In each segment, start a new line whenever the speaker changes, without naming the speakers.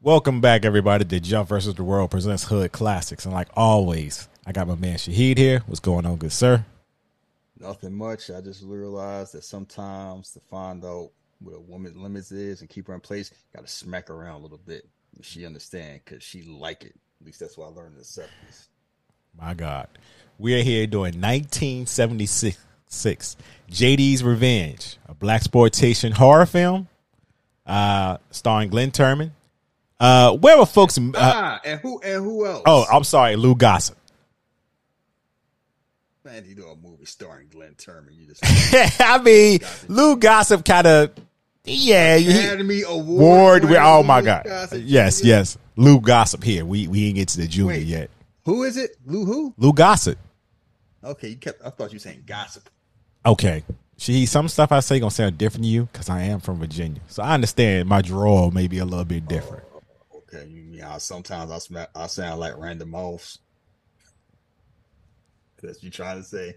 Welcome back, everybody, to Jeff versus the World presents Hood Classics. And like always, I got my man Shahid here. What's going on, good sir?
Nothing much. I just realized that sometimes to find out what a woman's limits is and keep her in place, you got to smack her around a little bit. She understand because she like it. At least that's what I learned in the seventies.
My God, we are here doing 1976 JD's Revenge, a blaxploitation horror film, uh, starring Glenn Turman. Uh, where were folks? Uh,
ah, and who and who else?
oh, I'm sorry, Lou Gossett.
man, you do a movie starring Glenn Turman. You just
I mean, Lou Gossip kind of, yeah. he-
Academy Award.
Ward, we, oh my
Lou
God,
Gossett
yes,
Jr.?
yes. Lou Gossip here. We we didn't get to the junior
Wait.
yet.
Who is it? Lou who?
Lou Gossett.
Okay, you kept. I thought you were saying gossip.
Okay. She some stuff I say gonna sound different to you because I am from Virginia, so I understand my draw may be a little bit different.
Okay, you mean how sometimes I sma- I sound like random mouse. That's what you trying to say.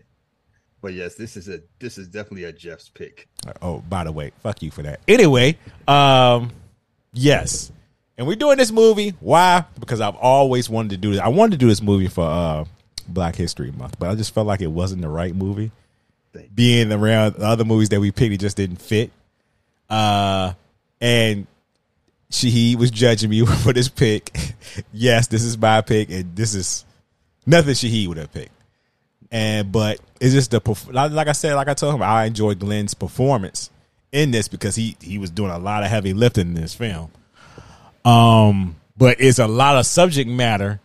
But yes, this is a this is definitely a Jeff's pick.
Oh, by the way, fuck you for that. Anyway, um, yes, and we're doing this movie. Why? Because I've always wanted to do this. I wanted to do this movie for uh Black History Month, but I just felt like it wasn't the right movie. Being around the other movies that we picked, it just didn't fit. Uh, and she he was judging me for this pick. yes, this is my pick, and this is nothing Shahid would have picked. And but it's just the like I said, like I told him, I enjoyed Glenn's performance in this because he he was doing a lot of heavy lifting in this film. Um, but it's a lot of subject matter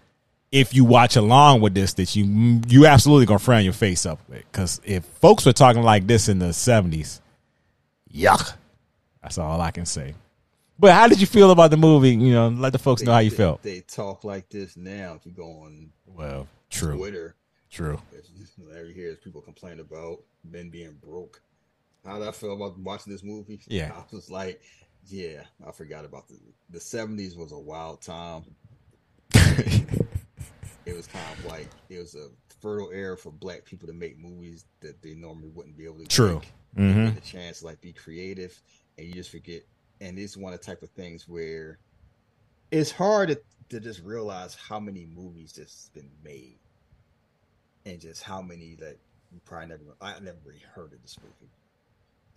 if you watch along with this that you you absolutely gonna frown your face up with. Because if folks were talking like this in the seventies, yuck. That's all I can say. But how did you feel about the movie? You know, let the folks know how you
they,
felt.
They talk like this now. If you go on
Well, true,
Twitter,
true.
it's- every hear is people complain about men being broke. How did I feel about watching this movie?
Yeah.
I was like, yeah, I forgot about the the seventies was a wild time. It was kind of like it was a fertile era for black people to make movies that they normally wouldn't be able to.
True.
make.
hmm
Get a chance to like be creative, and you just forget. And it's one of the type of things where it's hard to, to just realize how many movies that's been made, and just how many that you probably never. I never really heard of this movie.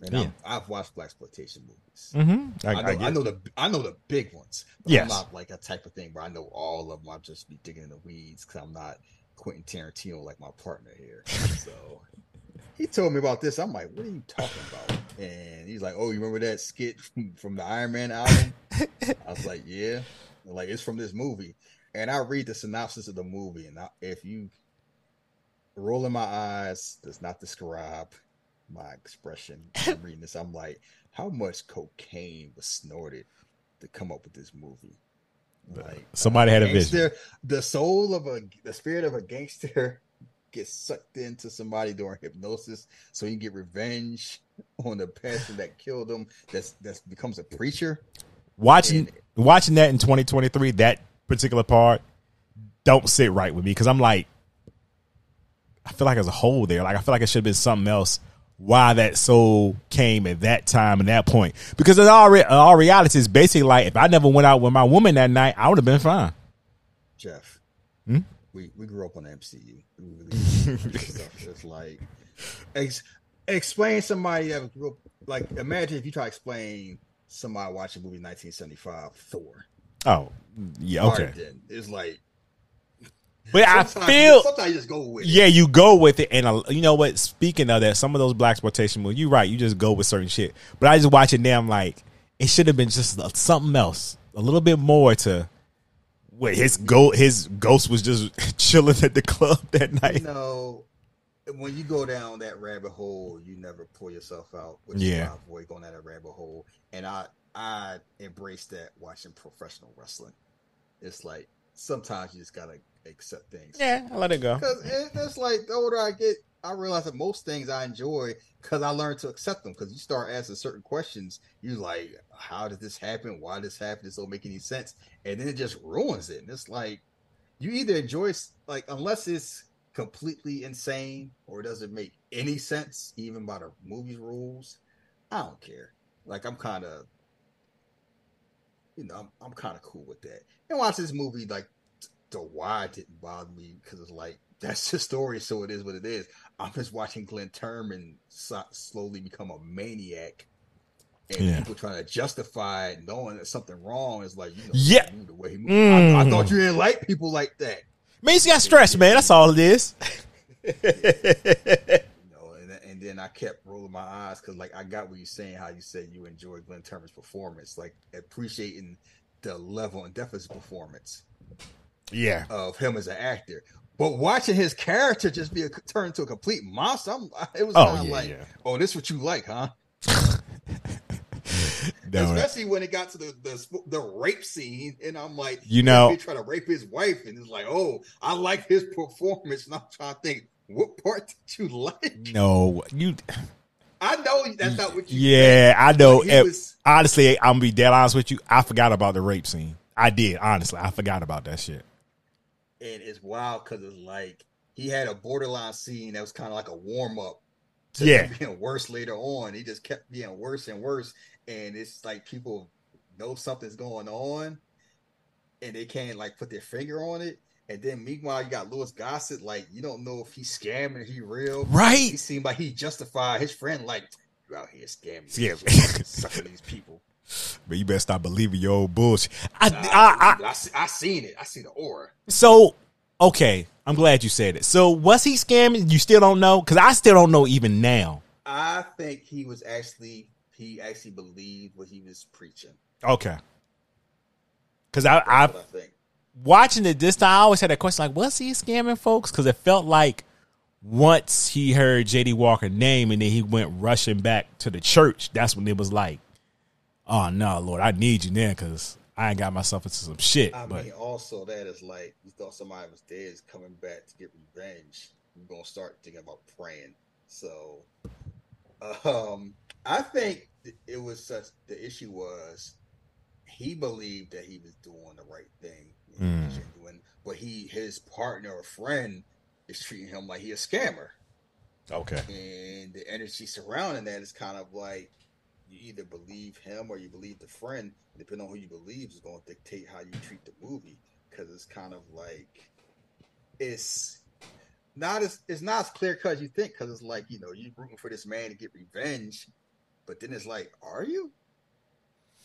And
Yeah.
I've watched blaxploitation movies.
hmm I,
I, know,
I
I, know the I know the big ones. But
Yes.
I'm not like a type of thing where I know all of them. I'll just be digging in the weeds because I'm not Quentin Tarantino like my partner here. so he told me about this. I'm like, what are you talking about? And he's like, oh, you remember that skit from, the Iron Man album? I was like, yeah. Like it's from this movie. And I read the synopsis of the movie, and I, if you rolling my eyes does not describe my expression I'm reading this. I'm like, how much cocaine was snorted to come up with this movie? Like
Somebody had a vision.
the soul of a the spirit of a gangster gets sucked into somebody during hypnosis so he can get revenge on the person that killed him that's that's becomes a preacher
watching
And-
watching that in 2023 that particular part don't sit right with me because i'm like i feel like there's a hole there like i feel like it should have been something else why that soul came at that time and that point because in all, re- all reality is basically like if i never went out with my woman that night i would have been fine
Jeff.
Hmm?
We we grew up on MCU. We. It's like ex, explain somebody that grew up like imagine if you try to explain somebody watching movie 1975 Thor.
oh yeah okay.
It's like
but i feel
sometimes you just go with it.
Yeah, you go with it, and uh, you know what? Speaking of that, some of those blaxploitation movies, you're right. You just go with certain shit. But I just watch it now. I'm like, it should have been just something else, a little bit more to. Wait, his go his ghost was just chilling at the club that night.
You
night.
know, when you go down that rabbit hole, you never pull yourself out. Which
Yeah.
is why I avoid going down that rabbit hole. And I I embrace that watching professional wrestling. It's like sometimes you just gotta accept things.
Yeah, I let it go.
Because it's like the older I get, I realize that most things I enjoy because I learn to accept them. Because you start asking certain questions, you like, how did this happen? Why did this happen? This don't make any sense, and then it just ruins it. And it's like you either enjoy like unless it's completely insane or it doesn't make any sense, even by the movie's rules. I don't care. Like I'm kind of you know, I'm, I'm kind of cool with that. And watch this movie, like the why didn't bother me because it's like that's the story, so it is what it is. I'm just watching Glenn Turman so, slowly become a maniac, and
Yeah.
people trying to justify it, knowing that something wrong is like, you know,
Yeah.
the way he moved. I, I
Mm.
thought you didn't like people like that.
Man, he's got stress, man. That's all it is.
and, I kept rolling my eyes because, like, I got what you're saying. How you said you enjoyed Glenn Turman's performance, like appreciating the level and depth of his performance
yeah.
of him as an actor. But watching his character just be a, turn into a complete monster, I'm, it was
Oh,
kind of
yeah,
like,
yeah.
oh, this what you like, huh?
No,
Especially when it got to the, the the rape scene, and I'm like,
You know-
he trying to rape his wife, and it's like, oh, I like his performance, and I'm trying to think, what part did you like?
no, you.
I know that's not what you.
Yeah, I know. Eh,
was-
honestly, I'm gonna be dead honest with you. I forgot about the rape scene. I did honestly. I forgot about that shit.
and it's wild because it's like he had a borderline scene that was kind of like a warm up to
Yeah.
being worse later on. He just kept being worse and worse, and it's like people know something's going on, and they can't like put their finger on it. And then meanwhile, you got Lewis Gossett, like you don't know if he's scamming, he real.
Right.
He seemed like he justified his friend, like you out here scamming,
Yeah.
sucking these people.
But you better stop believing your old bullshit. I,
Nah,
I, I,
I, see- I seen it. I see the aura.
so okay. I'm glad you said it. So was he scamming? You still don't know? Because I still don't know even now.
I think he was actually he actually believed what he was preaching.
Okay. Because I, I
I think.
Watching it this time, I always had that question like, was he scamming folks? Because it felt like once he heard JD Walker name and then he went rushing back to the church, that's when it was like, oh no, Lord, I need you now because I ain't got myself into some shit.
I
but
mean, also that is like you thought somebody was dead is coming back to get revenge. You're gonna start thinking about praying. So, um, I think it was such. The issue was he believed that he was doing the right thing,
Mm.
genuine, but he his partner or friend is treating him like he a scammer.
okay,
and the energy surrounding that is kind of like you either believe him or you believe the friend. Depending on who you believe is going to dictate how you treat the movie because it's kind of like it's not as it's not as clear cut as you think because it's like you know you're rooting for this man to get revenge, but then it's like, are you?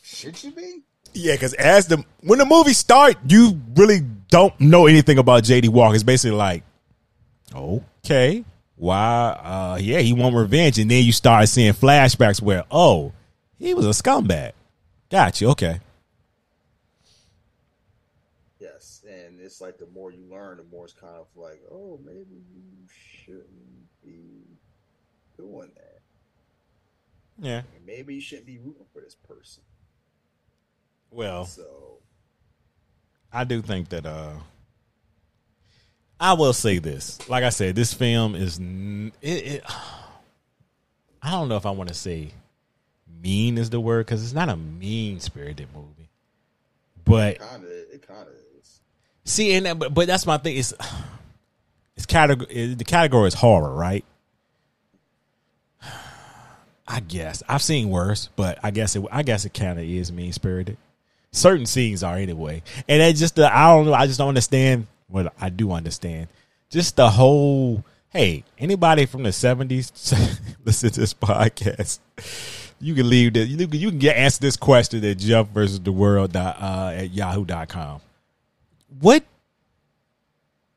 Should you be?
Yeah, because as the when the movie start, you really don't know anything about JD Walker. It's basically like, okay, why? Uh, yeah, he want revenge, and then you start seeing flashbacks where, oh, he was a scumbag. Got you. Okay.
Yes, and it's like the more you learn, the more it's kind of like, oh, maybe you shouldn't be doing that.
Yeah.
Maybe you shouldn't be rooting for this person.
Well,
So
I do think that uh I will say this. Like I said, this film is it, it I don't know if I want to say mean is the word cuz it's not a mean-spirited movie. But
it kind of is.
see and but, but that's my thing it's it's category the category is horror, right? I guess I've seen worse, but I guess it I guess it kind of is mean spirited. Certain scenes are anyway, and it just the I don't know. I just don't understand. Well, I do understand. Just the whole. Hey, anybody from the seventies listen to this podcast? You can leave this. You can, you can get answer this question at Jeff versus the world dot, uh, at yahoo.com. What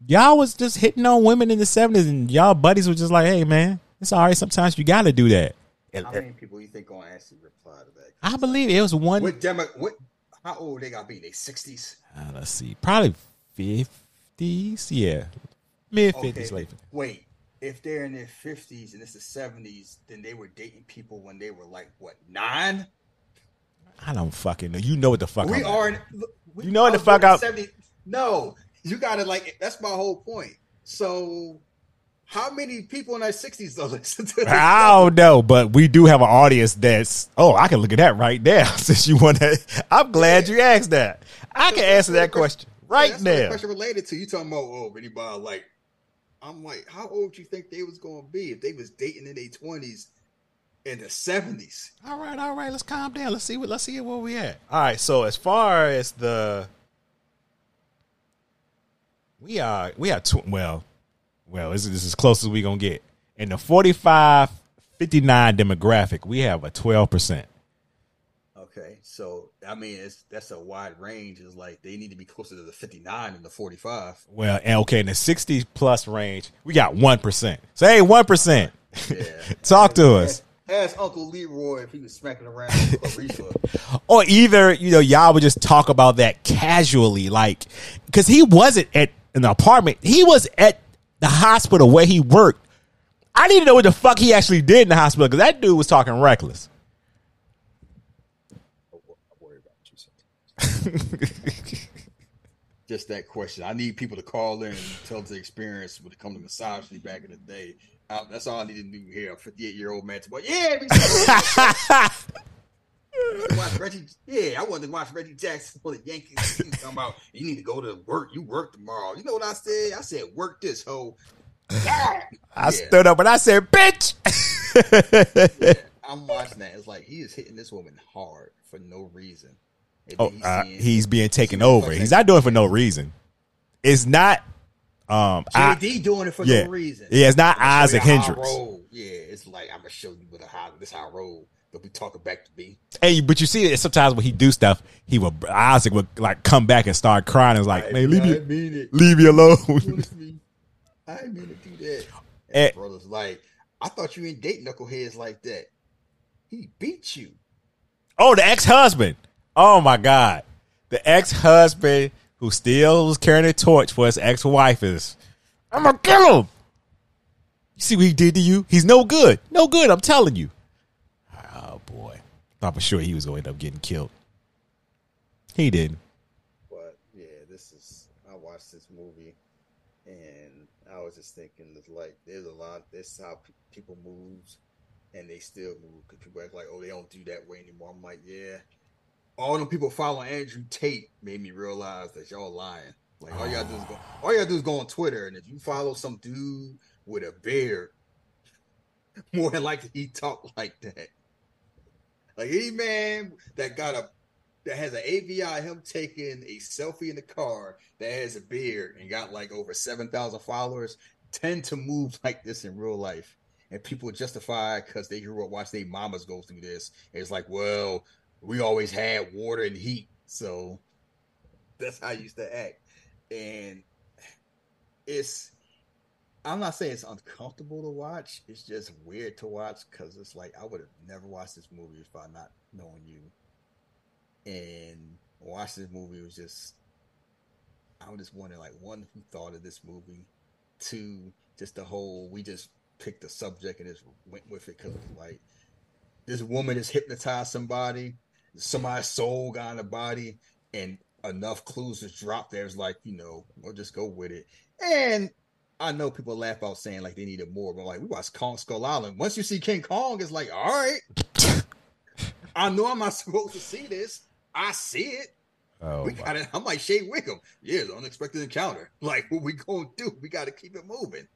y'all was just hitting on women in the seventies, and y'all buddies were just like, "Hey, man, it's all right. Sometimes you got to do that." And-
How many people you think gonna actually reply to that?
I believe it was one.
What demo? What? How old they got to be? They sixties.
uh, let's see, probably fifties. Yeah, mid
Okay.
fifties, late. 50s.
Wait, if they're in their fifties and it's the seventies, then they were dating people when they were like what nine?
I don't fucking know. You know what the fuck?
we
I'm
are. In, we,
You know what the fuck
in
I-
70 No, you got to like. That's my whole point. So, how many people in their sixties though listen to this?
I don't know, but we do have an audience that's. Oh, I can look at that right now. Since you want to, I'm glad you asked that. I can answer that question right
that's
now.
question related to you talking about oh anybody like I'm like how old do you think they was gonna be if they was dating in their twenties in the seventies.
All right, all right. Let's calm down. Let's see what. Let's see where we at. All right. So as far as the, we are we are tw- well, well. This is as close as we're gonna get in the 45, 59 demographic. We have a twelve percent.
Okay, so I mean, it's that's a wide range. It's like they need to be closer to the fifty nine than the forty five.
Well, and okay, in the sixty plus range, we got one percent. Say hey, one percent.
Yeah.
Talk to us.
Ask Uncle Leroy if he was smacking around with
or either you know y'all would just talk about that casually like because he wasn't at an apartment he was at the hospital where he worked i need to know what the fuck he actually did in the hospital because that dude was talking reckless
I worry about you sometimes. Just that question. I need people to call in and tell the experience when it comes to misogyny back in the day. Uh, that's all I need to do here. A 58 year old man to go, yeah, we I wanted to watch Reggie. Yeah, I wanted to watch Reggie Jackson for the Yankees. He talking about you need to go to work. You work tomorrow. You know what I said? I said work this hoe.
i
Yeah.
stood up and i said bitch
I'm watching that. It's like he is hitting this woman hard for no reason.
Oh,
then
uh,
saying-
he's being taken over he's not doing it for no reason it's not um I-
JD doing it for
yeah.
no reason.
yeah it's not isaac hendricks.
Yeah, it's like I'm gonna show you with a how this how I roll. They'll be talking back to me.
Hey, but you see it sometimes when he do stuff, he would Isaac would like come back and start crying. It's like, man, leave
I
me,
mean it.
leave me alone.
I didn't mean to do that. And
Eh.
the brother's like, I thought you didn't date knuckleheads like that. He beat you.
oh, the ex husband. Oh my god, the ex husband who still was carrying a torch for his ex wife is. I'm gonna kill him. You see what he did to you? He's no good. No good. I'm telling you. Thought for sure he was going to end up getting killed. He didn't.
But yeah, this is. I watched this movie, and I was just thinking, it's like there's a lot. This is how pe- people move, and they still move. Because people act like, oh, they don't do that way anymore. I'm like, yeah. All them people following Andrew Tate made me realize that y'all lying. Like all gotta do is go. Ah. All you gotta do is go on Twitter, and if you follow some dude with a beard, more than likely he talk like that. Like any man that got a that has an AVI, him taking a selfie in the car that has a beard and got like over seven thousand followers, tend to move like this in real life. And people justify because they grew up watching their mamas go through this. It's like, well, we always had water and heat, so that's how I used to act. And it's I'm not saying it's uncomfortable to watch. It's just weird to watch because it's like I would have never watched this movie if I not knowing you. And watching this movie was just I was just wondering like one who thought of this movie, two just the whole we just picked the subject and just went with it because like this woman has hypnotized somebody, somebody's soul got in the body, and enough clues just dropped there. It's like you know we'll just go with it. And I know people laugh out saying like they needed more, but like we watched Kong Skull Island. Once you see King Kong, it's like, all right. I know I'm not supposed to see this. I see it.
Oh,
we got it. I'm like Shea Whigham. Yeah, the unexpected encounter. Like what we gonna do? We got to keep it moving.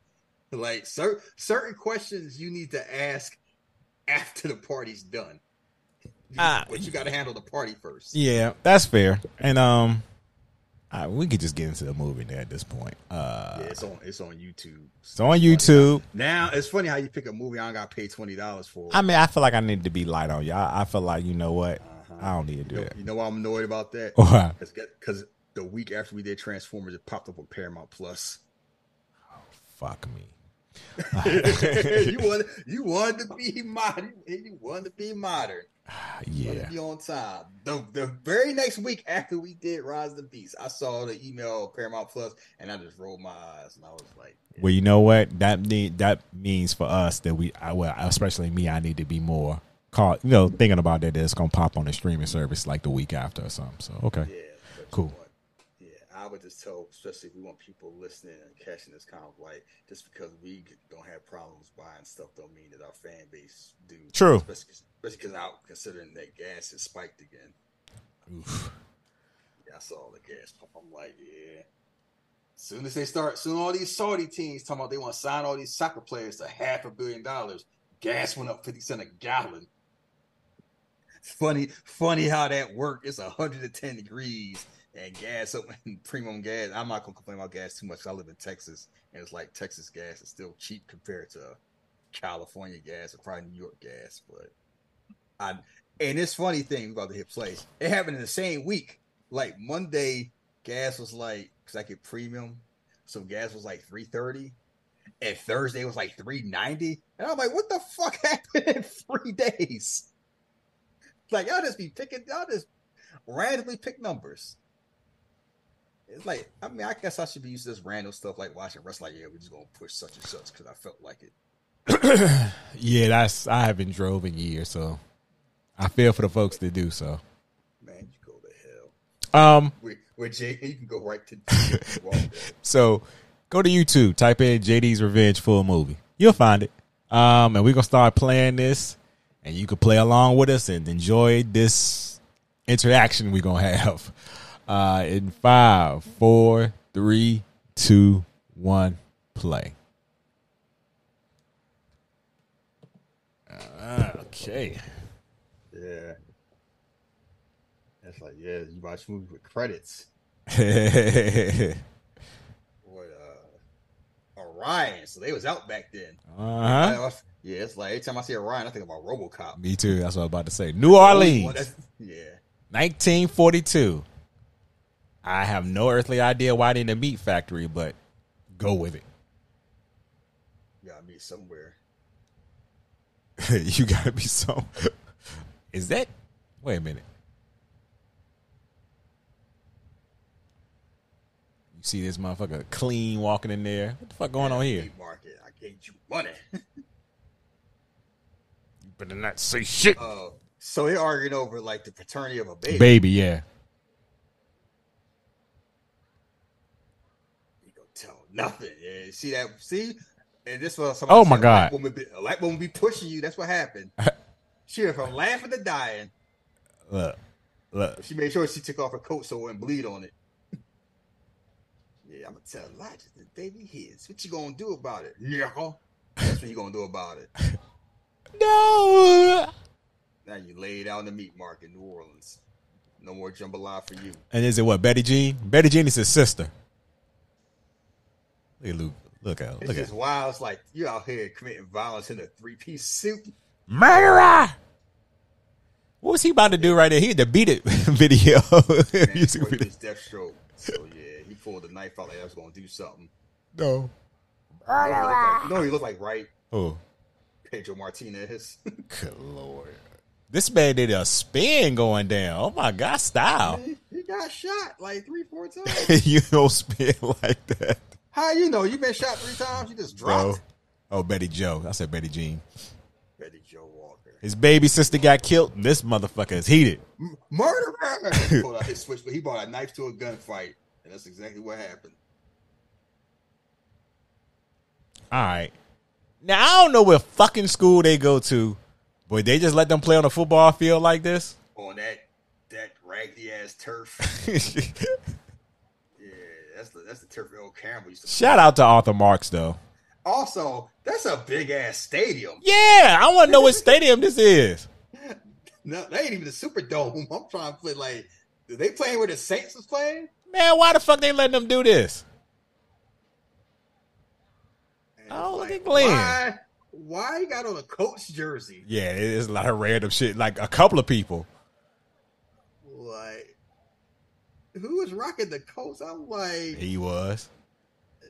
Like cer- certain questions you need to ask after the party's done.
Ah.
but you got to handle the party first.
Yeah, that's fair. And um, uh, we could just get into the movie there at this point. Uh,
Yeah, it's on. It's on YouTube.
it's on YouTube.
Now it's funny how you pick a movie I don't got paid twenty dollars for.
I mean, I feel like I need to be light on y'all. I feel like you know what, I don't need to
you,
do
know,
that.
you know why I'm annoyed about that? Because the week after we did Transformers, it popped up on Paramount Plus.
Oh fuck me.
you want you wanted to be modern. You wanted to be modern.
Yeah.
be on time. The the very next week after we did Rise of the Beast, I saw the email of Paramount Plus, and I just rolled my eyes, and I was like,
Well, you know what? That need that means for us that we, I, well, especially me, I need to be more caught. You know, thinking about that, that it's gonna pop on the streaming service like the week after or something. So okay,
Yeah,
Cool.
You know what? yeah, I would just tell, especially if we want people listening and catching this kind of like, just because we don't have problems buying stuff, don't mean that our fan base do.
True.
Especially because out considering that gas is spiked again.
Oof.
Yeah, I saw the gas pump. I'm like, yeah. Soon as they start, soon all these Saudi teams talking about they want to sign all these soccer players to half a billion dollars. gas went up 50 cent a gallon. Funny, funny how that worked. It's 110 degrees and gas up premium gas. I'm not gonna complain about gas too much. I live in Texas, and it's like Texas gas is still cheap compared to California gas or probably New York gas. But I and this funny thing about the hit place, it happened in the same week. Like Monday, gas was like because I get premium, so gas was like 330. And Thursday was like 390. And I'm like, what the fuck happened in three days? Like y'all just be picking, y'all just randomly pick numbers. It's like, I mean, I guess I should be used to this random stuff like watching wrestling. Like, yeah, we're just gonna push such and such because I felt like it.
yeah, that's I haven't drove in years, so I feel for the folks that do so.
Man, you go to hell.
Um,
with, with Jay, you can go right to.
so go to YouTube, type in JD's Revenge full movie. You'll find it. Um, and we're gonna start playing this, and you can play along with us and enjoy this interaction we're gonna have. Uh, in five, four, three, two, one, play. Uh, okay.
Yeah. That's like, yeah, you watch movies with credits. What? Orion. So they was out back then.
Uh huh.
Yeah, it's like every time I see Orion, I think about RoboCop.
Me too. That's what I was about to say. New Orleans.
yeah.
1942. I have no earthly idea why they in the meat factory, but go with it.
You gotta be somewhere.
you gotta be some. Is that? Wait a minute. You see this motherfucker clean walking in there. What the fuck going
yeah,
on here?
Market. I gave you money.
you better not say shit.
Uh, so they're arguing over like the paternity of a baby.
Baby, yeah.
You don't tell nothing. Yeah, see that? See, and this was.
Oh my god!
A woman, be, a black woman be pushing you. That's what happened. she went from laughing to dying.
Look, look.
She made sure she took off her coat so it wouldn't bleed on it. Yeah, I'm gonna tell Elijah the baby his. What you gonna do about it? Yeah. That's what you gonna do about it.
no.
Now you laid out in the meat market in New Orleans. No more jambalaya for you.
And is it what Betty Jean? Betty Jean is his sister. Look at Luke. Look at
it's
look
just wild. It's like you out here committing violence in a three piece suit.
murderer. What was he about to do right there? He had to beat it video. Music video.
his Deathstroke. So yeah, he pulled the knife out like I was gonna do something.
No.
You know, he looked like, you know he looked like right
Oh,
Pedro Martinez.
good lord. This man did a spin going down. Oh my god, style.
he got shot like three, four times.
you don't spin like that.
How you know? You been shot three times? You just dropped.
Bro. Oh, Betty Joe. I said Betty Jean.
Betty Joe Walker.
His baby sister got killed. This motherfucker is heated.
M- Murderer! He pulled out his switch, but he brought a knife to a gunfight, and that's exactly what happened.
All right. Now I don't know what fucking school they go to, but they just let them play on a football field like this.
On that that raggedy ass turf. That's the turf Earl Campbell used to.
Shout out to Arthur Marks though.
Also, that's a big ass stadium.
Yeah, I want to know what stadium this is.
No, that ain't even the Superdome. I'm trying to play like, are they playing where the Saints was playing?
Man, why the fuck they letting them do this?
And
Oh, look at Glenn.
Why? Why he got on a Colts jersey?
Yeah, it is a lot of random shit. Like a couple of people.
Like, who was rocking the Colts? I'm like,
He was.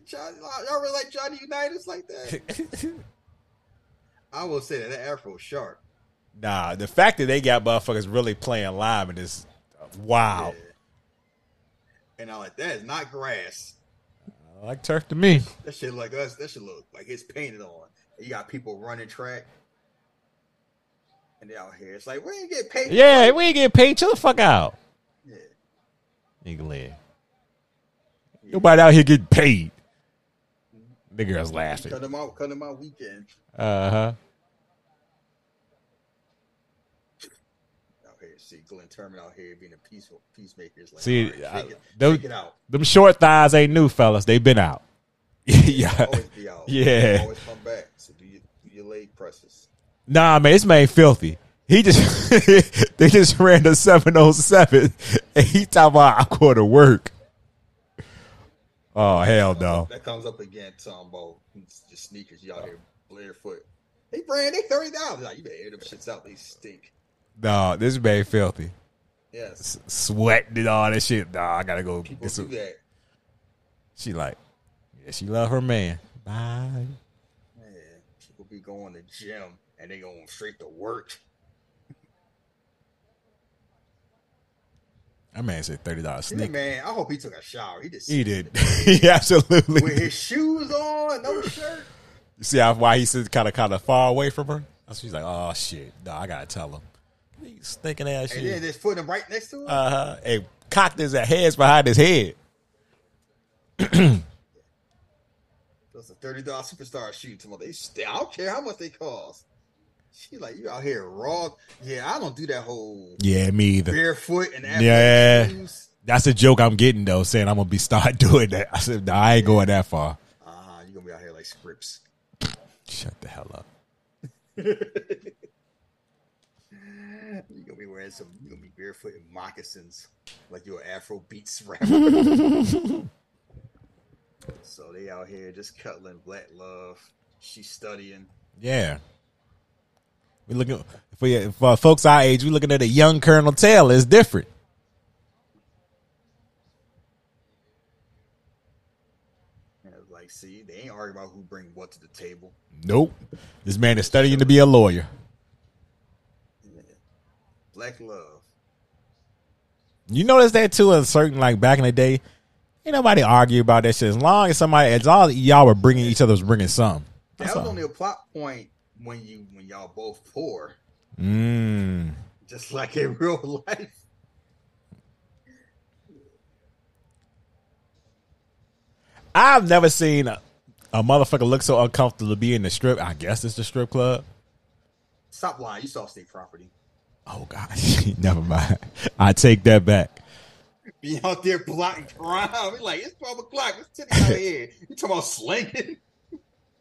Johnny, y'all really like Johnny Unitas like that? I will say that that Afro sharp.
nah, the fact that they got motherfuckers really playing live is uh, wow.
Yeah. And I'm like, that is not grass.
I like turf to me.
That shit like us. That should look like it's painted on. You got people running track, and they out here. It's like we ain't get paid.
Yeah, we ain't getting paid. Chill the fuck out.
Yeah.
Nigga live. Nobody out here getting paid. The girl's laughing.
Cut them out. Cut them out. Weekend
Uh huh.
out here. See Glenn Turman out here being a peaceful peacemaker. It's like,
See,
all right,
I-
it,
those-
shake it out.
Them short thighs ain't new, fellas. They've been out. yeah.
Always be out.
Yeah.
Always come back. So do your, do your leg presses.
Nah, man, this man filthy. He just they just ran the seven oh seven, and he talking about I'm going to work. Oh hell no!
That comes up again, Tombo. just sneakers. Out here barefoot. They brand they thirty dollars. Like you better air them shits out. They stink.
No, this man filthy.
Yes,
S- sweating and all that shit. Nah, I gotta go.
people do that.
She like, yeah, she love her man. Bye.
Man, people be going to gym and they going straight to work.
That man said thirty dollars sneaker.
man, I hope he took a shower. He just
He did. he absolutely.
with his shoes on, no shirt.
You see how why he sits kind of kind of far away from her? She's like, oh shit, no, I gotta tell him. He's stinking ass
And then
shit.
just putting him right next to him.
Uh huh. Hey, cocked his heads behind his head.
Those a thirty dollar superstar shoe. They, stay. I don't care how much they cost. She like you out here raw. Yeah, I don't do that whole
Yeah, me either.
barefoot and
Yeah.
shoes.
That's a joke I'm getting though, saying I'm gonna be start doing that. I said, nah, I ain't going that far.
Uh. You gonna be out here like scripts.
Shut the hell up.
You gonna be wearing some. You gonna be barefoot in moccasins, like you're Afro beats rapper. so they out here just cuddling black love. She's studying.
Yeah. We looking for for folks our age. We looking at a young Colonel Taylor. It's different.
Like, see, they ain't arguing about who bring what to the table.
Nope. This man is studying to be a lawyer.
Black love.
You notice that too. A certain like back in the day, ain't nobody argue about that shit. As long as somebody, as all y'all were bringing each other was bringing some.
That was only a plot point when you when y'all both poor,
Mm.
just like in real life.
I've never seen a, a motherfucker look so uncomfortable to be in the strip. I guess it's the strip club.
Stop lying. You saw state property.
Oh God, never mind. I take that back.
Be out there blocking crime. Be like, it's twelve o'clock. It's titty out of here? You talking about slinging?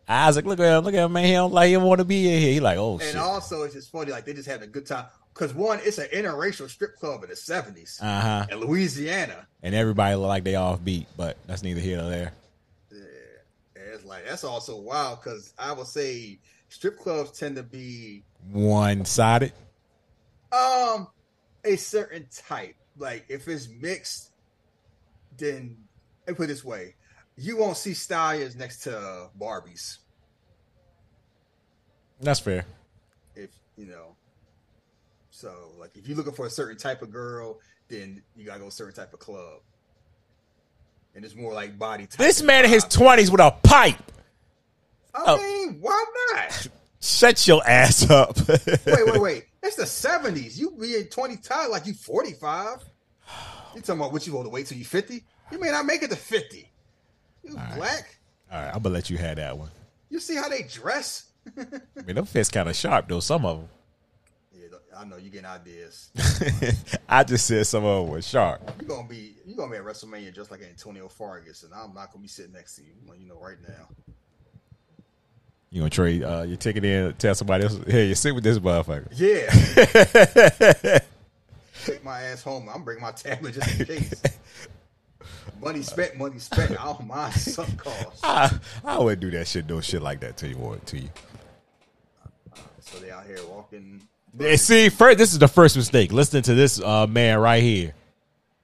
Isaac, look at him, look at him, man. He don't like he don't want to be in here. He like, oh
And
shit.
also, it's just funny. Like they just having a good time. Because one, it's an interracial strip club in the seventies
Uh huh.
in Louisiana.
And everybody look like they offbeat, but that's neither here nor there.
Yeah. It's like that's also wild because I would say strip clubs tend to be
One sided.
um a certain type. Like if it's mixed, then me put it this way: you won't see stallions next to Barbies.
That's fair.
If you know, so like if you're looking for a certain type of girl, then you gotta go a certain type of club. And it's more like body type.
This man in his twenties with a pipe.
I
oh.
mean, why not?
Shut your ass up.
wait, wait, wait. It's the seventies. You be in twenty times like you forty five. You talking about what you want to wait till you fifty? You may not make it to fifty. You black.
All right, I'm gonna let you have that one.
You see how they dress?
I mean, them fists kind of sharp though. Some of them.
Yeah, I know you getting ideas.
I just said some of them were sharp.
You're gonna be you gonna be at WrestleMania just like Antonio Fargas, and I'm not gonna be sitting next to you. You know right now.
You gonna trade uh, your ticket in? Tell somebody else, hey, you sit with this motherfucker.
Yeah. Take my ass home. I'm bringing my tablet just in case. Money spent, money spent. I don't mind some cost.
I, I would do that shit, no shit like that to you, want to you.
So they out here walking.
See, first, this is the first mistake. Listening to this uh, man right here.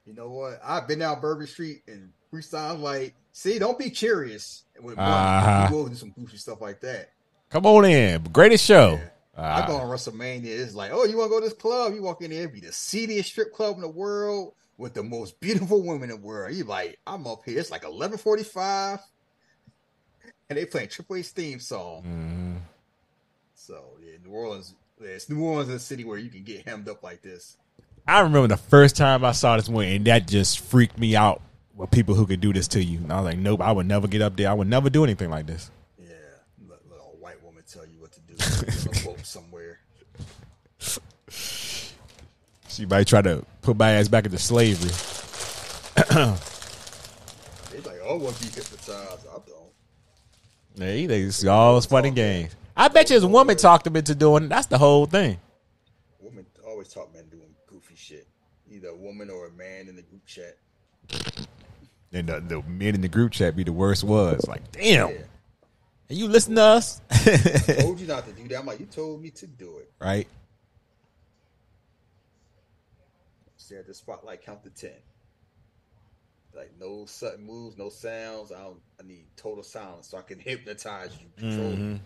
You know what? I've been down Bourbon Street and freestyle. Like, see, don't be curious. With.
Uh-huh.
Do some goofy stuff like that.
Come on in, greatest show.
I
Uh,
go on WrestleMania. It's like, oh, you want to go to this club? You walk in there, it'd be the seediest strip club in the world with the most beautiful women in the world. You like, I'm up here. It's like 11:45, and they playing Triple H's theme song.
mhm.
So yeah, New Orleans. Yeah, it's New Orleans, a city where you can get hemmed up like this.
I remember the first time I saw this movie, and that just freaked me out. With people who could do this to you, and I was like, nope, I would never get up there. I would never do anything like this.
Yeah, let, let a white woman tell you what to do. on a boat somewhere.
She might try to put my ass back into slavery.
They like, oh, to be hypnotized. I don't.
Yeah, they, it's all fun and games. I bet you his woman talked him into doing it. That's the whole thing.
Women always talk men doing goofy shit. Either a woman or a man in the group chat.
And the, the men in the group chat be the worst was. Like, damn.
Yeah.
And you listen to us?
told you not to do that. I'm like, you told me to do it.
right?
At the spotlight, count to ten. Like no sudden moves, no sounds. I don't. I need total silence so I can hypnotize you, control
Mm-hmm.
you.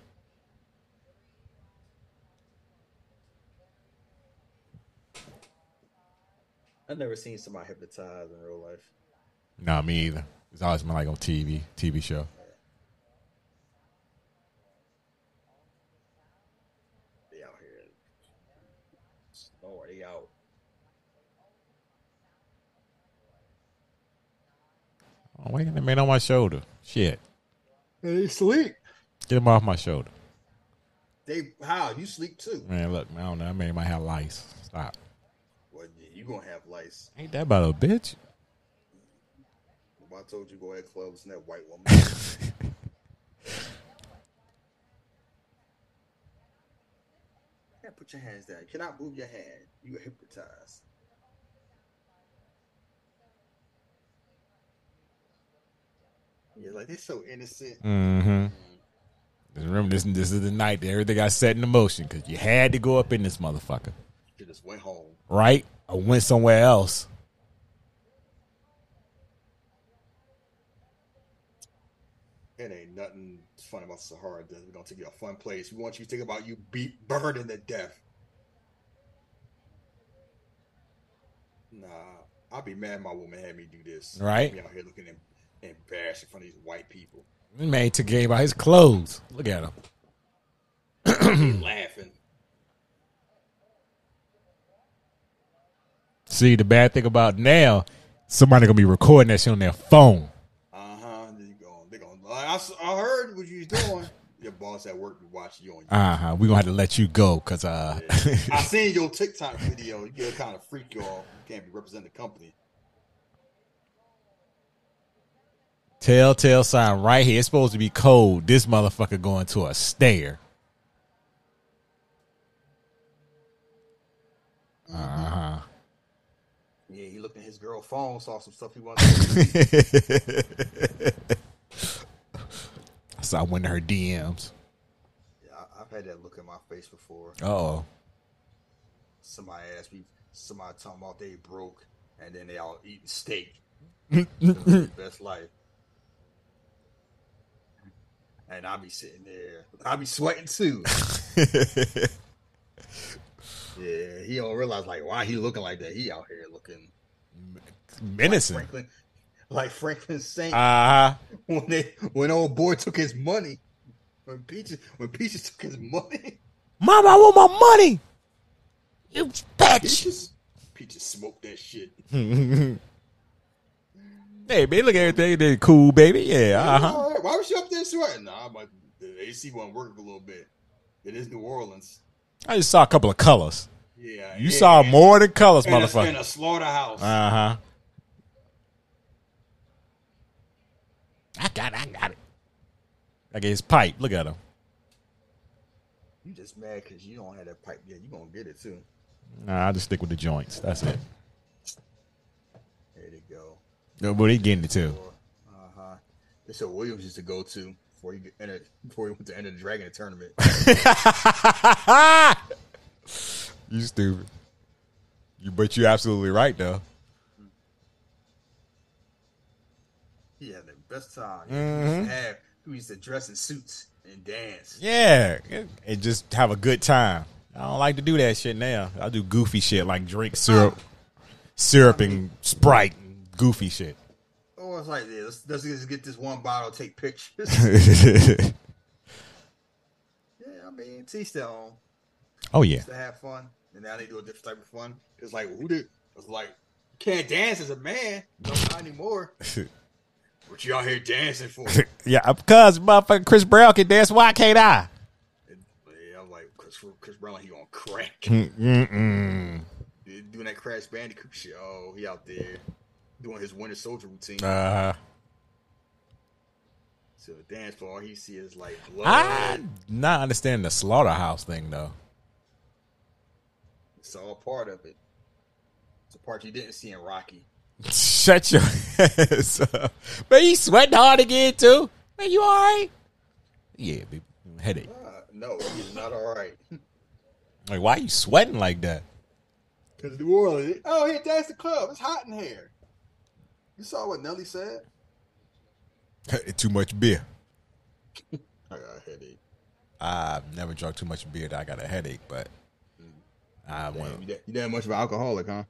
I've never seen somebody hypnotized in real life.
No, me either. It's always been like on TV, TV show.
They out here. Oh, they out.
Oh, wait, that man on my shoulder. Shit.
They sleep.
Get him off my shoulder.
They how you sleep too?
Man, look, man, I don't know. That man might have lice. Stop.
Well, yeah, you gonna have lice.
Ain't that about a bitch?
If I told you go ahead, clubs and that white woman. yeah, put your hands down. You cannot move your hand. You are hypnotized. Yeah, like they're so innocent.
Mm-hmm. Remember, this, this is the night that everything got set in motion because you had to go up in this motherfucker,
You just went home.
right? I went somewhere else.
It ain't nothing fun about Sahara. We're gonna take you a fun place. We want you to think about you beat burning to death. Nah, I'll be mad my woman had me do this.
Right.
Be out here looking embarrassed in front of these white people.
Man took game about his clothes. Look at him.
Laughing.
See, the bad thing about now, somebody gonna be recording that shit on their phone.
Uh huh. They go. They go. I, I heard what you was doing. Your boss at work be watching you on.
Uh huh. We gonna have to let you go because uh,
I seen your TikTok video. You get kind of freak y'all. You can't be representing the company.
Telltale sign right here. It's supposed to be cold. This motherfucker going to a stare. Uh huh.
Yeah, he looked at his girl phone, saw some stuff he wanted.
So I went to her DMs.
Yeah, I've had that look in my face before.
Oh,
Somebody asked me, somebody talking about they broke, and then they all eating steak. Best life. And I be sitting there, I be sweating too. yeah, he don't realize like why he looking like that. He out here looking
menacing.
Franklin, like Franklin Saint
Uh huh.
when they when old boy took his money. When Peaches when Peaches took his money,
Mama, I want my money. You bitch.
Peaches Peaches smoked that shit.
Hey, baby, look at everything. They cool, baby. Yeah. Uh huh.
All right, Why was you up there sweating? Nah, but the AC wasn't working a little bit. It is New Orleans.
I just saw a couple of colors.
Yeah,
You
yeah.
saw more than colors,
in a, in a slaughterhouse.
Uh huh. I got it. I got it. I get his pipe. Look at him.
you just mad because you don't have that pipe yet. You gonna get it too.
Nah, I just stick with the joints. That's it.
There they go.
No, But he getting it too.
Huh. This is what Williams used to go to before he get- entered before he went to enter the Dragon tournament.
You stupid. You, but you're absolutely right though.
he had the best time. He used mm-hmm. to have. He used to dress in suits and dance.
Yeah, and just have a good time. I don't like to do that shit now. I do goofy shit like drink syrup, syrup and Sprite, and goofy shit.
Oh, it's like yeah, let's, let's just get this one bottle, take pictures. yeah, I mean, teach their own.
oh yeah,
to have fun, and now they do a different type of fun. It's like who did? It's like you can't dance as a man, no not anymore. What you out here dancing for?
yeah. Because motherfucking Chris Brown can dance, why can't I?
And, yeah, I'm like Chris, Chris Brown, he on crack,
Mm-mm.
doing that Crash Bandicoot shit. Oh, he out there doing his Winter Soldier routine.
Uh,
to a dance floor. He see is like blood.
I not understanding the slaughterhouse thing though.
It's all part of it. It's a part you didn't see in Rocky.
Shut your ass up. Man, you sweating hard again too? Man, you alright? Yeah, baby. Headache.
Uh, no, he's not all right.
Like, why you sweating like that?
Because New Orleans. Oh, here, that's the club. It's hot in here. You saw what Nelly said?
too much beer.
I got a headache.
I've never drunk too much beer that I got a headache, but mm. I
Damn,
want.
you, that, you that much of an alcoholic, huh?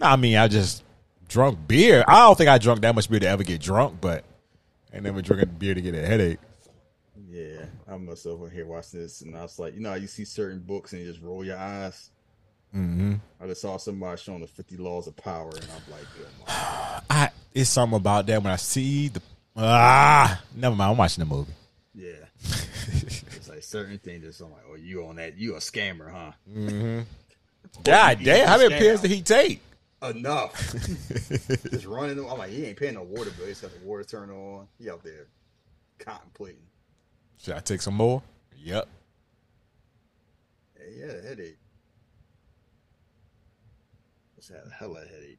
I mean, I just drunk beer. I don't think I drunk that much beer to ever get drunk, but I never drinking beer to get a headache.
Yeah, I'm myself over here watching this, and I was like, you know, you see certain books and you just roll your eyes.
Mm-hmm.
I just saw somebody showing the 50 laws of power, and I'm like, oh my.
I it's something about that when I see the ah. Never mind. I'm watching the movie.
yeah. it's like certain things. Just I'm like, oh, you on that? You a scammer, huh?
Mm-hmm.
God
damn! How many pills did he take?
Enough. just running. Them. I'm like, he ain't paying no water bill. He's got the water turn on. He out there contemplating.
Should I take some more? Yep.
Hey, he had a headache. Just had a hella headache.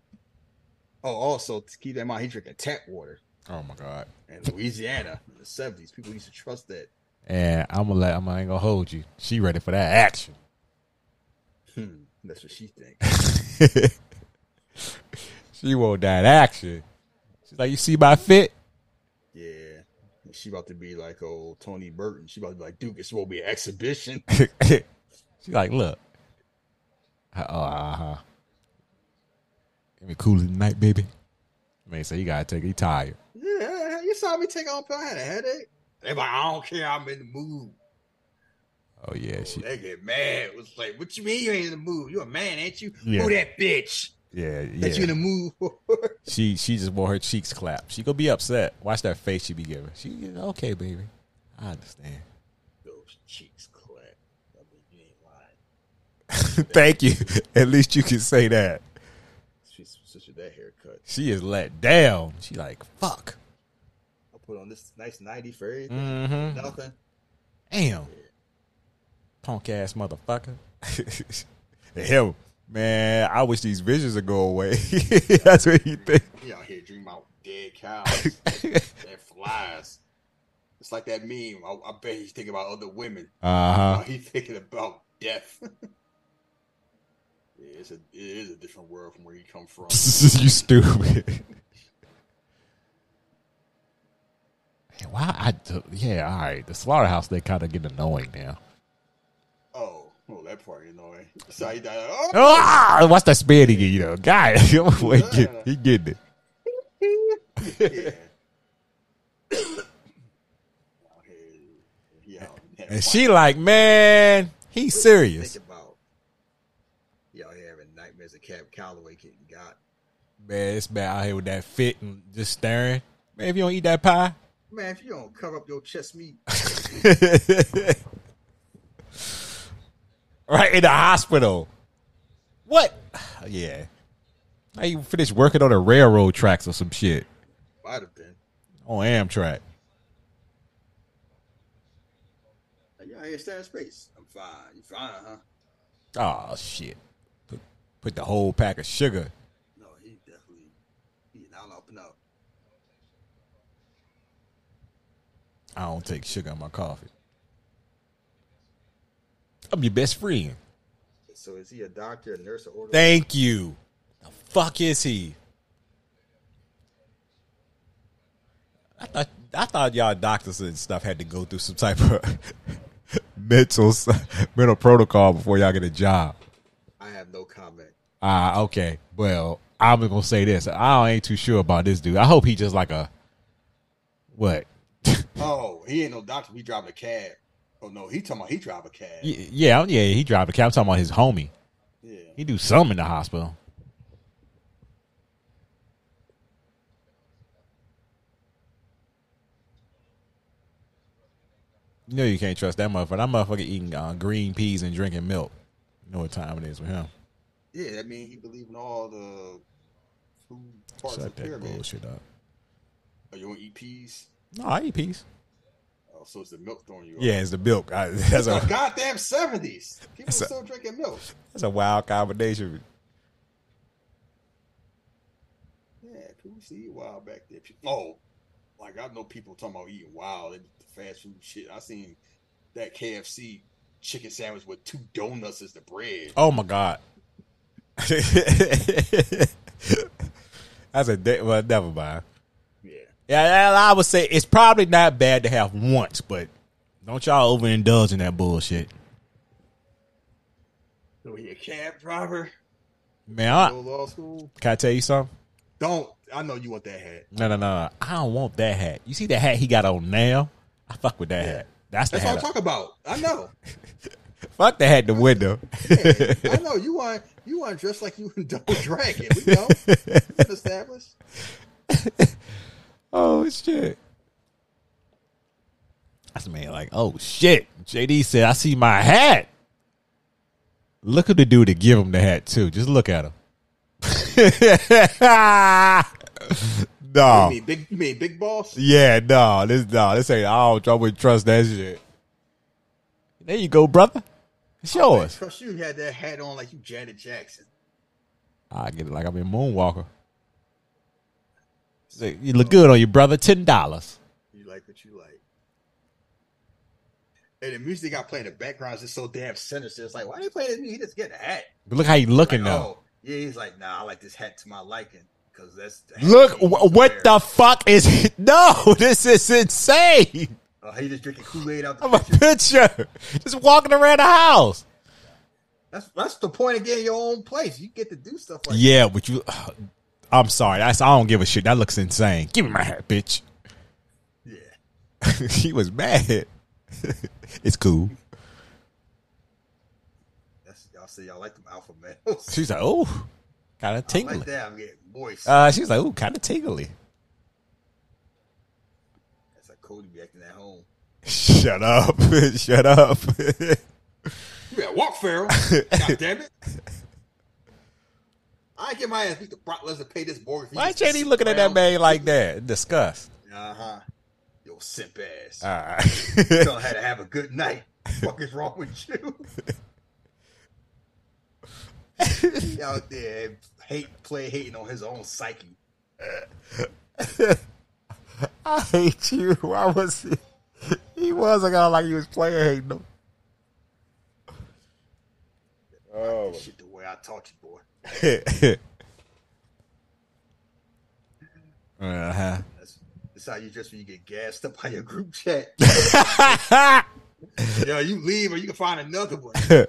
Oh, also to keep that in mind, he drinking tap water
Oh my god.
in Louisiana in the seventies. People used to trust that.
And I'm gonna let. I'm I ain't gonna hold you. She ready for that action.
Hmm, that's what she thinks.
she want that action. She's like, you see my fit?
Yeah, she about to be like old Tony Burton. She about to be like Duke. It's to be an exhibition.
she like, look. Uh huh. Give me cool tonight, baby. Man, so you gotta take. He tired.
yeah, you saw me take on pill. I had a headache. They like, I don't care. I'm in the mood.
Oh yeah, oh, she.
They get mad. It was like, what you mean you ain't in the mood? You a man, ain't you?
Yeah.
Who that bitch
Yeah,
that you in the mood for?
She she just want her cheeks clapped. She gonna be upset. Watch that face she be giving. She okay, baby. I understand.
Those cheeks clap. I mean, you ain't lying.
Thank you. At least you can say that.
She's such a that haircut.
She is let down. She like fuck.
I put on this nice 90 for everything.
Mm-hmm.
Nothing.
Damn. Punk ass motherfucker. him, man, I wish these visions would go away. That's what you think.
He out here dreaming about dead cows and flies. It's like that meme. I, I bet he's thinking about other women.
Uh huh.
He's thinking about death. Yeah, it's a, it is a different world from where you come from.
you stupid. Hey, Why I yeah, all right. The slaughterhouse they kind of get annoying now.
Oh, well, that part annoying. So. Oh,
Ah, what's that spear he get? You know, guy, he get- he getting it.
yeah. Out here, he out having
And she like, man, he's serious.
Think about he out here having nightmares of Cab Calloway getting got.
Man, it's bad out here with that fit and just staring. Man, if you don't eat that pie,
Man, if you don't cover up your chest meat,
right in the hospital. What? Yeah. I even finished working on the railroad tracks or some shit
might have been.
on Amtrak.
Out here in space. I'm fine. You fine, huh?
Oh shit! Put put the whole pack of sugar.
No, he definitely he out up and up.
I don't take sugar in my coffee. I'm your best friend.
So is he a doctor, a nurse, or order?
Thank you. The fuck is he? I thought I thought y'all doctors and stuff had to go through some type of mental mental protocol before y'all get a job.
I have no comment.
Ah, okay. Well, I'm gonna say this. I ain't too sure about this dude. I hope he just like a what?
Oh, he ain't no doctor. He driving a cab. Oh no, he talking about he drive a cab.
Y- Yeah, yeah. He drive a cab. I'm talking about his homie.
Yeah.
He do something in the hospital. You know you can't trust that motherfucker. That motherfucker eating uh, green peas and drinking milk. You know what time it is with him.
Yeah, I mean he believe in all the food parts
Shut
of the
that
pyramid.
bullshit up.
Oh, you want to eat peas?
No, I eat peas.
So it's the milk throwing you. off.
Yeah, it's the milk. I, that's
It's
a
goddamn seventies. People
That's a-
still drinking milk.
that's a wild combination.
Yeah, people used to eat wild back there. Oh, like I know people talking about eating wild and the fast food shit. I seen that KFC chicken sandwich with two donuts as the bread.
Oh my god. that's a day. Well, never mind.
Yeah,
I would say it's probably not bad to have once, but don't y'all overindulge in that bullshit.
so he a cab driver,
Man, I,
go law school.
can I tell you something?
Don't I know you want that hat?
No, no, no. I don't want that hat. You see the hat he got on now? I fuck with that
Yeah.
hat. That's the
That's what I'm talking about. I know.
fuck the hat the window.
I know you want you want to dress like you in Double Dragon. We know. Established.
oh shit. That's man like, oh shit. JD said, I see my hat. Look at the dude to give him the hat too. Just look at him. no.
You mean big? You mean big boss?
Yeah, no, this no, this ain't. I don't. I wouldn't trust that shit. There you go, brother. It's yours.
Trust you had that hat on like you Janet Jackson.
I get it like I'm in Moonwalker. You look good on you, brother. Ten dollars.
You like what you like. And the music they got playing in the background is just so damn sinister. It's like, why are they playing this music? He just get a hat.
But look how you looking
Like,
now.
oh, yeah, he's like, nah, I like this hat to my liking because that's the
Look, wh- what the fuck is? No, this is insane.
Uh, he just drinking Kool Aid out the
I'm a
picture.
picture, just walking around the house.
That's that's the point of getting your own place. You get to do stuff like
Yeah, but you. I'm sorry. That's, I don't give a shit. That looks insane. Give me my hat, bitch.
Yeah.
he was mad. it's cool.
That's y'all say y'all like them alpha males.
She's like, oh, kind of
I
tingly.
like that. I'm getting moist.
Uh, she's like, oh, kind of tingly.
that's like Cody be acting at home.
Shut up. Shut up.
You better walk, Pharaoh. God damn it. I ain't get my ass beat the Brock Lesnar pay this mortgage.
Why JD looking at that man like that? Disgust.
Uh huh. Yo, simp ass.
All right.
Don't her to have a good night. fuck is wrong with you? he out there hate play hating on his own psyche.
I hate you. Why was he? He was a guy like he was playing hating them. Oh.
Shit the way I taught you, boy.
Uh-huh.
That's, that's how you dress when you get gassed up by your group chat. Yo, you leave or you can find another one.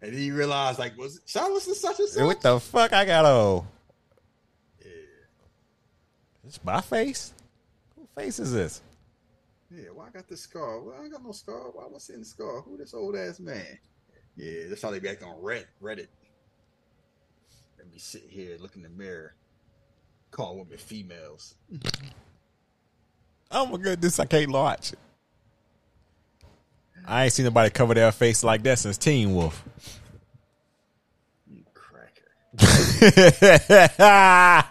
And then you realize, like, was it, should I listen to such and such?
what the fuck I got on?
Yeah,
It's my face? Who face is this?
yeah, why I got this scar? Well, I ain't got no scar. Why am I seeing the scar? Who this old ass man? Yeah, that's how they be acting on Reddit. Reddit. Let me sit here, look in the mirror, call women females.
Oh my goodness, I can't watch it. I ain't seen nobody cover their face like that since Teen Wolf.
You cracker.
uh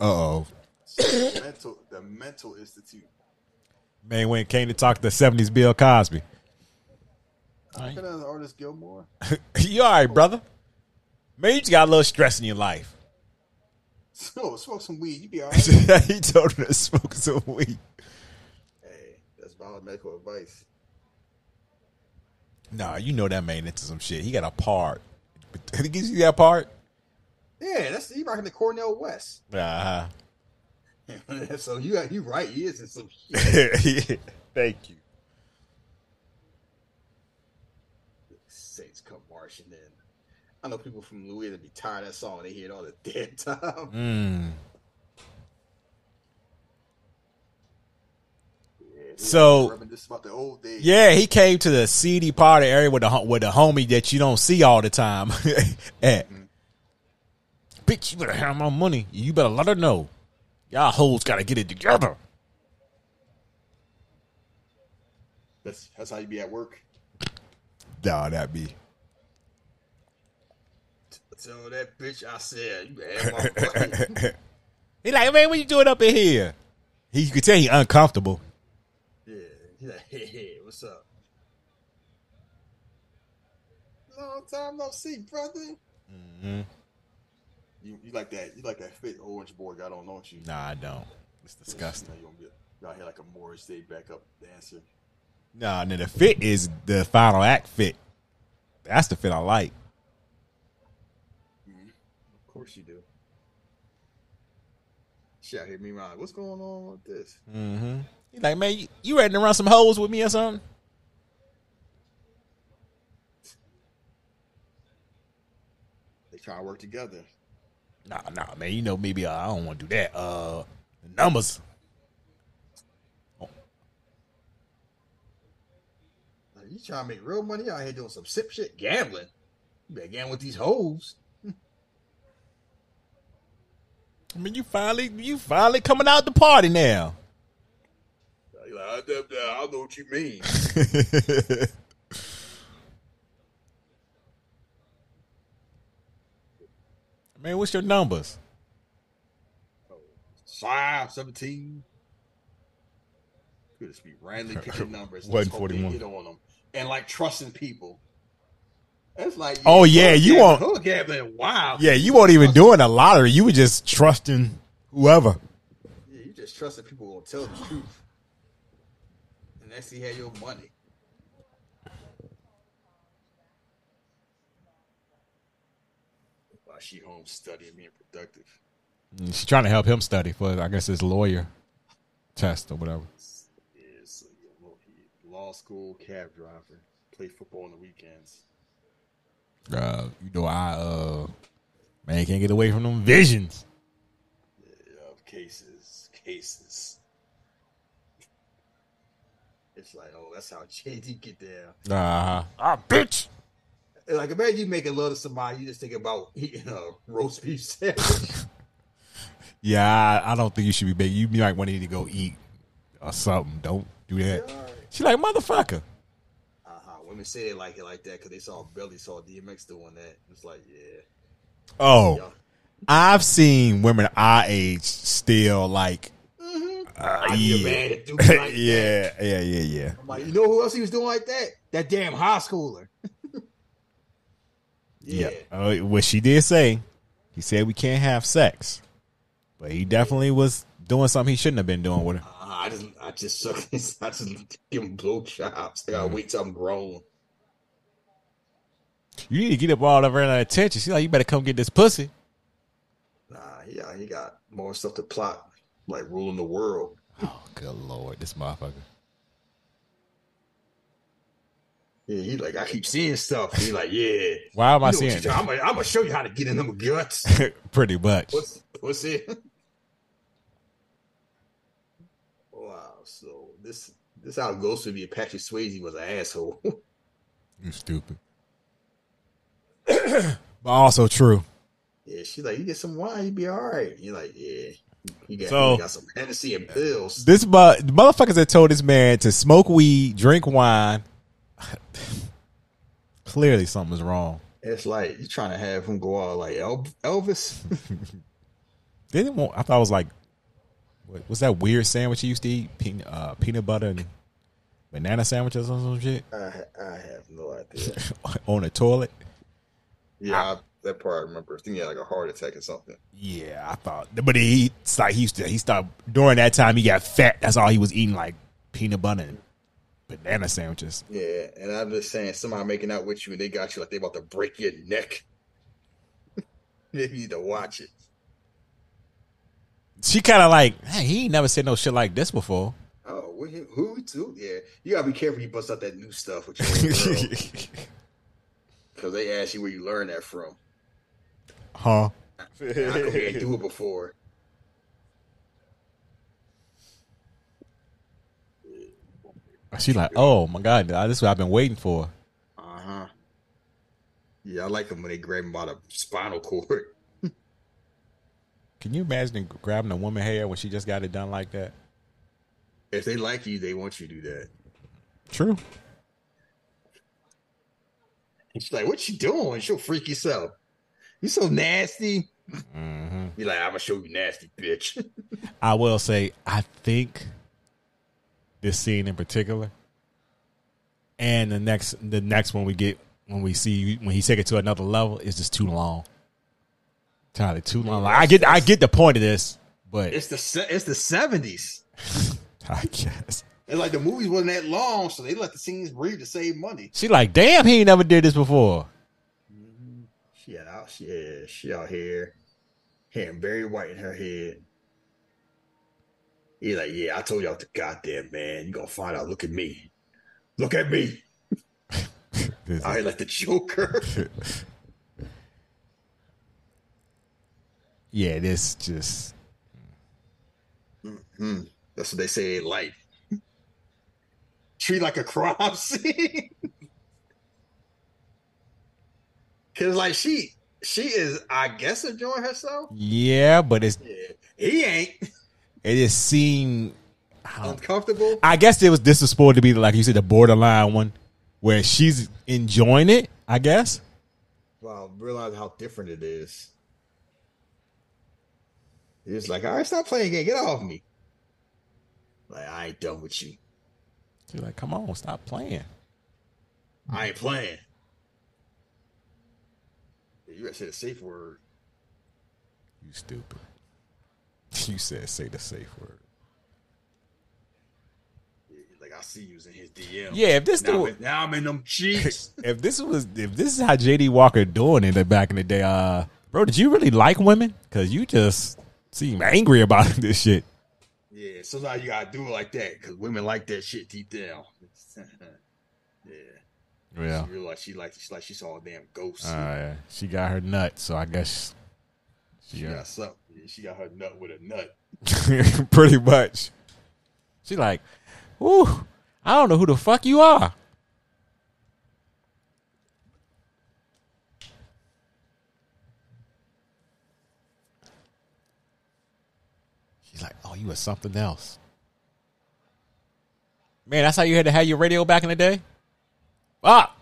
oh.
mental, the Mental Institute.
Man when it came to talk to the 70s Bill Cosby.
Look at that Artis Gilmore.
you all right, brother? Man, you just got a little stress in your life.
So smoke some weed, you be all right.
he told him to smoke some weed.
hey, that's valid medical advice.
Nah, you know that man into some shit. He got a part. Did he give you see that part?
Yeah, that's he rocking the Cornel West.
Uh-huh.
so you you right, he is in some shit.
Thank you.
Saints come marching in. I know people from Louisiana be tired of that song. They hear it all the damn time.
Mm.
Yeah,
So-
about the old days.
Yeah, he came to the seedy party area with the ho- with the homie that you don't see all the time. at. Bitch, you better have my money. You better let her know. Y'all hoes gotta get it together.
that's that's how you be at work.
Nah, that be.
Tell that bitch I said you had my money.
He like, man, what you doing up in here? He you could tell he uncomfortable.
Yeah. He's like, hey, hey, what's up? Long time no see, brother.
Mm-hmm.
You, you like that? You like that fit orange boy got on, don't you?
Nah, I don't. It's disgusting.
You, know, you, you out here like a Morris Day backup dancer.
Nah, and then the fit is the final act fit. That's the fit I like.
Of course you do. She out here me around. What's going on with this?
Mm-hmm. He like, man, you, you ready to run some hoes with me or something?
They trying to work together.
Nah, nah, man. You know, maybe uh, I don't want to do that. Uh, the numbers.
You trying to make real money out here doing some sip shit, gambling. You better gamble with these hoes.
I mean, you finally, you finally coming out the party now.
Like, I, don't- I know what you mean.
man, what's your numbers?
Five, 17. Could just be randomly picking numbers.
Wasn't
Let's hope they
41.
Get on them. And like trusting people. That's like
Oh, yeah, you want-
hood gambling. Wow.
Yeah, you weren't even doing a lottery. You were just trusting whoever.
Yeah, you just trusting people will tell the truth. And that's he had your money. While she home studying, being productive.
She's trying to help him study for, I guess, his lawyer test or whatever.
Is law school cab driver. Play football on the weekends.
Uh, you know, I uh, man can't get away from them visions.
Of cases, cases. It's like, oh, that's how JD get there.
Uh, ah, bitch.
Like, imagine you making love to somebody, you just think about eating a roast beef sandwich.
Yeah, I, I don't think you should be big. You might want to to go eat or something. Don't do that. She like motherfucker.
Women say they like it like that because they saw Billy saw DMX doing that. It's like, yeah.
Oh,
yeah.
I've seen women our age still like. Uh,
I need
yeah.
man to do me like
yeah, yeah, yeah, yeah.
I'm like, you know who else he was doing like that? That damn high schooler.
Yeah. Uh, what she did say, he said we can't have sex, but he definitely was doing something he shouldn't have been doing with her.
I just, I just suck. I just give him blowjobs. I gotta mm. wait till I'm grown.
You need to get up all of her attention. She's like, you better come get this pussy.
Nah, yeah, he got more stuff to plot, like ruling the world.
Oh, good lord, this motherfucker.
Yeah, he like, I keep seeing stuff. He like, yeah.
Why am I
You know what
seeing
I'm gonna, show you how to get in them guts.
Pretty much.
Pussy. wow. So this, this how it goes to be. Patrick Swayze was an asshole.
You stupid. but also true.
yeah, she's like, you get some wine, you'd be all right. You're like, yeah. You got,
So-
you got some Hennessy and pills.
This the motherfuckers that told this man to smoke weed, drink wine. Clearly, something's wrong.
It's like you're trying to have him go out like El- Elvis.
They didn't want. I thought it was like, what, what's that weird sandwich you used to eat? Peanut, uh, peanut butter and banana sandwiches or some shit
I, I have no idea.
on a toilet.
Yeah, I, that part I remember. I think he had like a heart attack or something.
Yeah, I thought, but he like he used to. He started during that time. He got fat. That's all he was eating, like peanut butter and banana sandwiches.
Yeah, and I'm just saying, somebody making out with you and they got you like they about to break your neck. you need to watch it.
She kind of like, hey, he ain't never said no shit like this before.
Oh, what, who, who too? Yeah, you gotta be careful. You bust out that new stuff with your because they ask you where you learned that from.
huh?
How come you do it before?
She's like, oh my god, this is what I've been waiting for.
Uh huh. Yeah, I like them when they grab him by the spinal cord.
Can you imagine grabbing a woman hair when she just got it done like that?
If they like you, they want you to do that.
True.
And she's like, "What you doing?" She'll freak yourself. You so nasty.
hmm
Be like, I'm gonna show you nasty, bitch.
I will say, I think this scene in particular, and the next, the next one we get when we see when he take it to another level is just too long. Entirely too long. Like, I get, I get the point of this, but
it's the it's the seventies.
I guess
It's like the movies wasn't that long, so they let the scenes breathe to save money.
she like, damn, he ain't never did this before. Mm-hmm.
She out, she, she out here, hair very white in her head. He's like, yeah, I told y'all the goddamn man. You gonna find out. Look at me. Look at me. I like the Joker.
yeah, this just
Hmm. That's what they say in life. Treat like a crop scene. Cause like she she is, I guess, enjoying herself.
yeah, but it's
Yeah. He ain't
it just seemed.
Uncomfortable.
I guess it was this was supposed to be like you said the borderline one where she's enjoying it. I guess.
Wow, realize how different it is. He's like, all right, stop playing game. Get off me. Like, I ain't done with you.
She's like, "Come on, stop playing."
I ain't playing. You gotta say the safe word.
You stupid. You said say the safe word.
Like I see you in his DM.
Yeah, if this
now,
the
I'm in, now I'm in them cheeks.
if this was if this is how JD Walker doing it back in the day, uh, bro, did you really like women? Because you just seem angry about this shit.
yeah, sometimes you gotta do it like that because women like that shit deep down. yeah,
Yeah.
she realized she like she like she saw a damn ghost.
Uh, she got her nut, so I guess she
she
got
got something. She got her nut with a nut.
pretty much. She like, whoo, I don't know who the fuck you are. Like, oh, you were something else. Man, that's how you had to have your radio back in the day? Ah,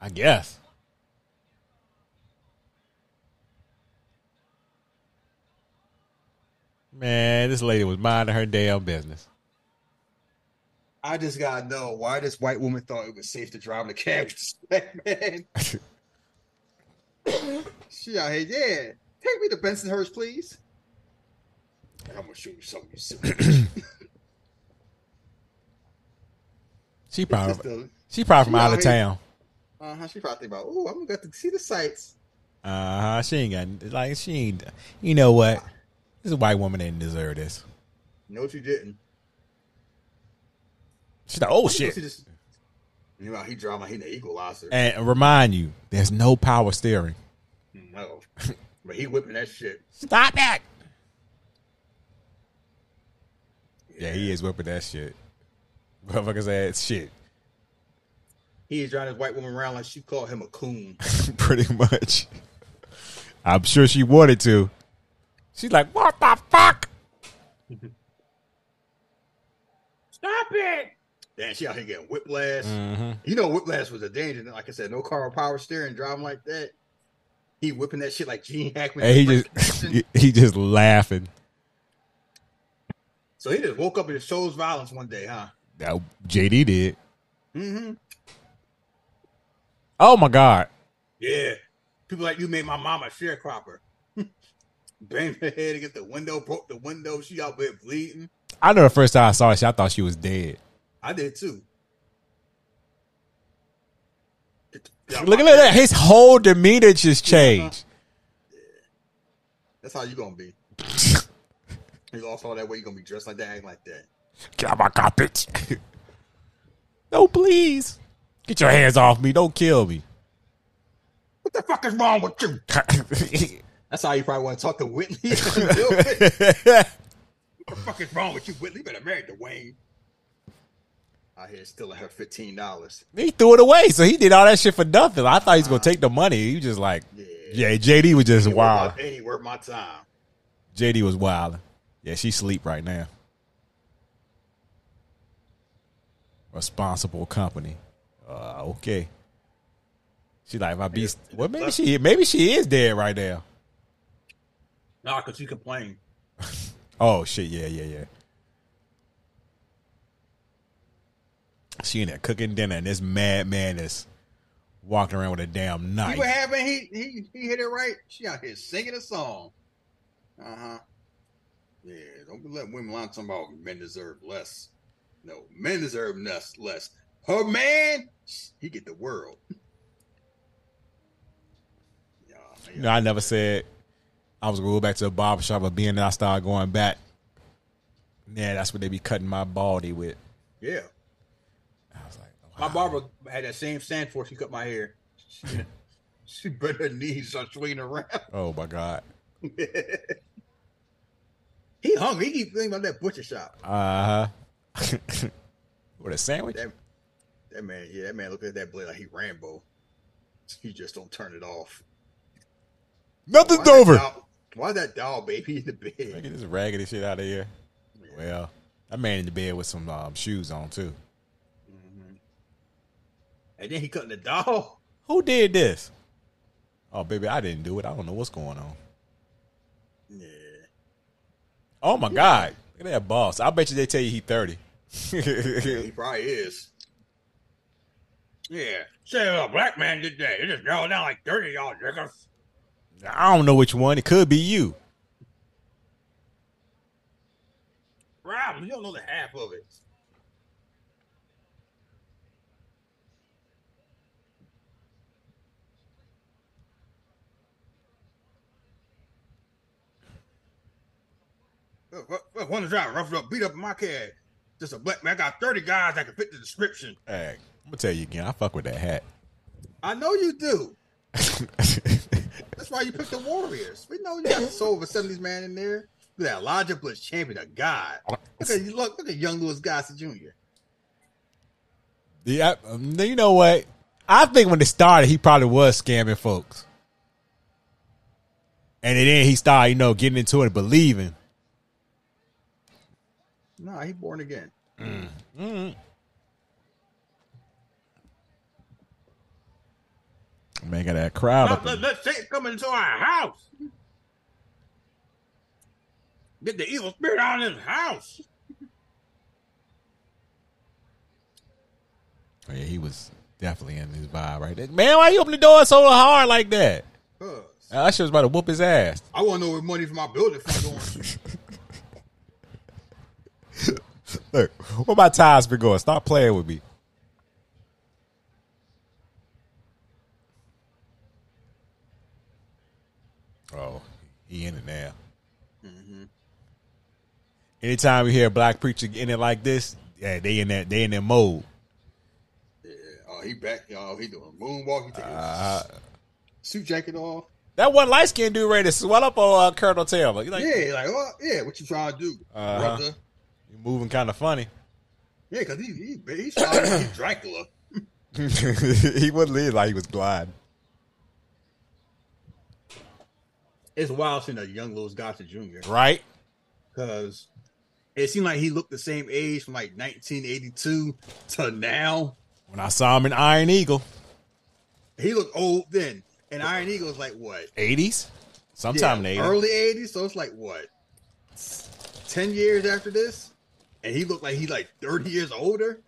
I guess. Man, this lady was minding her damn business.
I just gotta know why this white woman thought it was safe to drive in the cab with this black man. she out here, yeah. Take me to Bensonhurst, please. I'm gonna show you something. You.
She probably she probably from
She
out of town.
Uh-huh. She probably think about, oh, I'm gonna get to see the sights.
Uh huh. She ain't got like she ain't. You know what? This white woman didn't deserve this.
No, what you didn't.
She's like, oh
She
shit.
just, you know, he drama, he the equalizer.
And remind you, there's no power steering.
No, but he whipping that shit.
Stop that. Yeah, he is whipping that shit. Motherfuckers ass shit.
He is driving this white woman around like she called him a coon.
Pretty much. I'm sure she wanted to. She's like, what the fuck?
Stop it! Damn, she out here getting whiplash.
Mm-hmm.
You know, whiplash was a danger. Like I said, no car power steering, driving like that. He whipping that shit like Gene Hackman.
And he just he, he just laughing.
So he just woke up and chose violence one day, huh?
That JD did.
Mm-hmm.
Oh my god.
Yeah. People like you made my mama a sharecropper. Banged her head against the window, broke the window. She out there bleeding.
I know the first time I saw her, I thought she was dead.
I did too.
Look at that. His whole demeanor just changed.
That's how you gonna be. You lost all that weight, you gonna be dressed like that, acting like that.
Get out my car, bitch. no, please. Get your hands off me. Don't kill me.
What the fuck is wrong with you? That's how you probably want to talk to Whitley. what the fuck is wrong with you, Whitley? You better marry Dwayne. Out here stealing her fifteen dollars.
he threw it away, so he did all that shit for nothing. I thought he was gonna take the money. He was just like,
Yeah.
yeah. JD was just wild.
Ain't worth my time.
JD was wild. Yeah, she sleep right now. Responsible company. Uh, okay. She like my beast. Well, maybe she maybe she is dead right now.
Nah, because she complained.
Oh shit, yeah, yeah, yeah. She in there cooking dinner, and this madman is walking around with a damn
See
knife.
what happened? He, he he hit it right. She out here singing a song. Uh huh. Yeah, don't be letting women lie talking about men deserve less. No, men deserve less. Less. Her man, he get the world. Yeah,
You know, I never said I was gonna go back to the barber shop, but being that I started going back, yeah, that's what they be cutting my baldy with.
yeah.
I was like,
oh,
My
barber had that same stand for she cut my hair. She, she bent her knees, started swinging around.
Oh my god.
he hungry. He keep thinking about that butcher shop.
Uh huh. With a sandwich?
That that man, yeah, that man look at that blade like he Rambo. He just don't turn it off.
Nothing's
Why
over.
Why that dog baby in the bed?
Get this raggedy shit out of here. Well, that man in the bed with some um, shoes on too.
And then he cutting the dog.
Who did this? Oh, baby, I didn't do it. I don't know what's going on.
Yeah.
Oh my god, look at that boss. I bet you they tell you he thirty.
He probably is. Yeah. Say a black man did that. It just narrowed down like 30 y'all niggas.
I don't know which one. It could be you.
Rob, you don't know the half of it. One out, roughed up, beat up in my cab. Just a black man. I got 30 guys that can fit the description.
Hey, I'm gonna tell you again. I fuck with that hat.
I know you do. That's why you picked the Warriors. We know you got the soul of a 70s man in there. Look at that Elijah Bliss champion of God. Look at look, look at young Louis Gossett Jr.
yeah, um, you know what? I think when it started, he probably was scamming folks, and then he started, you know, getting into it, believing.
Nah, he born again.
mm-mm man got that crowd
Let,
up.
let,
in-
let Satan come into our house. Get the evil spirit out of his house.
Oh, yeah, he was definitely in his vibe right there. Man, why you open the door so hard like that?
Cuz
I was about to whoop his ass.
I want to know where money for my building fund going to.
Look, where my tires been going? Stop playing with me. Oh, he in it now. Anytime you hear a black preacher in it like this, yeah, they in that they in that mode.
Yeah. Oh, he back, y'all. He doing moonwalk. He taking
Uh,
suit jacket off.
that one light skinned dude ready to swell up on uh, Colonel Taylor. Like
Yeah, like, oh, yeah, what you trying to do,
Uh-huh.
brother?
You moving kind of funny.
Yeah, because he, he, he's Dracula.
he wouldn't leave like he was gliding.
It's wild seeing a young Louis Gossett Jr.
Right?
because it seemed like he looked the same age from like 1982 to now.
When I saw him in Iron Eagle,
He looked old then, and Iron Eagle was like what?
eighties, sometime
Yeah,
in the 80s.
early 80s. So it's like what? Ten years after this, and he looked like he like 30 years older.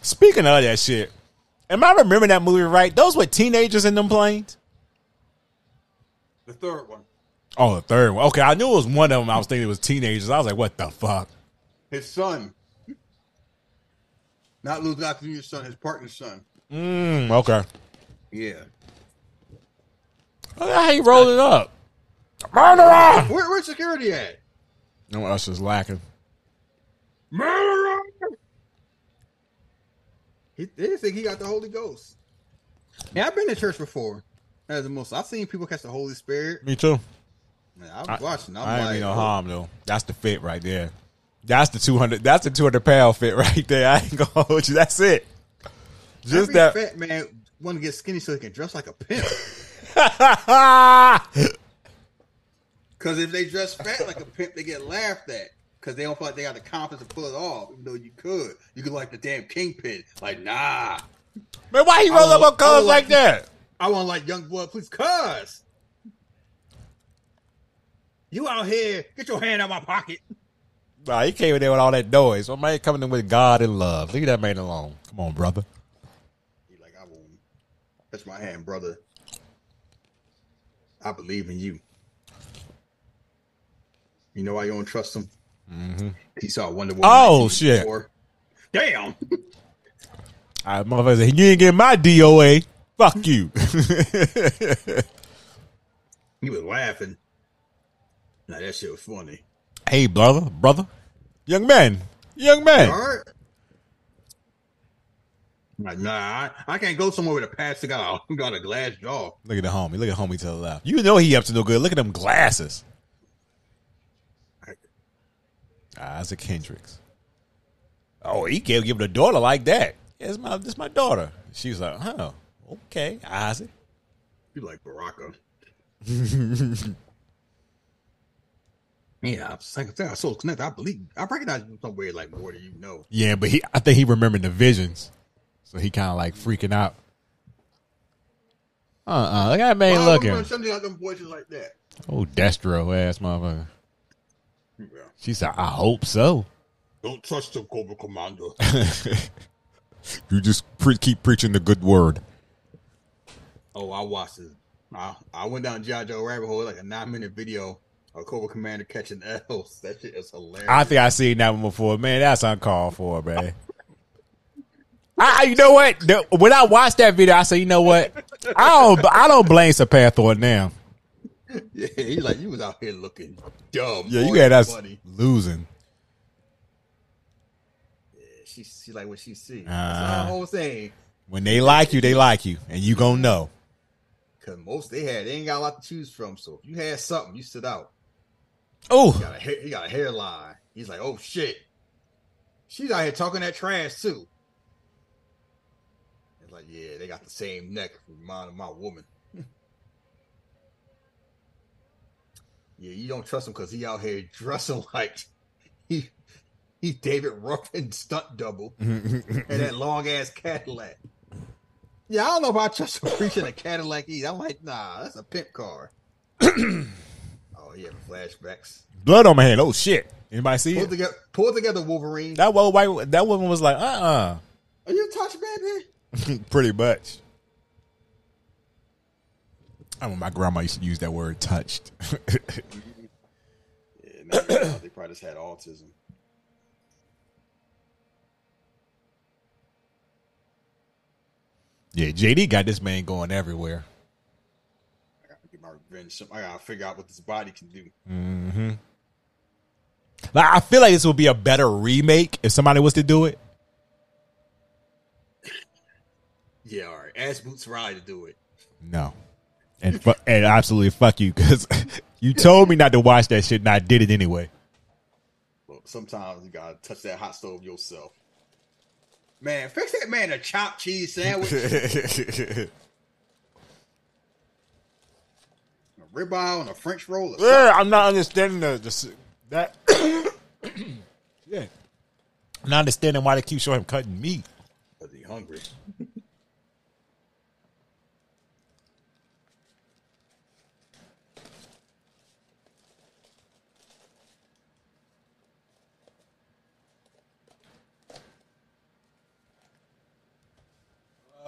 Speaking of that shit, am I remembering that movie right? Those were teenagers in them planes.
The third one,
Oh, the third one. Okay, I knew it was one of them. I was thinking it was teenagers. I was like, what the fuck?
his son, not Louis Gossett Jr.'s son, his partner's son.
Mm, okay.
Yeah.
Look at how he rolled it up. Murderer!
Where, where's security at?
No, us is lacking.
Murderer! He they didn't think he got the Holy Ghost. Yeah, I've been to church before. As a Muslim, I've seen people catch the Holy Spirit.
Me too.
Man, I'm
I,
watching. I'm
I ain't
like,
mean no
oh,
harm though. That's the fit right there. That's the two hundred. That's the two hundred pound fit right there. I ain't gonna hold you. That's it. Just
every
that.
fat man want to get skinny so he can dress like a pimp. Because if they dress fat like a pimp, they get laughed at. Because they don't feel like they got the confidence to pull it off, even though you could. You could like the damn kingpin. Like, nah,
Man, why he roll up on colors like that?
I want like young blood, please, cuz. You out here? Get your hand out my pocket.
Nah, he came in there with all that noise. So man coming in with God and love. Leave that man alone. Come on, brother.
He like, I won't touch my hand, brother. I believe in you. You know why you don't trust him?
Mm-hmm.
He saw Wonder Woman.
Oh,
1984. Damn.
All right, motherfucker said, you ain't getting my DOA. Fuck you.
He was laughing. Now that shit was funny.
hey, brother, brother. Young man. Young man.
All right. Like, nah, I, I can't go somewhere with a patch that got a, got a glass jaw.
Look at the homie. Look at homie to the left. You know he up to no good. Look at them glasses. Isaac Hendrix. Oh, he can't give it a daughter like that. Yeah, this my this my daughter. She was like, huh, okay, Isaac.
You like Baraka. yeah, I like I so connected. I believe I recognize you somewhere like more than you know.
Yeah, but he I think he remembered the visions. So he kind of like freaking out. Uh uh Look at that man
Why
looking.
remember Something like them voices like that.
Oh, Destro ass motherfucker.
Yeah.
She said, I hope so.
Don't trust the Cobra Commander.
You just pre- keep preaching the good word.
oh, I watched it. I, I went down G.I. Joe rabbit hole like a nine minute video of Cobra Commander catching L's. That shit is hilarious.
I think I seen that one before. Man, that's uncalled for, man. I, you know what? The- when I watched that video, I said, you know what? I don't, I don't blame Serpentor now.
yeah, he's like, you was out here looking dumb.
Yeah, you got us
funny.
losing.
Yeah, she, she like what she see. That's the uh, whole thing.
When they like you, they like you, and you gonna know.
Cause most they had, they ain't got a lot to choose from. So if you had something, you stood out.
Oh,
He got a, hair, he got a hairline. He's like, oh shit. She's out here talking that trash too. It's like, yeah, they got the same neck. Remind of my woman. Yeah, you don't trust him because he out here dressing like he he David Ruffin stunt double and that long ass Cadillac. Yeah, I don't know if I trust him preaching a Cadillac either. I'm like, nah, that's a pimp car. oh yeah, flashbacks.
blood on my hand. Oh shit! Anybody see
Pull
it?
together, pull together, Wolverine.
That white, that woman was like, uh, uh.
Are you a touch baby?
uh pretty much. I mean, my grandma used to use that word touched.
Yeah, no, they probably just had autism.
yeah, JD got this man going everywhere.
I gotta get my revenge. I gotta figure out what this body can do.
Mm-hmm. Like, I feel like this would be a better remake if somebody was to do it.
Yeah, all right. Ask Boots Riley to do it.
No, and fu- and absolutely fuck you because you told me not to watch that shit, and I did it anyway.
But sometimes you gotta touch that hot stove yourself. Man, fix that man a chopped cheese sandwich, a ribeye on a French roll. Or.
Yeah, I'm not understanding the, the that. yeah, I'm not understanding why they keep showing him cutting meat.
Cause he hungry.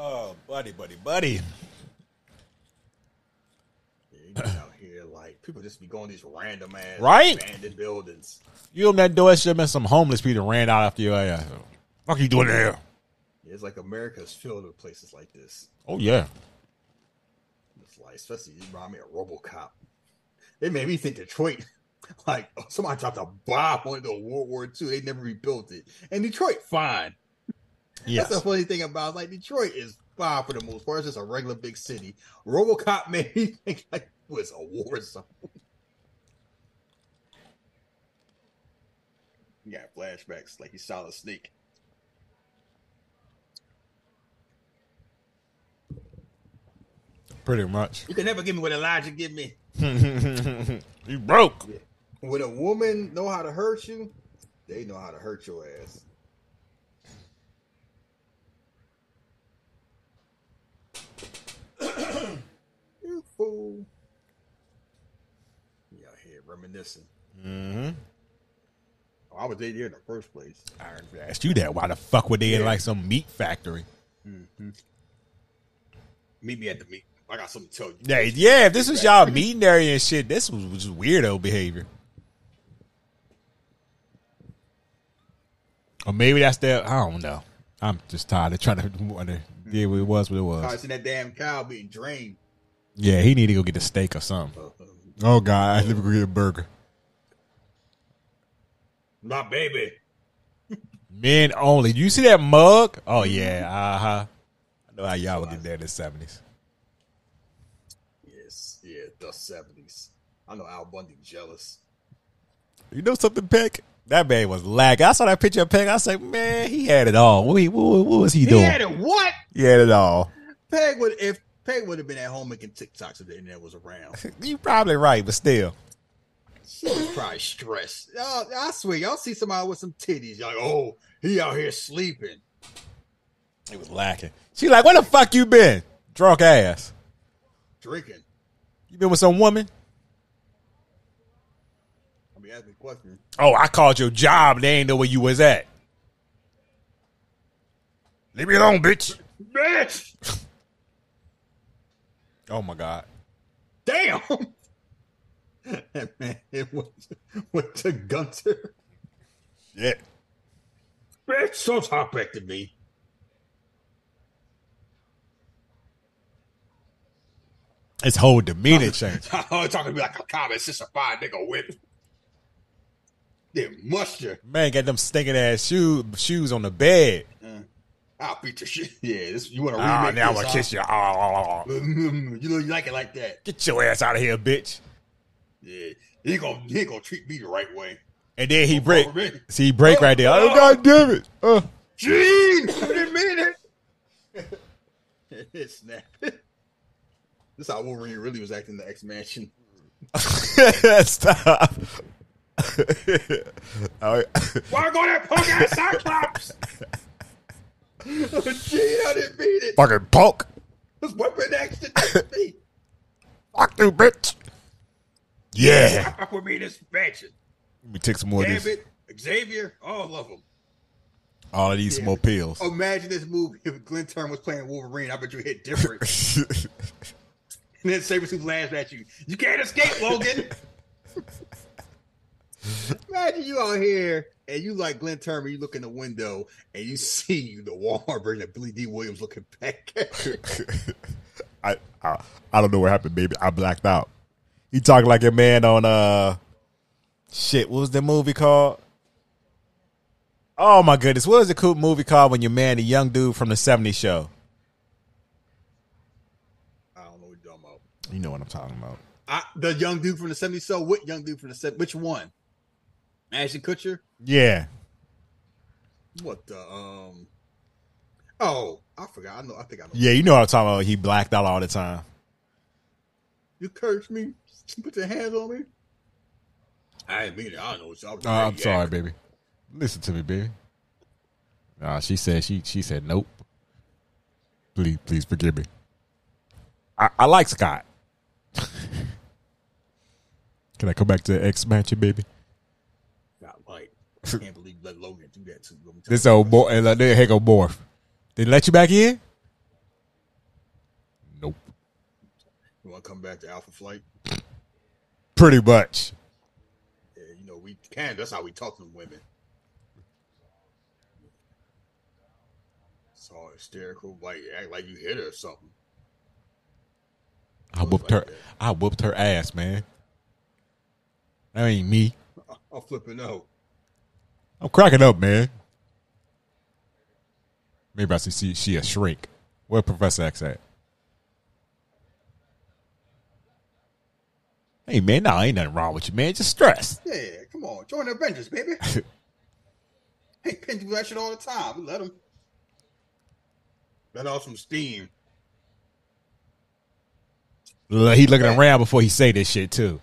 Oh, buddy, buddy, buddy.
Yeah, you just out here like people just be going these random ass
Right?
abandoned buildings.
You open that door, it should have been some homeless people ran out after your ass. Fuck you doing there?
Yeah, it's like America's filled with places like this.
Oh yeah.
It's like, especially you remind me of RoboCop. It made me think Detroit, like oh, somebody dropped a bomb on the World War II. They never rebuilt it, and Detroit fine.
Yes.
That's the funny thing about it. like Detroit is fine for the most part. It's just a regular big city. RoboCop made me think like it was a war zone. You got flashbacks like he saw a snake.
Pretty much.
You can never give me what Elijah give me.
you broke.
When a woman know how to hurt you, they know how to hurt your ass. you fool. Yeah, here reminiscing.
Mm-hmm.
Oh, I was they there in the first place.
I asked you that. Why the fuck were they in like some meat factory?
Meet me at the meat. I got something to tell you.
Yeah, yeah. If this was y'all meeting area and shit, this was just weirdo behavior. Or maybe that's their. I don't know. I'm just tired of trying to wonder. Yeah, it was what it
I
was.
seen that damn cow being drained.
Yeah, he need to go get a steak or something.
Uh,
Oh God, I need to go get a burger.
my baby.
Men only. Do you see that mug? Oh yeah, uh huh. I know how y'all would get there in the seventies.
Yes, yeah, the seventies. I know Al Bundy jealous.
You know something, Peg? That man was lagging. I saw that picture of Peg. I said, man, he had it all. What, what, what was he
He
doing?
had it what?
He had it all.
Peg would if Peg would have been at home making TikToks if the internet was around.
You probably right, but still.
She was probably stressed. Y'all, I swear, y'all see somebody with some titties, y'all like, oh, he out here sleeping.
He was lacking. She like, where the fuck you been? Drunk ass.
Drinking.
You been with some woman?
I mean, ask me a question.
Oh, I called your job. They ain't know where you was at. Leave me alone, bitch.
Bitch!
Oh my god.
Damn! man it went, went to Gunter.
Yeah.
Bitch, don't talk back to me.
His whole demeanor changed.
I'm talking to me like a common sister fine nigga whip. Then muster.
Man got them stinking ass shoes shoes on the bed.
I'll beat your shit. Yeah, this, you want to
Ah,
remake
now I'm gonna kiss you. Ah,
you know you like it like that.
Get your ass out of here, bitch.
Yeah, he ain't gonna he ain't gonna treat me the right way.
And then he break.
over.
See, he break right there. Oh, god damn it. Uh.
Jean, I didn't mean it. Snap. This how Wolverine really was acting in the X Mansion.
Stop. Oh,
Why go that punk ass Cyclops? Oh, Jean, I didn't mean it.
Fucking punk.
This weapon action didn't me.
Fuck you, bitch. Yeah.
Fuck with me in this mansion.
Let me take some more of this.
Gambit, Xavier, all of them.
All of these
Yeah.
more pills.
Imagine this movie if Glynn Turman was playing Wolverine. I bet you hit different. and then Sabretooth laughs at you. You can't escape, Logan. Imagine you out here and you like Glynn Turman. You look in the window and you see the Walmart version of Billy Dee Williams looking back at you.
I, I I don't know what happened, baby. I blacked out. He talking like a man on uh shit. What was the movie called? Oh my goodness, what was the cool movie called when your man, the young dude from the '70s show?
I don't know what you're talking about.
You know what I'm talking about.
I, the young dude from the 70s. So, what young dude from the 70s? Which one? Ashton Kutcher?
Yeah,
What the um? Oh, I forgot. I know. I think I know.
yeah, you know what I'm talking about. He blacked out all the time.
You cursed me. Put your hands on me. I didn't mean it. I don't know. What y'all
Oh, I'm sorry, baby. Listen to me, baby. Nah, she said she she said nope. Please, please forgive me. I, I like Scott. Can I come back to the X Mansion, baby?
Like. I can't believe you let Logan do that to you.
This old boy, and there, here go morph. Did let you back in? Nope.
You want to come back to Alpha Flight?
Pretty much.
Yeah, you know we can. That's how we talk to women. It's all hysterical, like act like you hit her or something.
I whooped her. I whooped her ass, man. That ain't me.
I'm flipping out.
I'm cracking up, man. Maybe I should see she a shrink. Where Professor X at? Hey man, no, ain't nothing wrong with you, man. Just stress.
Yeah, come on, join the Avengers, baby. hey, Penn do that shit all the time. We let him. Let off some steam.
He looking around before he say this shit too.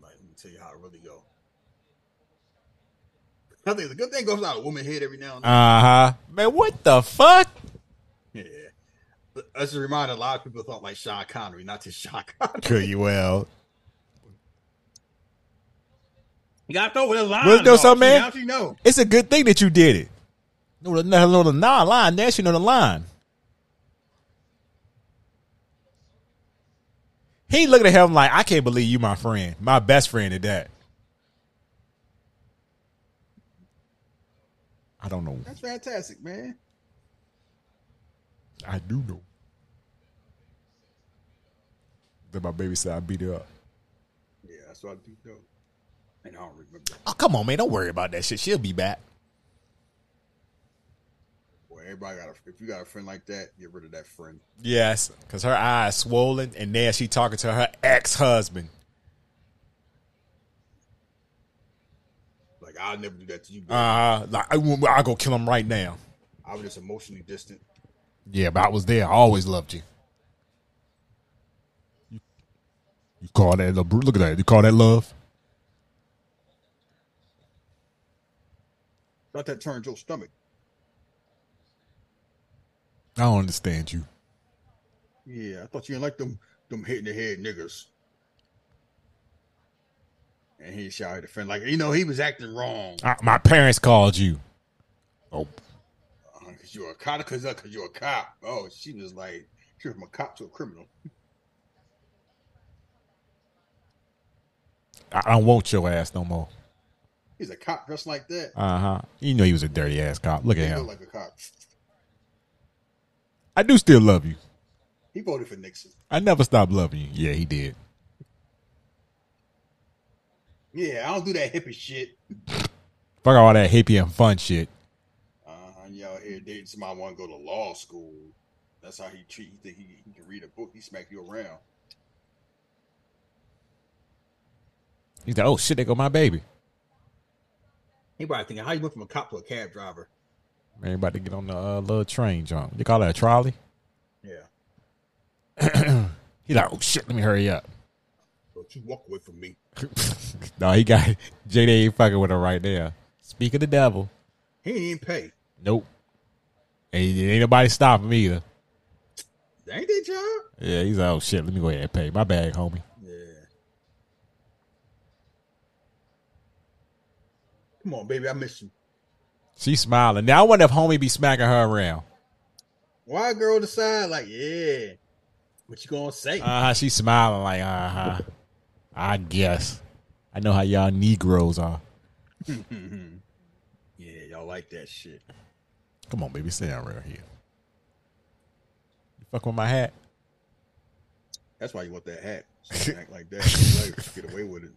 Like, let me tell you how it really go. I think the good thing goes out of woman head every now and then.
Uh huh. Man, what the fuck?
yeah. As a reminder, a lot of people thought like Sean Connery, not just Sean Connery.
Could you well?
You got to throw with a line.
Well, you know
though.
something,
See,
man?
Now she know.
It's a good thing that you did it. No, the, no, the non line. There, she know the line. He looked at him like, I can't believe you, my friend, my best friend at that. I don't know.
That's fantastic, man.
I do know. That my baby said I beat her up.
Yeah, that's what I do know. And I don't remember.
Oh, come on, man. Don't worry about that shit. She'll be back.
Boy, everybody got a. If you got a friend like that, get rid of that friend.
Yes, because her eyes swollen, and now she talking to her ex husband.
I'll never do that to you.
Uh, like I, I'll go kill him right now.
I was just emotionally distant.
Yeah, but I was there. I always loved you. You, you call that love? Look at that. You call that love?
Thought that turned your stomach.
I don't understand you.
Yeah, I thought you didn't like them them hitting the head niggers. And he shouted a friend like, you know, he was acting wrong.
I, my parents called you. Oh,
Uh, Cause you're a cop, cause, uh, you're a cop. Oh, she was like, she went from a cop to a criminal.
I I don't want your ass no more.
He's a cop dressed like that.
Uh huh. You know he was a dirty ass cop. Look at
He
him.
look like a cop.
I do still love you.
He voted for Nixon.
I never stopped loving you. Yeah, he did.
Yeah, I don't do that hippie shit.
Fuck all that hippie and fun shit.
Uh, y'all here dating somebody want to go to law school. That's how he treat. He think he, he can read a book. He smack you around.
He's like, oh shit, they go my baby.
He probably thinking, how you went from a cop to a cab driver?
Man, about to get on the uh, little train John. You call that a trolley?
Yeah.
He like, oh shit, let me hurry up.
Don't you walk away from me.
no, he got JD ain't fucking with her right there. Speak of the devil.
He ain't pay.
Nope. Ain't, ain't nobody stopping me either.
Ain't their job.
Yeah, he's like, oh shit, let me go ahead and pay. My bag, homie.
Yeah. Come on, baby. I miss you.
She's smiling. Now I wonder if homie be smacking her around.
Why girl decide like, yeah, what you gonna say?
Uh huh. She's smiling like, uh huh. I guess. I know how y'all Negroes are.
yeah, y'all like that shit.
Come on, baby, stay right here. You fuck with my hat?
That's why you want that hat. So act like that. Get away, get away with it.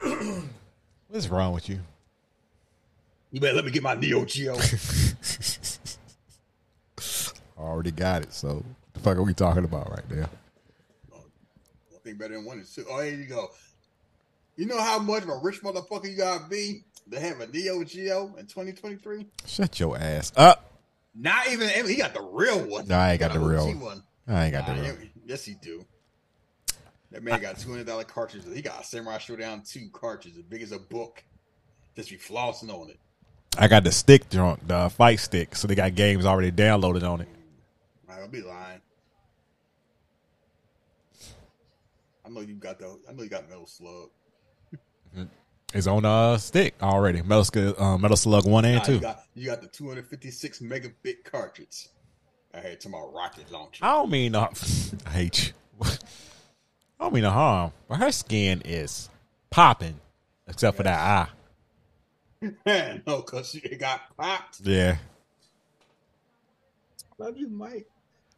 What's wrong with you?
You better let me get my Neo Geo.
I already got it. So the fuck are we talking about right there?
One thing better than one is two. Oh, here you go. You know how much of a rich motherfucker you gotta be to have a Neo Geo in 2023?
Shut your ass up.
Not even he got the real one.
No, I ain't got the real one. I ain't got the real.
yeah, Yes, he do. That man got two hundred dollar cartridges. He got a Samurai Shodown two cartridges, as big as a book. Just be flossing on it.
I got the stick drunk, the fight stick. So they got games already downloaded on it.
I don't be lying. I know you got the. I know you got Metal Slug.
It's on a stick already. Metal, Slug- uh, Metal Slug one and
Nah,
two.
you got you got the two hundred fifty six megabit cartridge. I had to my rocket launcher.
I don't mean no. I hate you. I don't mean no harm, but her skin is popping, except for that eye.
no, cause she got popped.
Yeah.
Love you, Mike.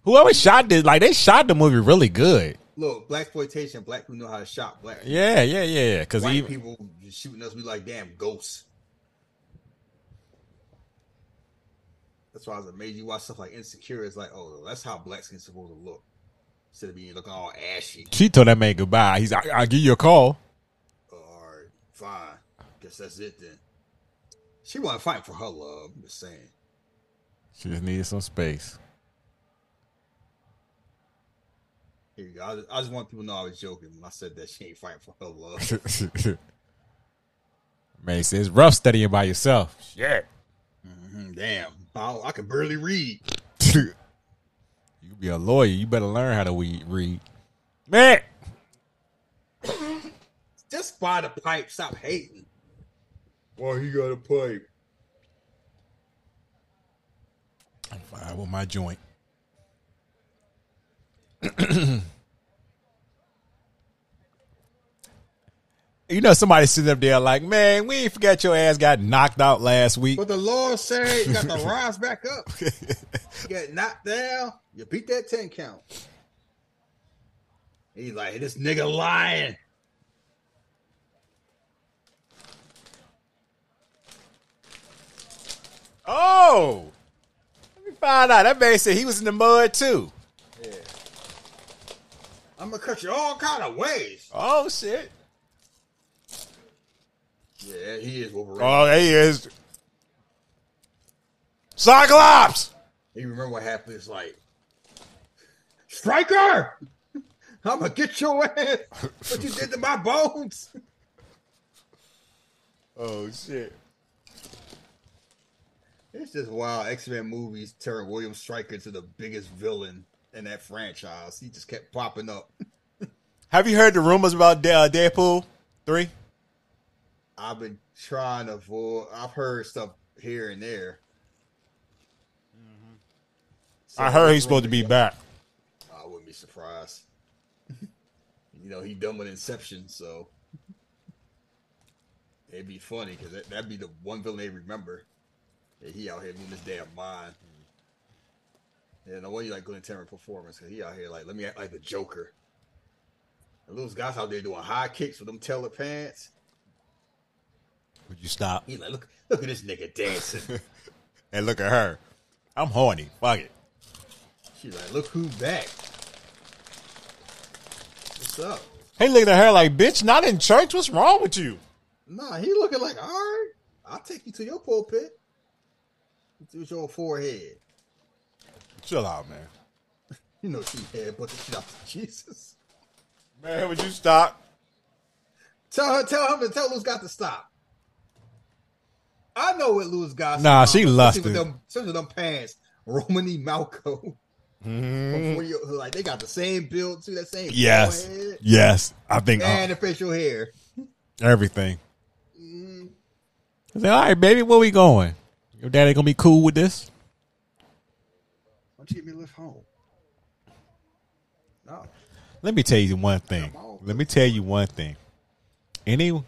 Whoever shot this, like they shot the movie really good.
Look, blaxploitation. Black people know how to shop black.
Yeah, yeah, yeah. yeah.
Because
even
people shooting us, we like damn ghosts. That's why I was amazed. You watch stuff like Insecure. It's like, oh, that's how black skin's supposed to look. Instead of being looking all ashy.
she told that man goodbye. He's like, I'll give you a call.
Oh, all right, fine. Guess that's it then. She wasn't fighting for her love. I'm just saying.
She just needed some space.
Here you go. I just, I just want people to know I was joking when I said that she ain't fighting for her love.
man, it's it's rough studying by yourself. Shit.
Mhm, Damn, I, I can barely read.
you be a lawyer. You better learn how to we- read. Man.
just buy the pipe. Stop hating. Why he got a pipe?
I'm fine with my joint. you know, somebody sitting up there like, man, we ain't forget your ass got knocked out last week.
But the Lord said you got to rise back up. You get knocked down, you beat that 10 count. He's like, this nigga lying.
Oh, let me find out. That man said he was in the mud too.
I'm gonna cut you all kind of ways.
Oh shit.
Yeah, he is Wolverine.
Oh, there he is. Cyclops.
You remember what happened? It's like, Stryker, I'm gonna get your ass. What you did to my bones?
Oh shit.
It's just wild. X Men movies turn William Stryker into the biggest villain in that franchise. He just kept popping up.
Have you heard the rumors about uh, Deadpool three?
I've been trying to avoid. I've heard stuff here and there. So
I heard he's supposed to be back.
I wouldn't be surprised. you know, he done with Inception, so it'd be funny because that, that'd be the one villain they remember. That he out here losing his damn mind. Yeah, no wonder you like Glynn Turman performance because he out here like, let me act like the Joker. And those guys out there doing high kicks with them tailored pants.
Would you stop
He like, look, look at this nigga dancing.
and look at her? I'm horny. Fuck it.
She's like, look who's back. What's up?
Hey, looking at her like, bitch, not in church. What's wrong with you?
Nah, he looking like, all right, I'll take you to your pulpit. With your forehead.
Chill out, man.
You know she had but the shit out to Jesus.
Man, would you stop?
Tell her, tell him, and tell Luz got to stop. I know what Luz got.
Nah, she
with
lusted.
Them, especially with them pants. Romany Malco.
Mhm.
You- like they got the same build too, that same
Yes, yes. I think uh,
and the facial hair.
everything.
Mm,
I said, all right, baby, where we going? Your daddy gonna be cool with this?
Why don't you get me lift home? No.
Let me tell you one thing. Let me tell you one thing. Any, well,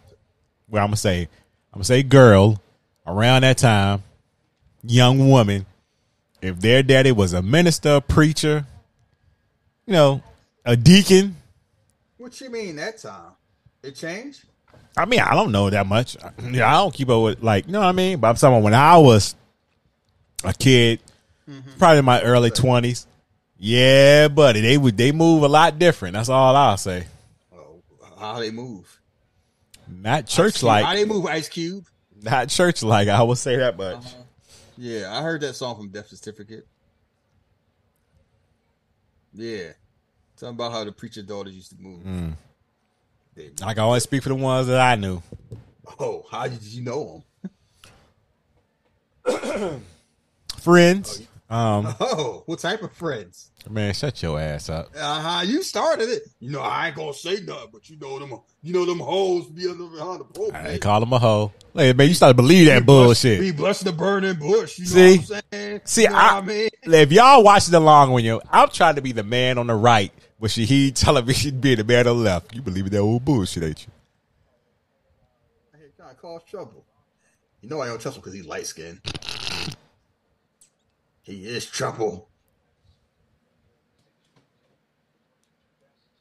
I'm gonna say, I'm gonna say, girl, around that time, young woman, if their daddy was a minister, a preacher, you know, a deacon.
What you mean that time? It changed?
I mean, I don't know that much. Yeah, I don't keep up with like, you know what I mean. But I'm talking when I was a kid, probably in my early twenties. Yeah, buddy, they would they move a lot different. That's all I'll say.
Oh, how they move?
Not church like.
How they move, Ice Cube?
not church like. I will say that much.
Yeah, I heard that song from Death Certificate. Yeah. Talking about how the preacher daughters used to move.
Mm.
They-
I can only speak for the ones that I knew.
oh, how did you know them?
Friends. Um.
Oh, what type of friends?
man, shut your ass up.
Uh huh. You started it. You know, I ain't gonna say nothing, but you know them. You know them hoes be under behind the pulpit.
I ain't call them a hoe. Hey, man, you started to believe that bullshit.
Be blessed the burning bush. You know
See?
what I'm saying?
See,
you know
I,
I mean?
if y'all watching along when you, I'm trying to be the man on the right, but she he telling me she'd be the man on the left. You believe in that old bullshit, ain't you?
Hey, trying to cause trouble. You know I don't trust him because he's light skinned. He is trouble.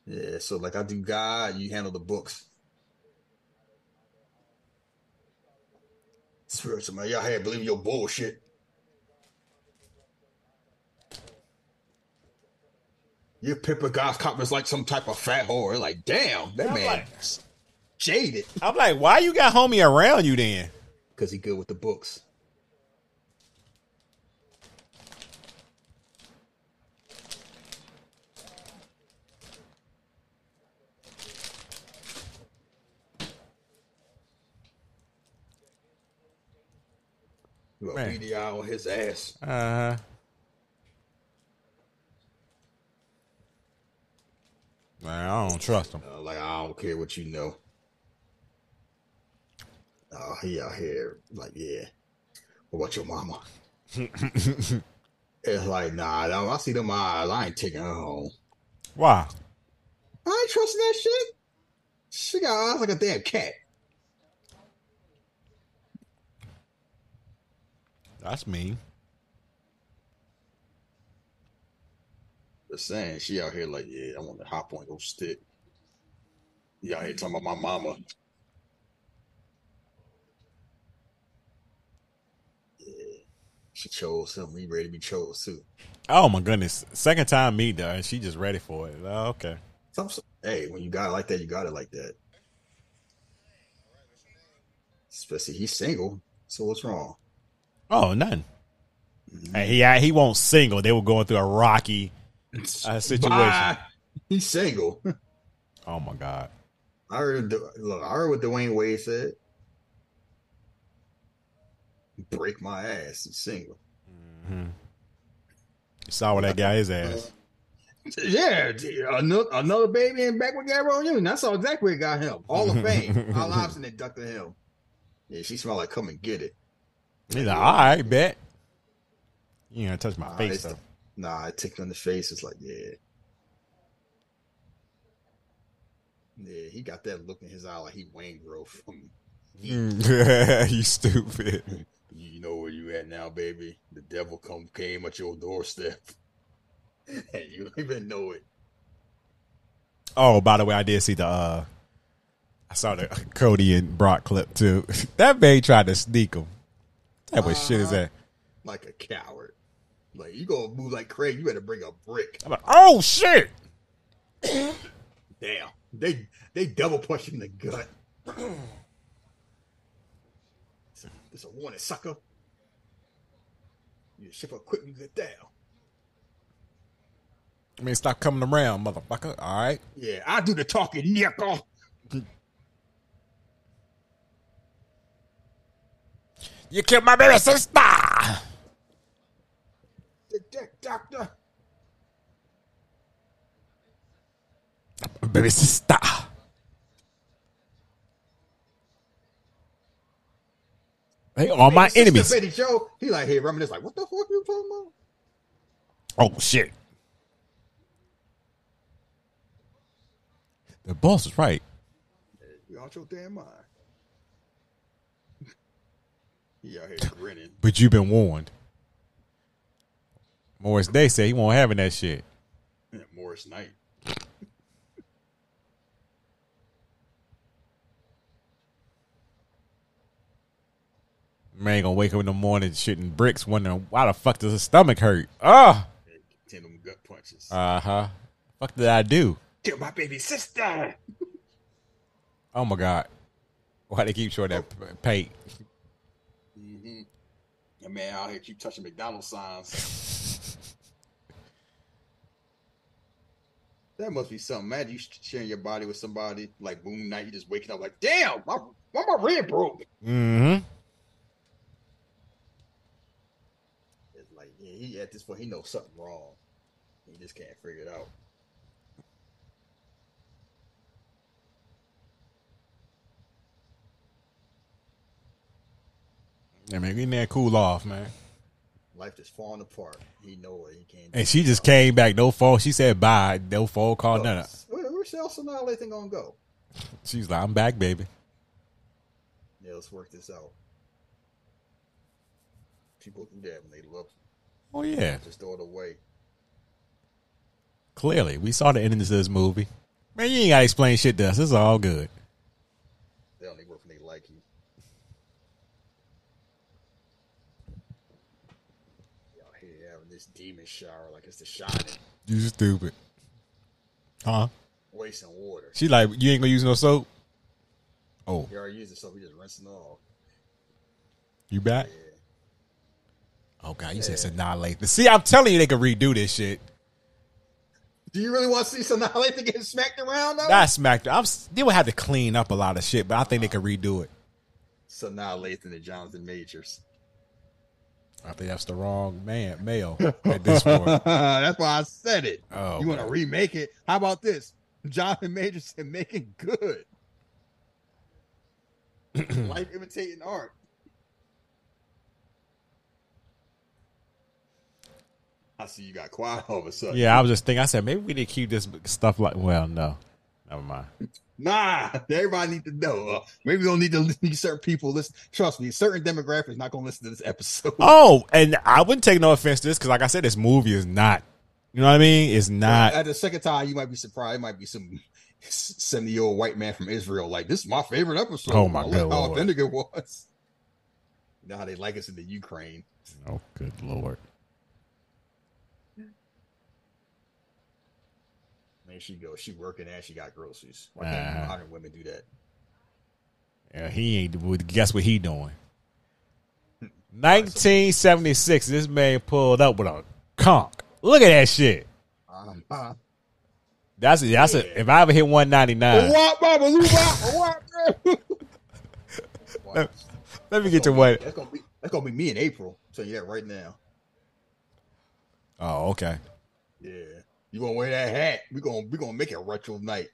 Yeah, so like I do God, you handle the books. Spiritual man, y'all here believe your bullshit. Your Pippa God's coppers like some type of fat whore. Like, damn, that
I'm
man
like-
jaded.
I'm like, why you got homie around you then?
Because he good with the books. You a on his ass.
Uh huh. Man, I don't trust him.
Uh, like I don't care what you know. Oh, he out here like, yeah. What about your mama? it's like, nah, I see them eyes. I ain't taking her home.
Why?
I ain't trusting that shit. She got eyes like a damn cat.
That's mean.
Just saying, she out here like, yeah, I want to hop on your stick. You out here talking about my mama. Yeah, she chose him. He ready to be chose too.
Oh my goodness! Second time me and she just ready for it. Oh, okay.
Some, hey, when you got it like that, you got it like that. Especially he's single, so what's wrong?
Oh, none. And he he won't single. They were going through a rocky uh, situation. Bye.
He's single.
oh my god!
I heard. Look, I heard what Dwyane Wade said. Break my ass. He's single.
Mm-hmm. You saw what that guy is ass.
Yeah, another, another baby and back with Gabrielle Union. That's all exactly what got him. All of fame. All Hobson inducted him. Yeah, she smelled like come and get it.
He's like, all right, bet. You ain't gonna touch my
nah,
face though.
Nah, I ticked on the face. It's like, yeah. Yeah, he got that look in his eye like he Wayne Grove from
you stupid.
You know where you at now, baby. The devil come came at your doorstep. and you don't even know it.
Oh, by the way, I did see the uh I saw the Cody and Brock clip too. that man tried to sneak him. That was uh, shit is that?
Like a coward. Like you gonna move like Craig, you better bring a brick.
I'm like, oh shit.
Damn. They they double punched him in the gut. It's a warning, sucker. You ship up quick and get down.
I mean, stop coming around, motherfucker. All right.
Yeah, I do the talking, nickel.
You killed my baby sister.
The dick doctor.
Baby sister. They are my enemies.
Betty Joe, he like, hey, reminisce like, what the fuck you talking about?
Oh shit. The boss is right.
You out your damn mind. Here grinning.
But you've been warned. Morris Day said he won't having that shit.
Yeah, Morris Knight.
Man gonna wake up in the morning shitting bricks, wondering why the fuck does his stomach hurt? Ah, oh.
ten them gut punches.
Uh huh. Fuck did I do?
Kill my baby sister.
oh my god, why they keep showing that oh. paint?
Mm-hmm. And man out here keep touching McDonald's signs. that must be something. Man, you sharing your body with somebody like Boom Night. You just waking up like, damn, my, why my rib broke?
Mm-hmm.
It's like yeah, he at this point he knows something wrong. He just can't figure it out.
Yeah, man, getting that cool off, man.
Life just falling apart. He know it. He can't.
And she just came back. No phone. She said bye. No phone Call none.
Where, where's Elsa now? Everything gonna go?
She's like, I'm back, baby.
Yeah, let's work this out. People do that when they love
Oh yeah.
Just throw it away.
Clearly, we saw the ending of this movie. Man, you ain't gotta explain shit to us. Is all good.
They only work when they like you. Y'all here having this demon shower like it's the shining.
You stupid. Huh?
Wasting water.
She like, you ain't gonna use no soap? Oh.
You already used the soap, you just rinsing off.
You back? Yeah. Oh god, you yeah. said Lathan. See, I'm telling you, they could redo this shit.
Do you really want to see Lathan get smacked around? Though?
Not smacked. I'm. They would have to clean up a lot of shit, but I think they could redo it.
Sanaa Lathan and Jonathan Majors.
I think that's the wrong man, male at this point.
that's why I said it.
Oh,
you want to remake it? How about this? Jonathan Majors and making good. Life imitating art. I see you got quiet all of a sudden.
Yeah, I was just thinking. I said maybe we need to keep this stuff like. Well, no, never mind.
Nah, everybody need to know. Uh, maybe we don't need to listen to certain people. Listen, trust me, certain demographics not going to listen to this episode.
Oh, and I wouldn't take no offense to this because, like I said, this movie is not. You know what I mean? It's not.
At the second time, you might be surprised. It might be some seventy year old white man from Israel. Like this is my favorite episode.
Oh, my
I like
good
How authentic it was. You know how they like us in the Ukraine.
Oh, good lord.
Man, she go, She working and she got groceries. Why can't
Uh-huh.
modern women do that?
Yeah, he ain't. Guess what he doing? 1976. This man pulled up with a conch. Look at that shit.
Um, uh,
That's a, that's a. If I ever hit 199,
what, Baba, what, what?
let me get to what.
That's gonna be that's gonna be me in April. You that right now.
Oh, okay.
Yeah, you gonna wear that hat? We gonna we gonna make it retro night.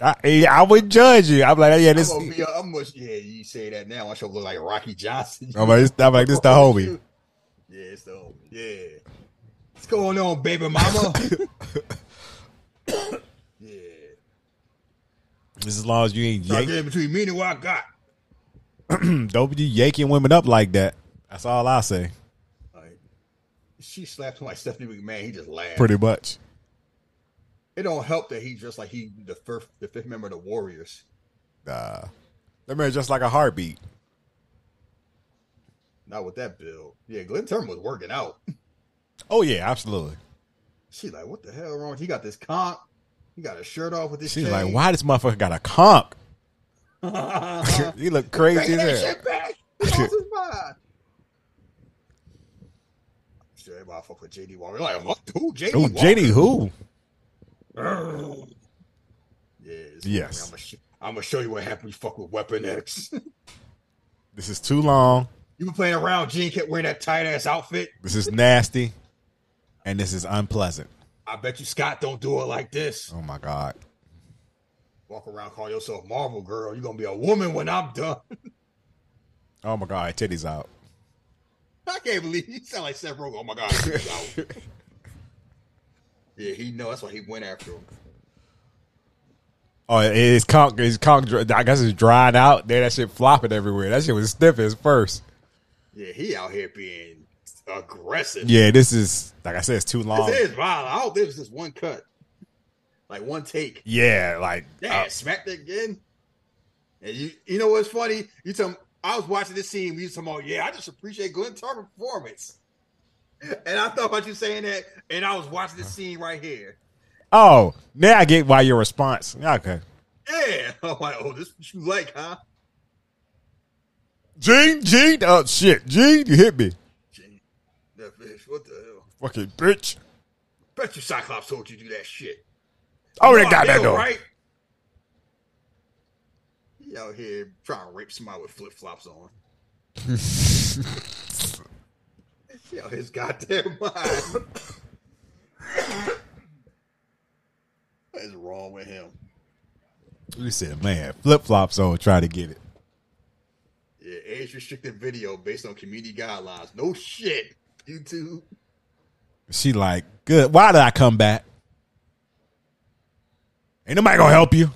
I, I would judge you. I'm like, yeah, this.
I'm gonna be. I'm gonna, yeah, you say that now. I should look like Rocky Johnson.
I'm like, I'm like, this the homie.
Yeah, it's the homie. Yeah. What's going on, baby mama? yeah.
Just as long as you ain't
Try to
yank,
get in between me and what I got.
don't be yanking women up like that. That's all I say.
Like, she slapped my Stephanie McMahon. He just laughed.
Pretty much.
It don't help that he just like he the first the fifth member of the Warriors.
Uh, that man just like a heartbeat.
Not with that build. Yeah, Glynn Turman was working out.
Oh yeah, absolutely.
She like, what the hell wrong? He got this comp. He got his shirt off with this.
She's
chain.
like, why this motherfucker got a?
Bring
he look crazy
that shit back. He lost his mind. Sure, everybody fuck with JD Walker. Like, what? Who? JD? Walker?
JD, who?
Yes.
Yes.
I'm gonna, sh- show you what happened. You fuck with Weapon X.
This is too long.
you been playing around. Jean kept wearing that tight ass outfit.
This is nasty, and this is unpleasant.
I bet you Scott don't do it like this.
Oh my god.
Walk around, call yourself Marvel girl. You're gonna be a woman when I'm done.
Oh my god, titties out.
I can't believe you sound like Seth Rogen. Oh my god, he's out. yeah, he know that's why he went after him.
Oh, his conk, his conk. I guess it's drying out. There, that shit flopping everywhere. That shit was stiff as first.
Yeah, he out here being aggressive.
Yeah, this is like I said, it's too long.
This is violent. I hope this was just one cut, like one take.
Yeah, like
Yeah,
uh,
smacked it again. And you, you know what's funny? You tell me, I was watching this scene. We was talking about, yeah, I just appreciate Glynn Turman's performance. And I thought about you saying that, and I was watching this scene right here.
oh, now I get why your response. Okay,
Yeah, I'm like, oh, this what you like, huh?
Jean, Jean, oh shit, Jean, you hit me,
Gee, that bitch, what the hell?
fucking bitch.
Bet you Cyclops told you to do that shit.
Oh, they
Oh,
got that door.
right? He out here trying to rape somebody with flip flops on. He out his goddamn mind. what is wrong with him?
You said, man, flip flops on, try to get it.
Yeah, age restricted video based on community guidelines. No shit, YouTube.
She like, good. Why did I come back? Ain't nobody gonna help you.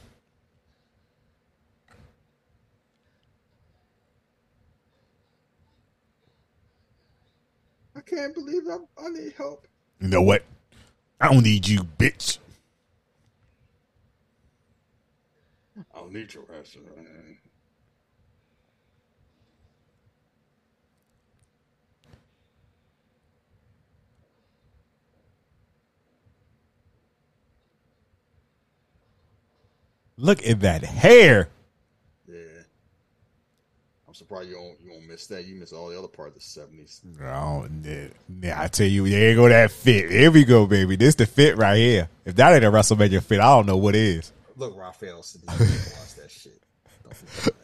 Can't believe I, I need help.
You know what? I don't need you, bitch.
I don't need your ass. man.
Look at that hair.
Surprised you don't you don't miss that. You miss all the other part of the seventies.
Oh, yeah, I tell you, there you go that fit. Here we go, baby. This the fit right here. If that ain't a WrestleMania fit, I don't know what is.
Look, Raphael can't watch that shit. Don't that.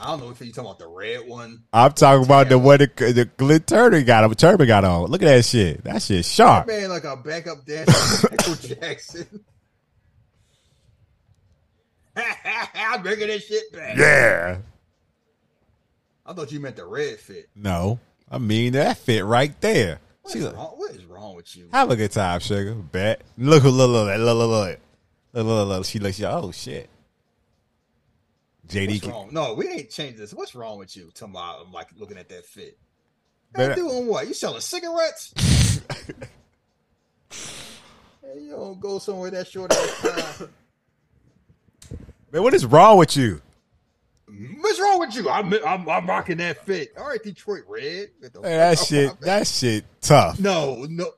I don't know if you talking about the red one.
I'm talking about the one that the Glynn Turman got him. Turman got on. Look at that shit. That shit sharp.
Man, like a backup dancer, Michael Jackson. I'm bringing this shit back.
Yeah.
I thought you meant the red fit.
No, I mean that fit right there.
What
She's
is
like,
wrong? What is wrong with you?
have a good time, sugar. Bet. Look, look, look, look, look, look, look, look, look, look. She looks. Oh shit. JD.
What's
can-
wrong? No, we ain't changed this. What's wrong with you? About I'm like looking at that fit. Hey, doing what? You selling cigarettes? hey, you don't go somewhere that short ass time.
Man, what is wrong with you?
What's wrong with you? I'm, I'm I'm rocking that fit. All right, Detroit Red.
That shit. That shit tough.
No, no.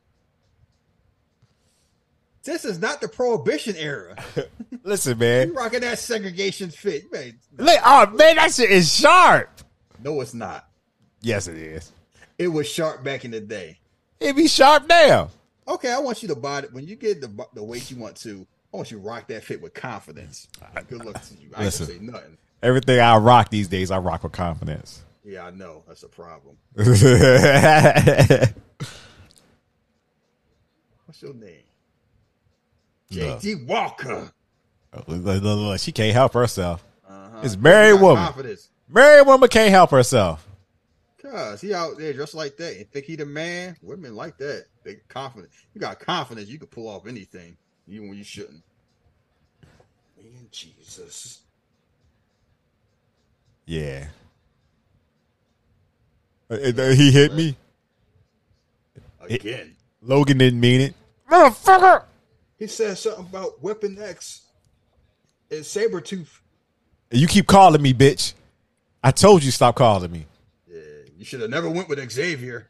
This is not the prohibition era.
Listen, man.
You rocking that segregation fit. Man,
Look, oh man, that shit is sharp.
no, it's not.
Yes, it is.
It was sharp back in the day.
It be sharp now.
Okay, I want you to buy it when you get the the weight you want to. I want you to rock that fit with confidence. Good luck to you. I
Listen.
gonna say nothing.
Everything I rock these days, I rock with confidence.
Yeah, I know that's a problem. What's your name?
No.
JD Walker.
look, look, she can't help herself.
Uh-huh.
It's married woman.
Confidence.
Married woman can't help herself.
Cause he out there just like that. and think he the man? Women like that. They confident. You got confidence. You can pull off anything, even when you shouldn't. Man, Jesus.
Yeah. Uh, uh, He hit me.
Again.
Logan didn't mean it. Motherfucker.
He said something about Weapon X and Sabretooth.
You keep calling me, bitch. I told you stop calling me.
Yeah, you should have never went with Xavier.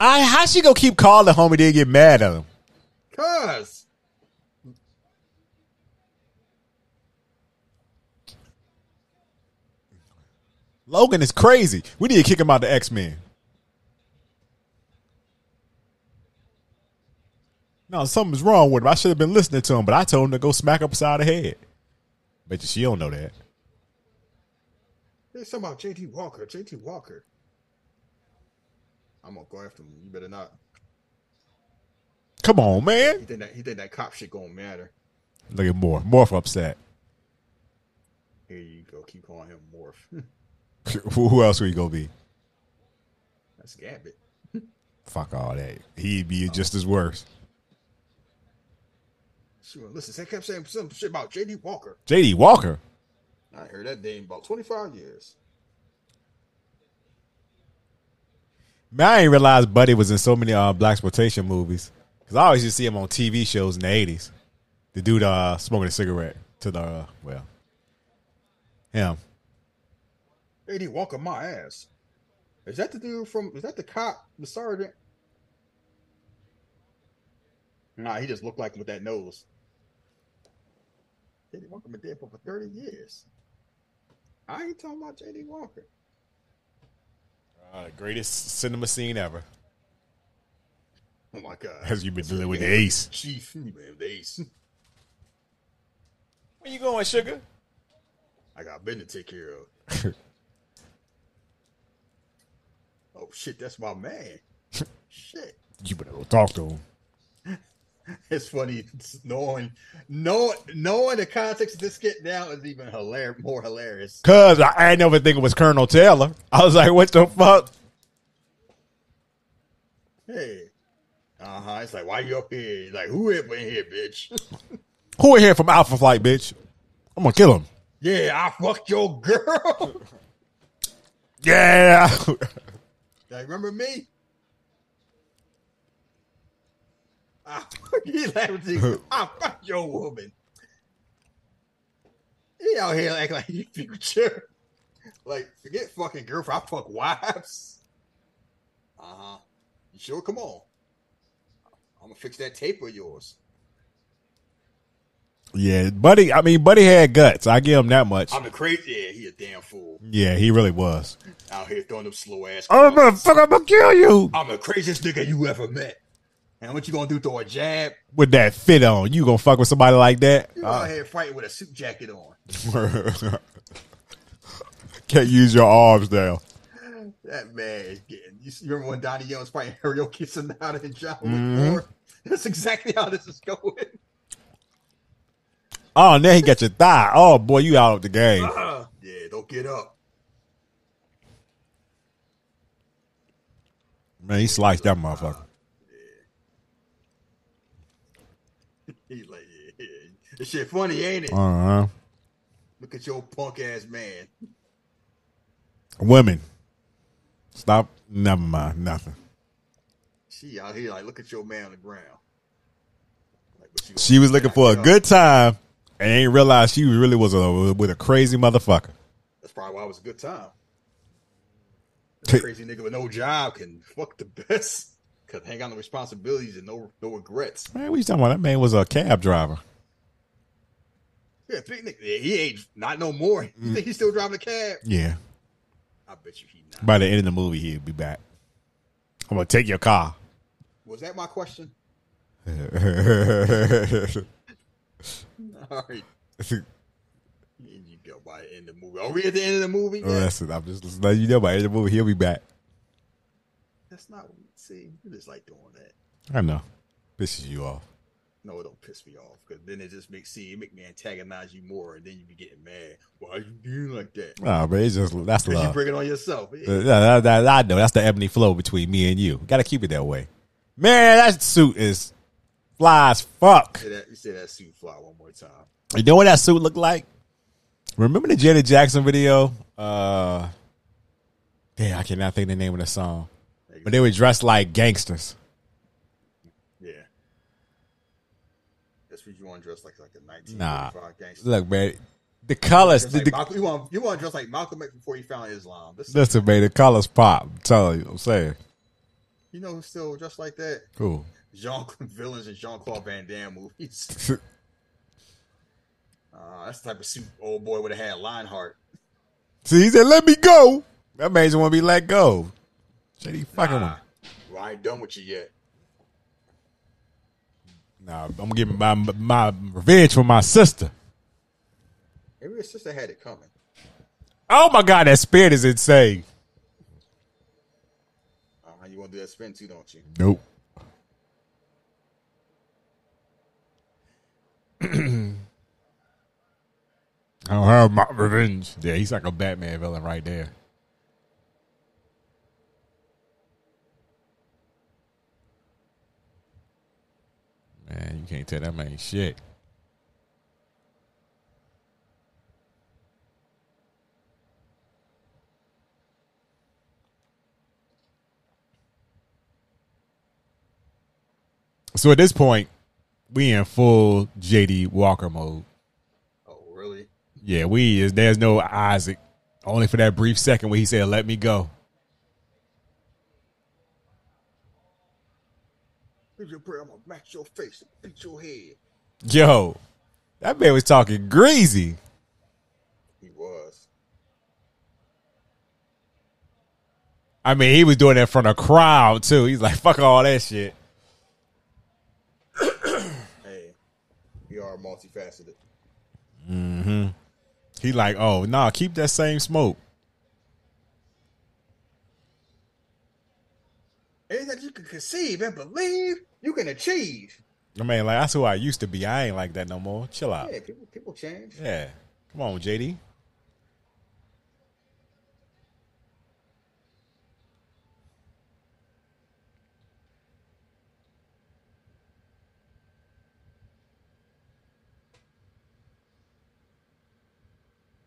I how she gonna keep calling homie then get mad at him?
Cause
Logan is crazy. We need to kick him out the X Men. No, something's wrong with him. I should have been listening to him, but I told him to go smack up upside the head. Bet you she don't know that.
there's something about JD Walker. JD Walker. I'm gonna go after him. You better not.
Come on, man.
He think that he think that cop shit gonna matter.
Look at Morph. Morph upset.
Here you go. Keep calling him Morph.
Who who else would he go be?
That's Gambit.
Fuck all that. He'd be just as worse.
Sure. Listen, they kept saying some shit about JD Walker.
JD Walker.
I heard that name about 25 years.
Man, I didn't realize Buddy was in so many uh, blaxploitation movies. Cause I always used to see him on TV shows in the eighties. The dude uh, smoking a cigarette to the uh, well, him.
JD Walker, my ass. Is that the dude from? Is that the cop, the sergeant? Nah, he just looked like him with that nose. JD Walker been dead for over 30 years. I ain't talking about JD Walker.
Uh, greatest cinema scene ever.
Oh my god.
As you've been dealing with the ace.
Chief, you man, the ace.
Where you going, sugar?
I got Ben to take care of. Oh shit, that's my man. shit.
You better go talk to him.
It's funny knowing knowing knowing the context of this get now is even hilarious more hilarious.
Cause I, I never think it was Colonel Taylor. I was like, what the fuck?
Hey. Uh-huh. It's like, why you up here? He's like, who in here, bitch?
Who in here from Alpha Flight, bitch? I'm gonna kill him.
yeah, I fucked your girl.
Yeah.
Like, remember me? Ah, he laughing to you. I fuck your woman. He out here acting like you future. Like, forget fucking girlfriend. I fuck wives. Uh-huh. You sure? Come on. I'm gonna fix that tape of yours.
Yeah, Buddy. I mean, Buddy had guts. I give him that much.
I'm a crazy. Yeah, he a damn fool.
Yeah, he really was.
Out here throwing them slow ass.
Oh, motherfucker, I'm gonna kill you
I'm the craziest nigga you ever met. And what you gonna do? Throw a jab?
with that fit on. You gonna fuck with somebody like that?
You out here fighting with a suit jacket on.
Can't use your arms now.
That man is getting. You remember when Donnie Yen was fighting Hiroyuki Sanada and John
Mhm.
4? That's exactly how this is going.
Oh, now he got your thigh. Oh boy, you out of the game.
Ah, yeah, don't get up.
Man, he sliced that motherfucker.
He's like, yeah. This shit funny, ain't it?
Uh huh.
Look at your punk ass man.
Women, stop. Never mind. Nothing.
She out here like, look at your man on the ground. Like,
She was looking for a good time and ain't realize she really was a, with a crazy motherfucker.
That's probably why it was a good time. That crazy nigga with no job can fuck the best. Cause hang on the responsibilities and no no regrets.
Man, what you talking about? That man was a cab driver.
Yeah, big nigga. Yeah, he ain't not no more. You mm. think he's still driving a cab?
Yeah.
I bet you he not.
By the end of the movie, he'll be back. I'm gonna take your car.
Was that my question? All right. You go by the end of the movie. Are we at the end of the movie?
Oh, that's it. I'm just letting you know by the end of the movie, he'll be back.
That's not what we see. You just like doing that.
I know. Pisses you off.
No, it don't piss me off because then it just makes see it make me antagonize you more, and then you be getting mad. Why are you doing like that?
Nah, but it's just that's
Because you
love.
bring it on yourself.
Uh, that- that- I know that's the ebony flow between me and you. Got to keep it that way. Man, that suit is fly as fuck.
That, you say that suit fly one more time.
You know what that suit looked like? Remember the Janet Jackson video? Uh, damn, I cannot think the name of the song. But they were dressed like gangsters.
Yeah. That's what you want to dress like, like a
Nah,
1945 gangster.
look, man, the colors,
Dress
the,
like Malcolm, you want you want to dress like Malcolm X before he found Islam. This,
listen, man, the colors pop. I'm telling you, I'm saying,
you know who's still dressed like that?
cool.
Jean villains in Jean Claude Van Damme movies. Uh, that's the type of suit old boy would have had Lionheart.
See, he said, "Let me go." That makes you want to be let go. Shady fucking
Nah,
one.
well, I ain't done with you yet.
Nah, I'm gonna my my revenge for my sister.
Maybe his sister had it coming.
Oh my god, that spirit is insane.
Uh, you want to do that spin too, don't you?
Nope. I don't have my revenge. Yeah, he's like a Batman villain right there. Man, you can't tell that man shit. So at this point, we in full JD Walker mode.
Oh, really?
Yeah, we is. There's no Isaac. Only for that brief second where he said, "Let me go."
Leave your prayer. I'm gonna match your face, beat your head.
Yo, that man was talking greasy.
He was.
I mean, he was doing that in front of a crowd too. He's like, "Fuck all that shit."
Hey, we Mm-hmm.
He like, "Oh, nah, keep that same smoke."
Anything that you can conceive and believe, you can achieve.
I mean, like that's who I used to be. I ain't like that no more. Chill out.
Yeah, people people change.
Yeah, come on, JD.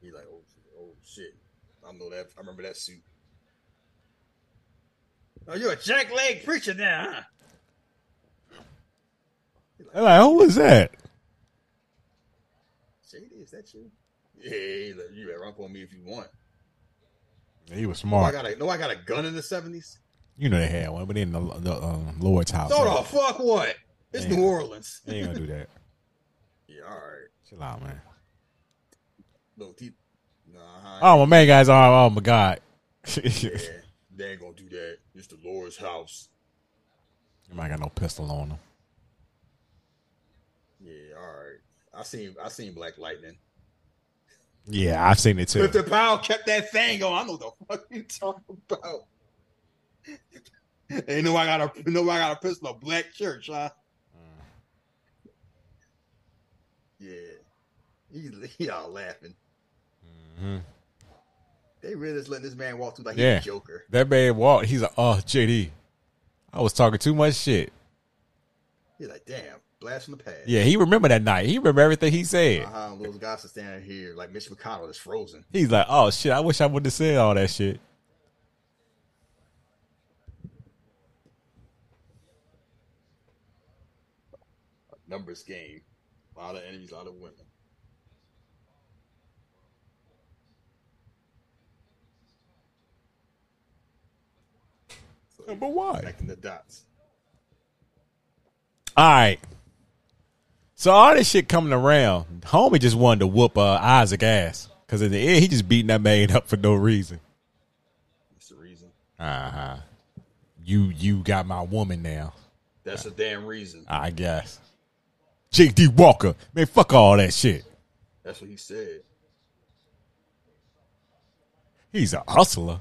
He like, oh, oh shit. I that. I remember that suit. Oh, you're a jack leg preacher now, huh?
They're like, who was that?
Shady, is that you? Yeah, like, you better run up on me if you want.
He was
No, I
smart.
got a no. I got a gun in the seventies.
You know they had one, but in the, the um, Lord's house.
So the fuck what? It's
Yeah.
New Orleans.
They ain't gonna do that.
Yeah, all right.
Chill out, man.
Look, he, nah,
Oh my man, guys! Oh, oh my god.
yeah, they ain't gonna do that. It's the Lord's house.
You might got no pistol on him.
Yeah, all right. I seen I seen Black Lightning.
Yeah, I've seen it too.
If the Powell kept that thing on, I know the fuck you talking about. Ain't know I got a know I got a pistol, a black church, huh?
Mm.
Yeah. He, he all laughing.
Mhm.
They really just letting this man walk through like
Yeah.
he's a Joker.
That man walked. He's like, oh, JD, I was talking too much shit.
He's like, damn, blast from the past.
Yeah, he remember that night. He remember everything he said.
Uh-huh. Guys are standing here like Mitch McConnell is frozen.
He's like, oh shit, I wish I would have said all that shit.
Numbers game. A lot of enemies, a lot of women.
But why?
Connecting the dots.
All right. So all this shit coming around, homie just wanted to whoop uh, Isaac ass because in the end he just beating that man up for no reason.
That's the reason.
Uh huh. You you got my woman now.
That's a damn reason.
I guess. J.D. Walker, man, fuck all that shit.
That's what he said.
He's a hustler.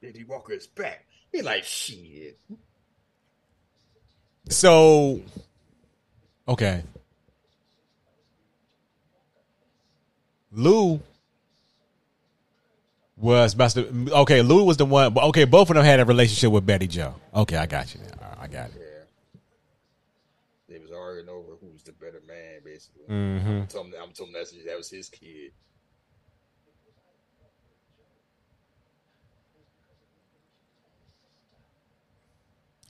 J.D. Walker is back. He like shit.
So, okay. Lou was about to. Okay, Lou was the one. but Okay, both of them had a relationship with Betty Joe. Okay, I got you now. I got it.
Yeah. They was arguing over who's the better man, basically.
Mm-hmm.
I'm telling I'm telling message that was his kid.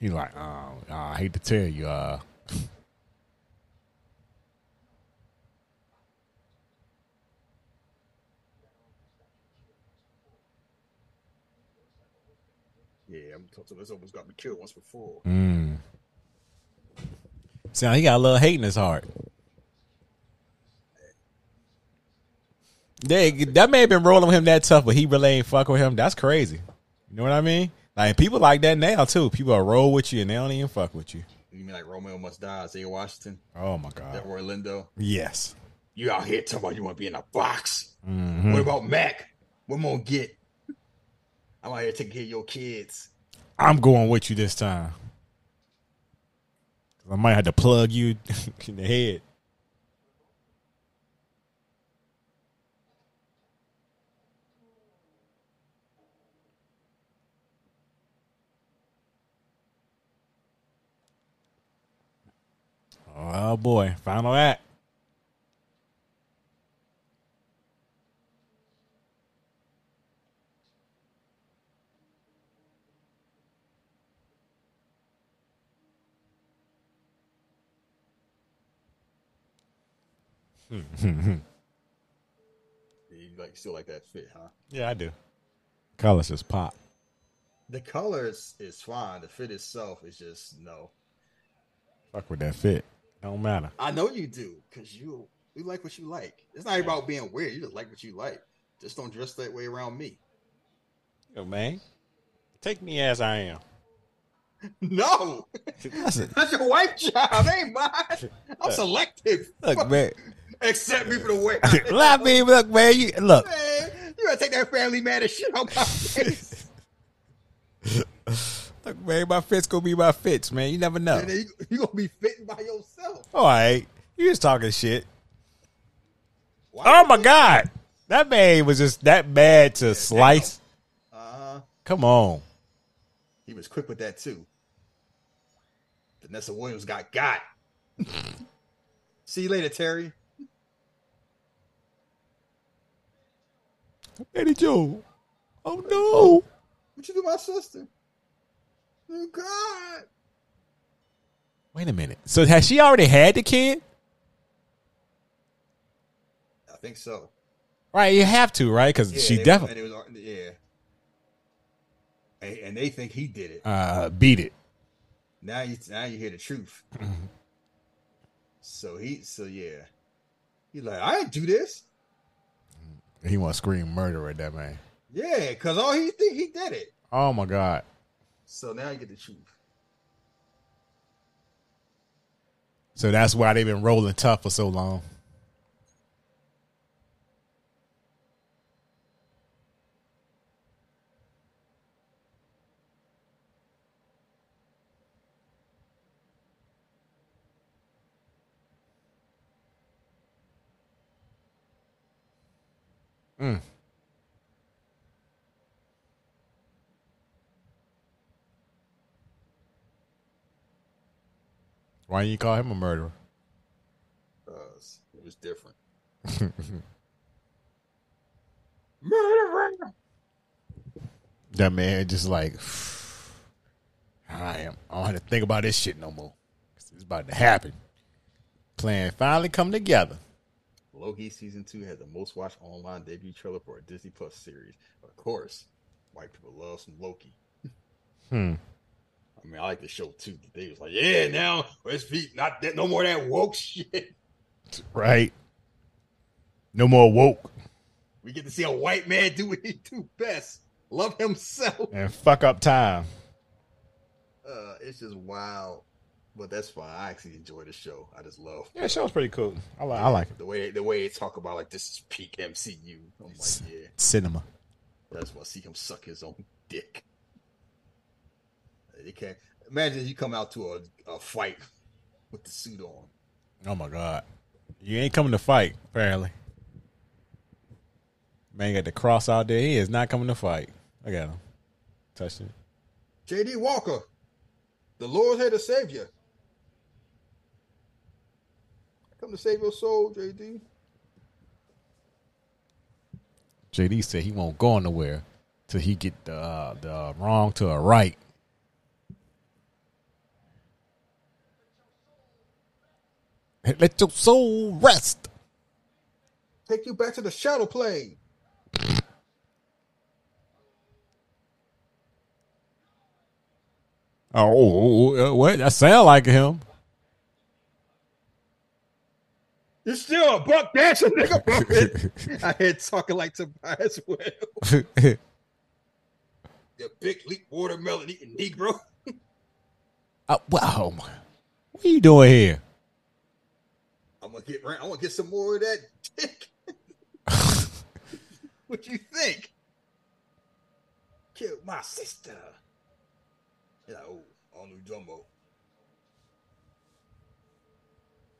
He's like, oh, I hate to tell you, uh,
Yeah, I'm telling this almost got me killed once before.
mm. sound he got a little hate in his heart. They, that may have been rolling with him that tough, but he really ain't fucking with him. That's crazy. You know what I mean? Like people like that now too. People are roll with you and they don't even fuck with you.
You mean like Romeo Must Die, Isaiah Washington,
Oh my god.
that. Roy
Yes.
You out here talking about you want to be in a box.
Mhm.
What about Mac? What am I gonna get? I'm out here taking care of your kids.
I'm going with you this time. I might have to plug you in the head. Oh boy, final act.
You like still like that fit, huh?
Yeah, I do. Colors just pop.
The colors is fine. The fit itself is just no.
Fuck with that fit. Don't matter.
I know you do because you you like what you like. It's not about being weird. You just like what you like. Just don't dress that way around me.
Yo, man. Take me as I am.
No,
Listen,
that's your wife job. That ain't mine. I'm selective.
look, man.
Accept me for the way. I am.
Let me look, man. You look.
Man, you gotta take that family man and shit on my face.
Look, man, my fits gonna be my fits, man. You never know.
And you, you gonna be fitting by yourself.
All right. You just talking shit.
Why
Oh my god. That man was just that bad to slice.
Uh,
Come on.
he was quick with that too. Vanessa Williams got got. See you later, Terry.
Eddie Joe. Oh no.
What you do, my sister? Oh God!
Wait a minute. So has she already had the kid?
I think so.
Right, you have to, right? Because
Yeah,
she definitely
and it was, yeah. And, and they think he did it.
uh, beat it.
Now you now you hear the truth. so he so yeah. He's like, I didn't do this.
He want to scream murder at that man.
Yeah, because all he think he did it.
Oh my god.
So now you get to choose.
So that's why they've been rolling tough for so long. Mm. Why you call him a murderer?
Because it was different. Murderer.
That man just like I am. I don't have to think about this shit no more. It's about to happen. Plan finally come together.
Loki season two had the most watched online debut trailer for a Disney Plus series. Of course, white people love some Loki.
Hmm.
I mean, I like the show too. They was like, yeah, now let's be not that no more that woke shit.
Right. No more woke
We get to see a white man do what he do best, love himself.
and fuck up time.
Uh, it's just wild, but that's fine. I actually enjoy the show. I just love
Yeah, that show's pretty cool. I like. I like it.
the way the way they talk about like this is peak MCU. I'm like, yeah,
Cinema.
I just want to see him suck his own dick. They can't imagine you come out to a, a fight with the suit on.
Oh my god. You ain't coming to fight, apparently. Man got the cross out there. He is not coming to fight. I got him. Touched it.
JD Walker, the Lord's here to save you. Come to save your soul, JD.
JD said he won't go nowhere till he get the uh, the uh, wrong to a right. Let your soul rest.
Take you back to the shadow plane.
Oh, uh, what? That sound like him.
You're still a buck dancer, nigga. I had talking like Tobias well. the big leap watermelon eating Negro.
Uh, wow. What are you doing here?
I'm gonna get. I want to get some more of that dick. what you think? Killed my sister. You're like, oh, all new Dumbo.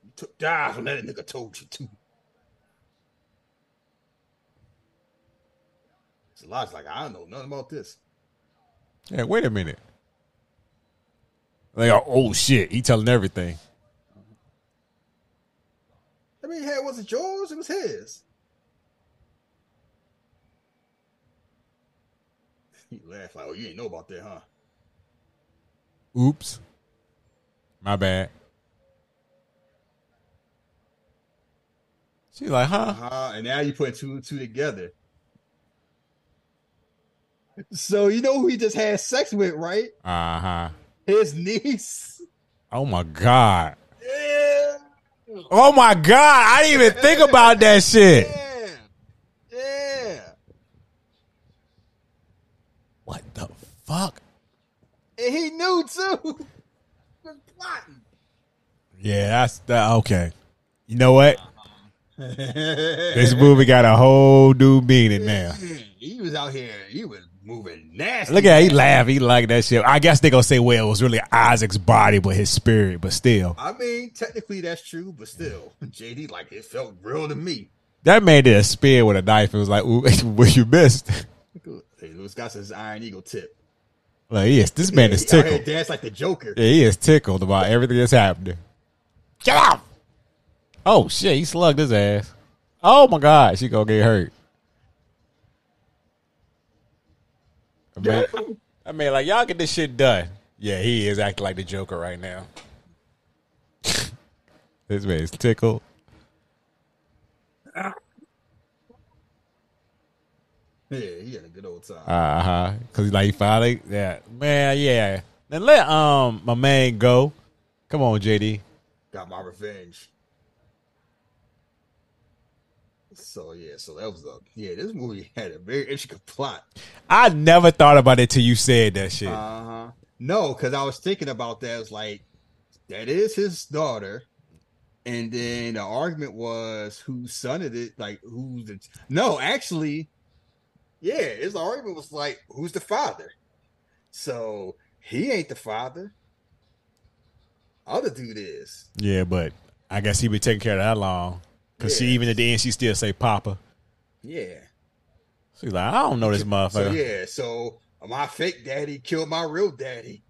You took dives when that nigga told you to. It's a lot like I don't know nothing about this.
Yeah, wait a minute. Like, oh shit, he telling everything.
Mean, hey, was it yours? It was his. He laughed like, "Oh, you ain't know about that, huh?"
Oops. My bad. She's like, huh?
Uh-huh. And now you put two and two together. So you know who he just had sex with, right?
Uh huh.
His niece.
Oh my god. Oh my god. I didn't even think about that shit.
Yeah. Yeah.
What the fuck?
And he knew too. Plotting.
Yeah, that's that. Okay. You know what?
this
This movie got a whole new meaning now.
He was out here. He was moving nasty.
Look at he laugh. He like that shit. I guess they gonna say, well, it was really Isaac's body, but his spirit. But still,
I mean, technically that's true, but still, JD like it felt real to me.
that man did a spear with a knife. It was like, ooh, what you missed?
Hey, Louis got his Iron Eagle tip.
Like, yes, this man is
He out
tickled.
Dance like the Joker.
Yeah, he is tickled about everything that's happening. Get out! Oh shit, he slugged his ass. Oh my god, she gonna get hurt. I mean, I mean, like y'all get this shit done. Yeah, he is acting like the Joker right now. this man is tickled.
Yeah, he had a good old time.
Uh huh. Cause like he finally, yeah, man, yeah. Then let um my man go. Come on, JD.
Got my revenge. So yeah, so that was a yeah. This movie had a very intricate plot.
I never thought about it till you said that shit.
Uh huh. No, because I was thinking about that. It's like that is his daughter, and then the argument was whose son it is. Like who's the no? Actually, yeah, his argument was like who's the father. So he ain't the father. Other dude is.
Yeah, but I guess he been taking care of that long. Cause she even at the end she still say Papa.
Yeah.
She's like, I don't know this
So
motherfucker.
yeah, so my fake daddy killed my real daddy,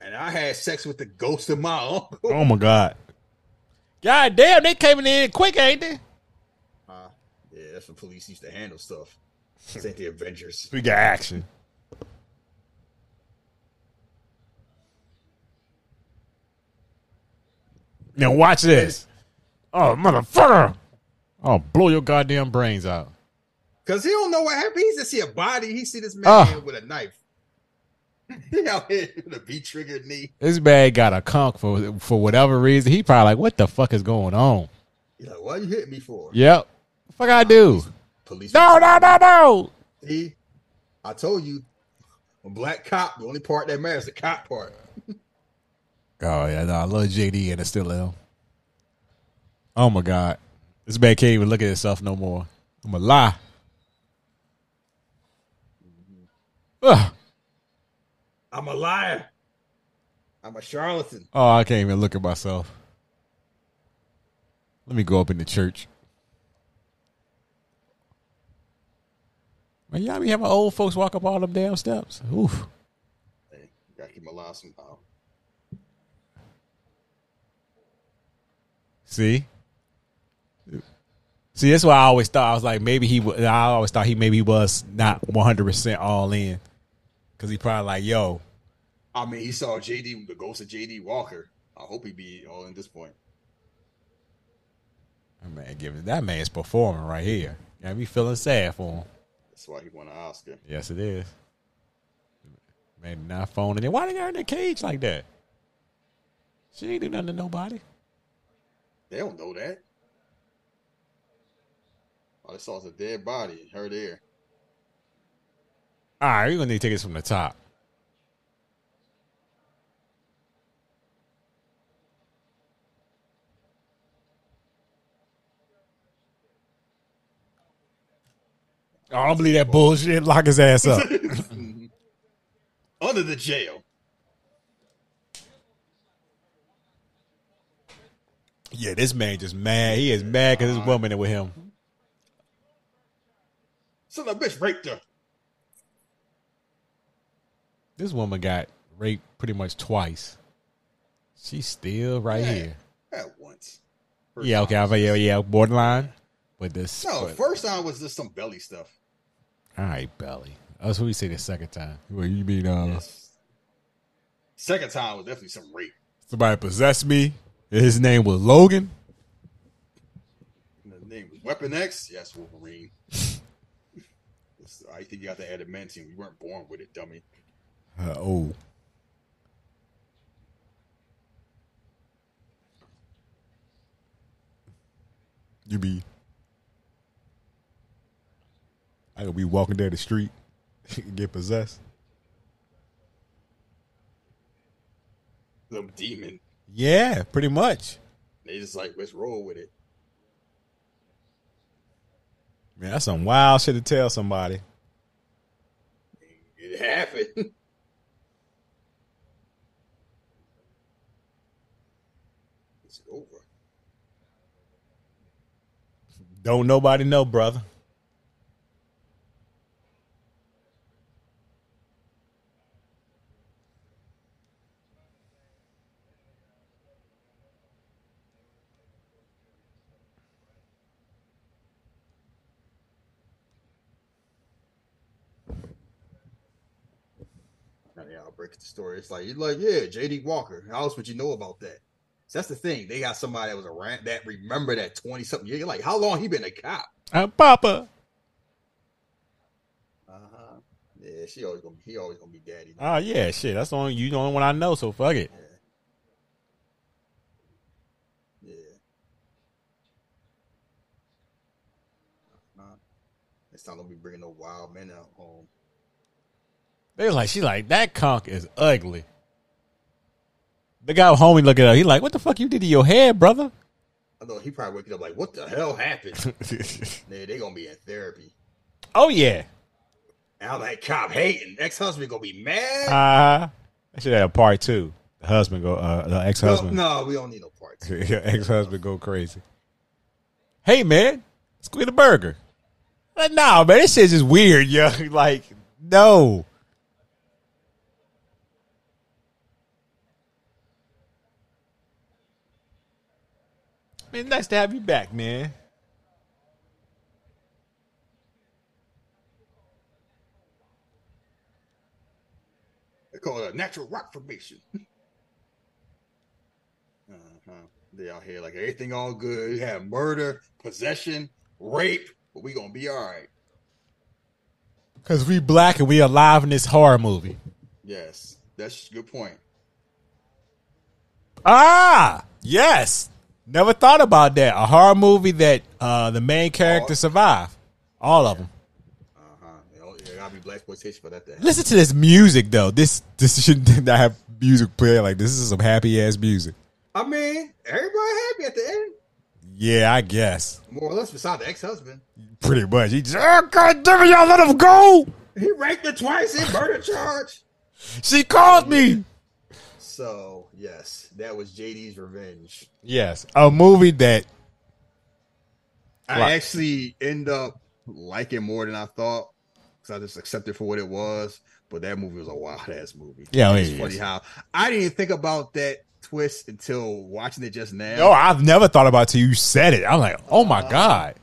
and I had sex with the ghost of my uncle.
Oh my god. God damn, they came in quick, ain't they?
Uh, yeah, that's when police used to handle stuff. This ain't the Avengers.
We got action. Now watch this. Oh motherfucker! Oh, blow your goddamn brains out.
Cause he don't know what happened. He just see a body. He see this man
Ah.
with a knife. he out here with a V triggered knee.
This man got a conk for for whatever reason. He probably like, what the fuck is going on?
He's like, "What you hitting me for?"
Yep. Fuck I do.
Police.
No, no, no, no.
See, I told you, a black cop. The only part that matters is the cop part.
Oh yeah, no, I love JD and it's still ill. Oh my god, this man can't even look at himself no more. I'm a lie. Ugh.
I'm a liar. I'm a charlatan.
Oh, I can't even look at myself. Let me go up in the church. Man, y'all be having old folks walk up all them damn steps. Oof.
Hey, gotta keep him alive somehow.
See? See, that's why I always thought I was like maybe he. I always thought he maybe was not one hundred percent all in, because he probably like yo.
I mean, he saw JD, the ghost of JD Walker. I hope he be all in this point.
That man, giving that man's performing right here. Got me feeling sad for him.
That's why he won an Oscar.
Yes, it is. Man, not phoning it. Why they got her in the cage like that? She ain't do nothing to nobody.
They don't know that. All they saw was a dead body. Her there.
All right, we're gonna need to take this from the top. Oh, I don't believe that bullshit. Lock his ass up.
Under the jail.
yeah, this man just mad. He is mad because this woman is with him.
Son of a bitch raped her.
This woman got raped pretty much twice. She's still right
Yeah.
here.
At once. First
Yeah, okay, I yeah, yeah, borderline. But this,
No,
but-
first time was just some belly stuff.
all right, belly. That's what we say the second time. Well, you mean uh,
Yes. Second time was definitely some rape.
somebody possessed me? His name was Logan.
And the name was Weapon X. Yes, Wolverine. I think you got the adamantium. You weren't born with it, dummy.
Uh, oh, you be? I could be walking down the street, and get possessed.
Some demon.
Yeah, pretty much.
They just like, let's roll with it.
Man, that's some wild shit to tell somebody.
It happened. it's over.
Don't nobody know, brother.
The story. It's like you're like, yeah, JD Walker. How else would you know about that? So that's the thing. They got somebody that was around that remember that twenty something year. You're like, how long he been a cop?
Uh, Papa.
Uh huh. Yeah, she always gonna he always gonna be daddy.
Oh yeah, shit. That's the only you the only one I know. So fuck it.
Yeah. Uh-huh. Next time don't be bringing no wild men out home.
They was like, she's like that conk is ugly. The guy homie looking at her. He like, what the fuck you did to your head, brother?
I know he probably waking up like, what the hell happened? yeah, they gonna be in therapy.
oh yeah.
Now that cop hating ex husband gonna be mad.
Uh I should have a part two. The husband go uh the ex husband.
no, we don't need no parts.
Your ex husband go crazy. Hey man, get a burger. Like, nah, man, this shit's just weird, yo. Like, no. Man, nice to have you back, man.
They call it a natural rock formation. uh-huh. They out here like everything all good. You have murder, possession, rape, but we gonna be all right.
Cause we black and we alive in this horror movie.
Yes, that's a good point.
Ah, yes. Never thought about that. A horror movie that uh, the main character
All-
survive. All of them.
Uh huh. Gotta be blaxploitation for that. Thing.
Listen to this music though. This this should not have music playing like this. is some happy ass music.
I mean, everybody happy at the end,
Yeah, I guess.
more or less. beside the ex-husband,
Pretty much. He just, oh, God damn it, y'all let him go.
he ranked her twice in murder charge.
She called me.
So yes, that was JD's revenge.
Yes, a movie that
I
Right.
actually end up liking more than I thought because I just accepted for what it was. But that movie was a wild ass movie.
Yeah,
it's
it
funny
is.
how I didn't even think about that twist until watching it just now.
No, I've never thought about it till you said it. I'm like, oh my uh, god.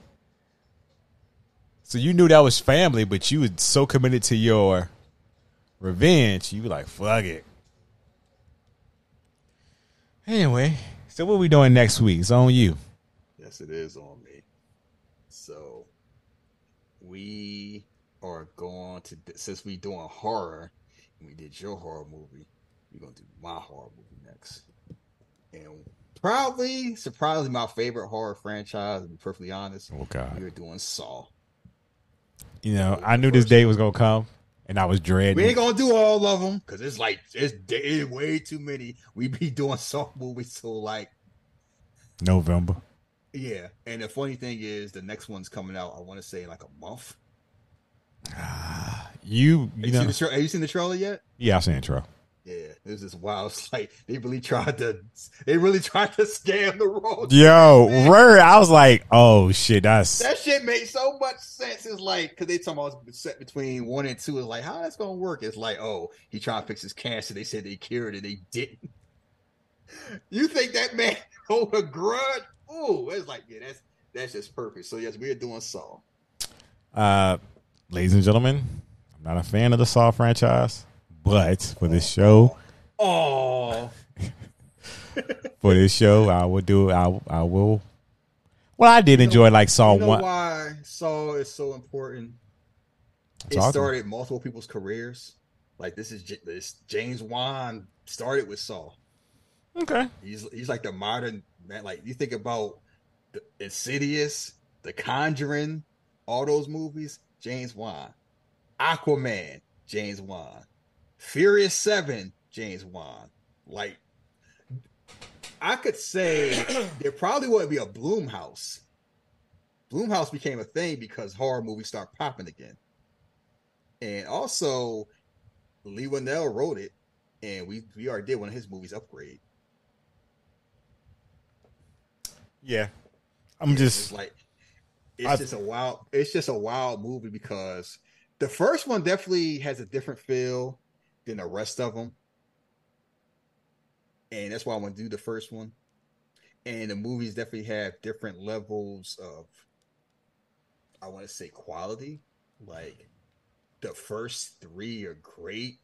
So you knew that was family, but you were so committed to your revenge, you were like, fuck it. Anyway, so what we doing next week? It's on you.
Yes, it is on me. So we are going to since we doing horror, and we did your horror movie. We're gonna do my horror movie next, and probably surprisingly my favorite horror franchise. To be perfectly honest,
Oh god.
we are doing Saw.
You know, I knew this day was gonna come, and I was dreading.
We ain't gonna do all of them because it's like it's, it's way too many. We be doing Saw movies, so like
November.
yeah. And the funny thing is, the next one's coming out. I want to say in like a month.
Ah, you,
Have
you
you,
know,
seen the tra- have you seen the trailer yet?
yeah, I've seen the intro.
Yeah, it was just wild. It's like they really tried to, they really tried to scam the road.
Yo, word. I was like, oh shit, that's
That shit made so much sense. It's like because they talking about set between one and two. It's like how that's gonna work. It's like oh, he tried to fix his cancer. They said they cured it. They didn't. You think that man hold a grudge? Ooh, it's like yeah, that's that's just perfect. So yes, we are doing Saw.
Uh, ladies and gentlemen, I'm not a fan of the Saw franchise, but for this show,
Oh,
for this show, I will do. I I will. Well, I did enjoy like Saw
you know
one.
why Saw is so important? It
Talk to me.
started multiple people's careers. Like this is this James Wan started with Saw.
Okay.
He's he's like the modern man. Like you think about the Insidious, The Conjuring, all those movies. James Wan, Aquaman, James Wan, Furious Seven, James Wan. Like I could say there probably wouldn't be a Blumhouse. Blumhouse became a thing because horror movies start popping again. And also, Leigh Whannell wrote it, and we we already did one of his movies, Upgrade.
Yeah. I'm
It's
just.
like it's
I-
just a wild it's just a wild movie because the first one definitely has a different feel than the rest of them and that's why i want to do the first one and the movies definitely have different levels of i want to say quality like the first three are great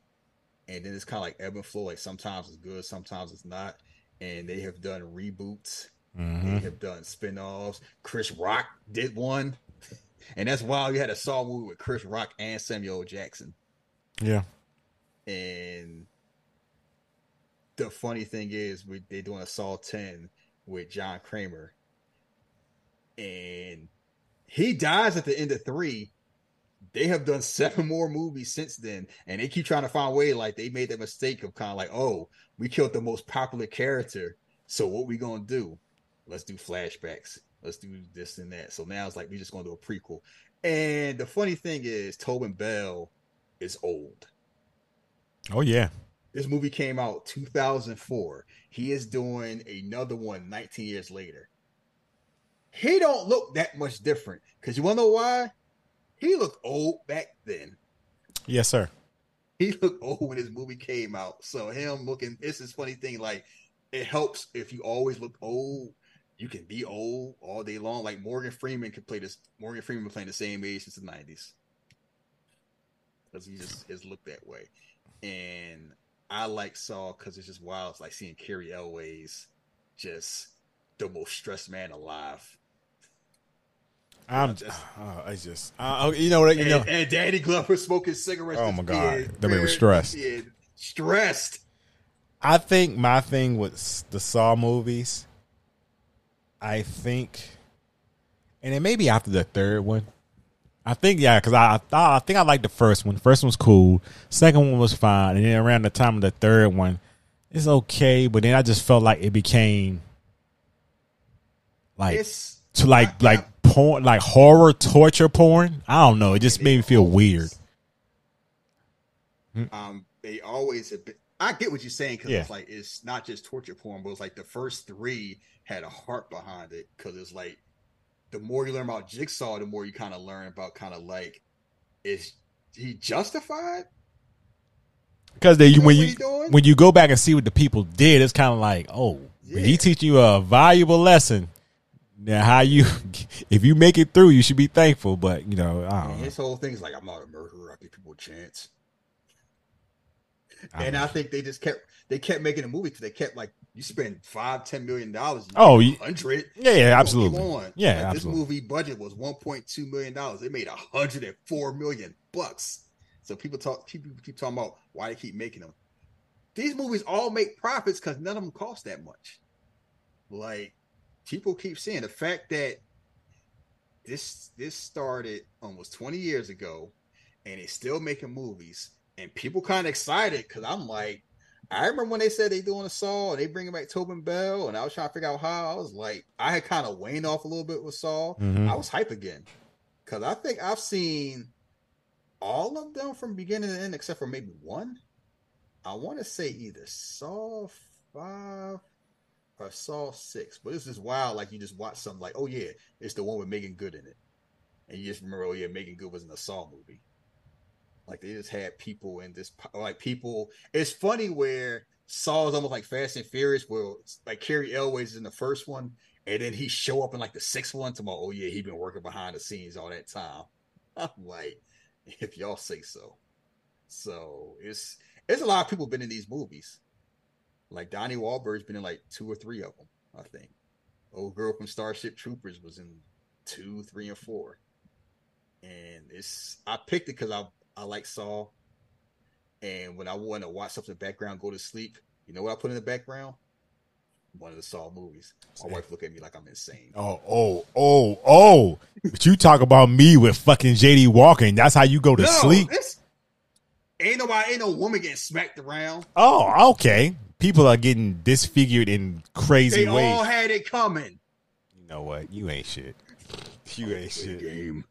and then it's kind of like ebb and flow like sometimes it's good sometimes it's not and they have done reboots
Mhm.
they have done spin-offs. Chris Rock did one. And that's why you had a Saw movie with Chris Rock and Samuel Jackson.
Yeah.
And the funny thing is, we, they're doing a Saw 10 with John Kramer. And he dies at the end of three. They have done seven more movies since then. And they keep trying to find a way, like, they made that mistake of kind of like, oh, we killed the most popular character. So what we to do? let's do flashbacks. Let's do this and that. So now it's like we're just gonna do a prequel. And the funny thing is, Tobin Bell is old.
Oh yeah.
This movie came out 2004. He is doing another one 19 years later. He don't look that much different. Cause you wanna know why? he looked old back then.
Yes, sir.
He looked old when his movie came out. So him looking, it's this funny thing. Like it helps if you always look old. You can be old all day long. Like Morgan Freeman could play this. Morgan Freeman playing the same age since the nineties because he just has looked that way. And I like Saw because it's just wild. It's like seeing Cary Elwes just the most stressed man alive.
I'm just, uh, I just, uh, you know what, you
and,
know,
and Danny Glover smoking cigarettes.
Oh my God. That man was stressed.
Stressed.
I think my thing with the Saw movies, I think, and it may be after the third one. I think yeah, because I, I thought I think I liked the first one. First one was cool. Second one was fine, and then around the time of the third one, it's okay. But then I just felt like it became like
It's
to like
I-
like porn, like horror torture porn. I don't know. It just made me feel weird.
um they always have been I get what you're saying because
Yeah.
it's like it's not just torture porn, but it's like the first three had a heart behind it because it's like the more you learn about Jigsaw, the more you kind of learn about kind of like is he justified?
Because they
Doing
when you
doing?
when you go back and see what the people did, it's kind of like, oh,
Yeah.
he teach you a valuable lesson. Now, how you, if you make it through, you should be thankful. But you know, I don't know.
his whole thing is like I'm not a murderer. I give people a chance.
I
and I think they just kept they kept making a movie because they kept like you spend five ten million dollars.
Oh,
hundred.
Yeah, yeah, absolutely.
On.
Yeah,
Like,
absolutely.
This movie budget was one point two million dollars. They made hundred and four million bucks. So people talk. People keep talking about why they keep making them. These movies all make profits because none of them cost that much. Like people keep saying the fact that this this started almost 20 years ago and it's still making movies and people kind of excited because i'm like i remember when they said they doing a saw and they bringing back tobin bell and i was trying to figure out how i was like i had kind of waned off a little bit with saw
Mhm.
i was hype again because i think i've seen all of them from beginning to end except for maybe one i want to say either saw five or Saw Six, but this is wild. Like you just watch something like, oh yeah, it's the one with Meagan Good in it, and you just remember, oh yeah, Meagan Good was in a Saw movie. Like they just had people in this, like people. It's funny where Saw is almost like Fast and Furious, where like Cary Elwes is in the first one, and then he show up in like the sixth one to oh yeah, he been working behind the scenes all that time. I'm like, if y'all say so. So it's it's a lot of people been in these movies. Like Donnie Wahlberg's been in like two or three of them, I think. Old girl from Starship Troopers was in two, three, and four. And it's I picked it because I I like Saw. And when I want to watch something in the background, go to sleep, you know what I put in the background? One of the Saw movies. My wife look at me like I'm insane.
Oh, oh, oh, oh! But you talk about me with fucking JD Walking. That's how you go to sleep.
Ain't nobody, ain't no woman getting smacked around.
Oh, okay. People are getting disfigured in crazy
They
ways.
all had it coming.
you know what? You ain't shit. You ain't shit.
Game.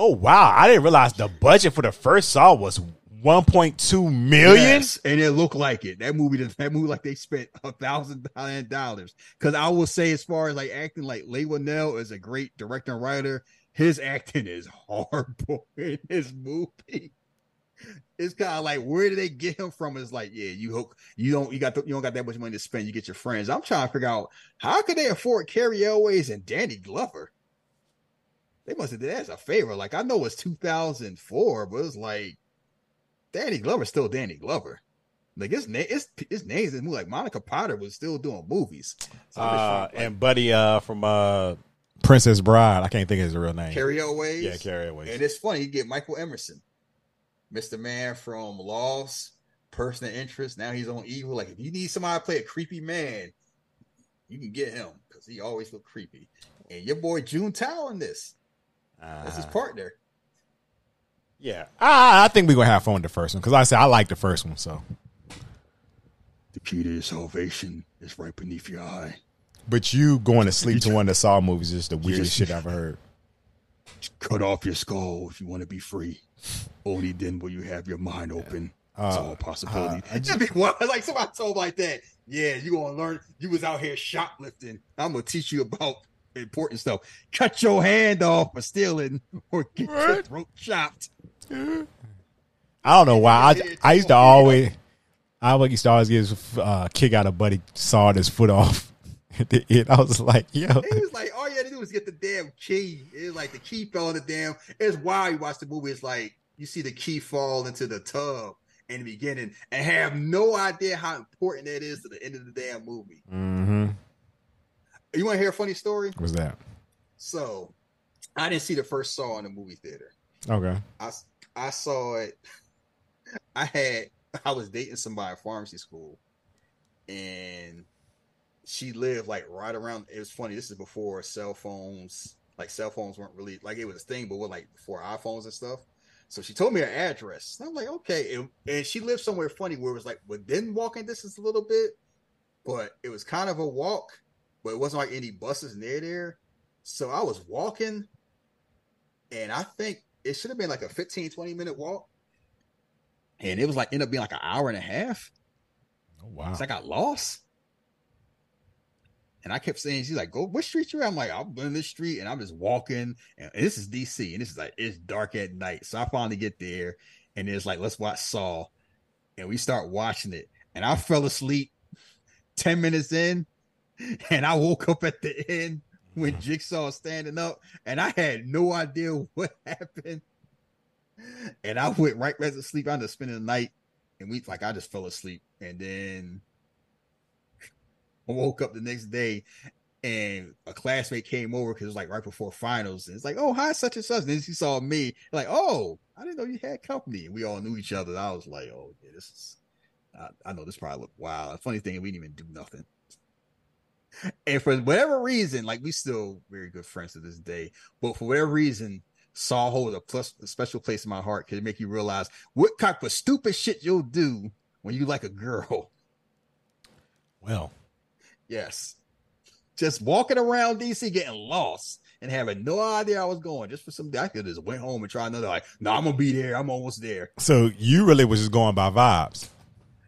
Oh wow! I didn't realize the budget for the first Saw was 1.2 million.
Yes, and it looked like it. That movie, that movie, like they spent a thousand dollars. Because I will say, as far as like acting, like Leigh Whannell is a great director and writer. His acting is horrible in this movie. It's kind of like where did they get him from? It's like, yeah, you hope you don't you got the, you don't got that much money to spend. You get your friends. I'm trying to figure out how could they afford Cary Elwes and Danny Glover. They must have did that as a favor. Like I know it's 2004, but it's like Danny Glover's still Danny Glover. Like his name, his, his name's in. Like Monica Potter was still doing movies. So
Uh,
like,
and Buddy uh, from uh, Princess Bride. I can't think of his real name.
Cary Elwes.
Yeah, Cary Elwes.
And it's funny, you get Michael Emerson, Mr. Man from Lost, Person of Interest. Now he's on Evil. Like if you need somebody to play a creepy man, you can get him because he always look creepy. And your boy June Tao in this. That's his
Uh,
partner.
yeah, I, I think we're gonna have fun with the first one because like I said I like the first one. So,
The key to your salvation is right beneath your eye.
but you going to sleep to one of the Saw movies is the weirdest
just-
shit I've ever heard.
Cut off your skull if you want to be free. Only then will you have your mind open. It's
Uh,
all possibility.
uh, I
That'd be wild. like somebody told like that. Yeah, you gonna learn. You was out here shoplifting. I'm gonna teach you about important stuff. Cut your hand off for stealing or get your throat chopped.
I don't know why. I I used to always I always used to always get his uh, kick out of buddy sawed his foot off. At the end, I was like, yo.
It was like all you had to do was get the damn key. It was like the key fell in the damn. It's wild. You watch the movie. It's like you see the key fall into the tub in the beginning and have no idea how important that is to the end of the damn movie.
Mm-hmm.
You want to hear a funny story?
What's that?
So, I didn't see the first Saw in the movie theater.
Okay.
I I saw it. I had I was dating somebody at pharmacy school, and she lived like right around. It was funny. This is before cell phones. Like cell phones weren't really like it was a thing, but with like before iPhones and stuff. So she told me her address. I'm like, okay, and, and she lived somewhere funny where it was like within walking distance a little bit, but it was kind of a walk, but it wasn't like any buses near there. So I was walking, and I think it should have been like a 15, 20 minute walk. And it was like ended up being like an hour and a half.
Oh wow.
So I got lost. And I kept saying, she's like, go, what street you at? I'm like, I'm in this street and I'm just walking. And this is DC. And this is like, it's dark at night. So I finally get there and it's like, let's watch Saw. And we start watching it. And I fell asleep 10 minutes in. And I woke up at the end when Jigsaw standing up. And I had no idea what happened. And I went right back to sleep. I ended up spending the night. And we like I just fell asleep. And then I woke up the next day and a classmate came over because it was like right before finals. And it's like, oh, hi, such and such. And then she saw me, like, oh, I didn't know you had company. And we all knew each other. I was like, oh, yeah, this is, I, I know this probably looked wild. The funny thing, we didn't even do nothing. And for whatever reason, like we still very good friends to this day. But for whatever reason, Saw holds a plus a special place in my heart because it make you realize what type of stupid shit you'll do when you like a girl.
Well,
Yes. Just walking around DC getting lost and having no idea I was going just for some I could just went home and try another like, no, I'm gonna be there. I'm almost there.
so you really was just going by vibes.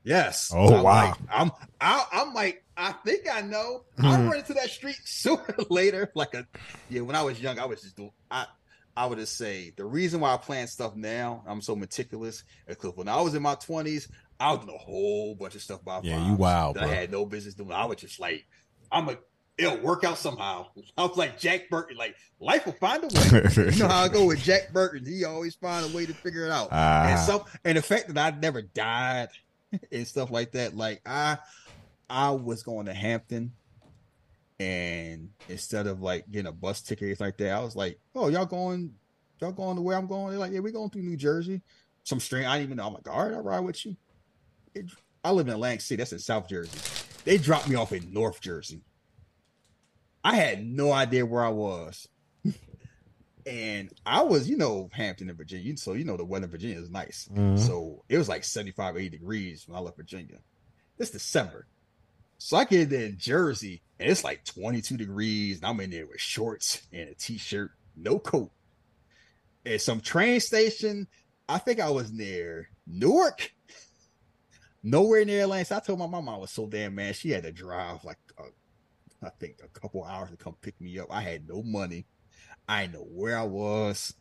Yes.
Oh,
I'm
wow.
Like, I'm I, I'm like, I think I know. I'll
Mhm.
run into that street sooner or later. Like a yeah, when I was young, I was just doing I I would just say the reason why I plan stuff now, I'm so meticulous, because when I was in my twenties, I was doing a whole bunch of stuff by
Yeah, you wild,
that I had no business doing. I was just like, I'm a it'll work out somehow. I was like Jack Burton, like life will find a way. you know how I go with Jack Burton. He always find a way to figure it out. and
Ah,
so and the fact that I never died and stuff like that, like I I was going to Hampton and instead of like getting a bus ticket like that, I was like, Oh, y'all going y'all going to where I'm going? They're like, Yeah, we're going through New Jersey. Some string I didn't even know. I'm like, all right, I'll ride with you. It, I live in Atlantic City, that's in South Jersey. They dropped me off in North Jersey. I had no idea where I was. And I was, you know, Hampton in Virginia. So, you know, the weather in Virginia is nice.
Mhm.
So it was like 75, 80 degrees when I left Virginia. This December. So I get there in Jersey and it's like 22 degrees. And I'm in there with shorts and a t shirt, no coat. At some train station, I think I was near Newark. Nowhere near Atlanta. So I told my mom I was so damn mad. She had to drive like, uh, I think, a couple hours to come pick me up. I had no money. I know where I was.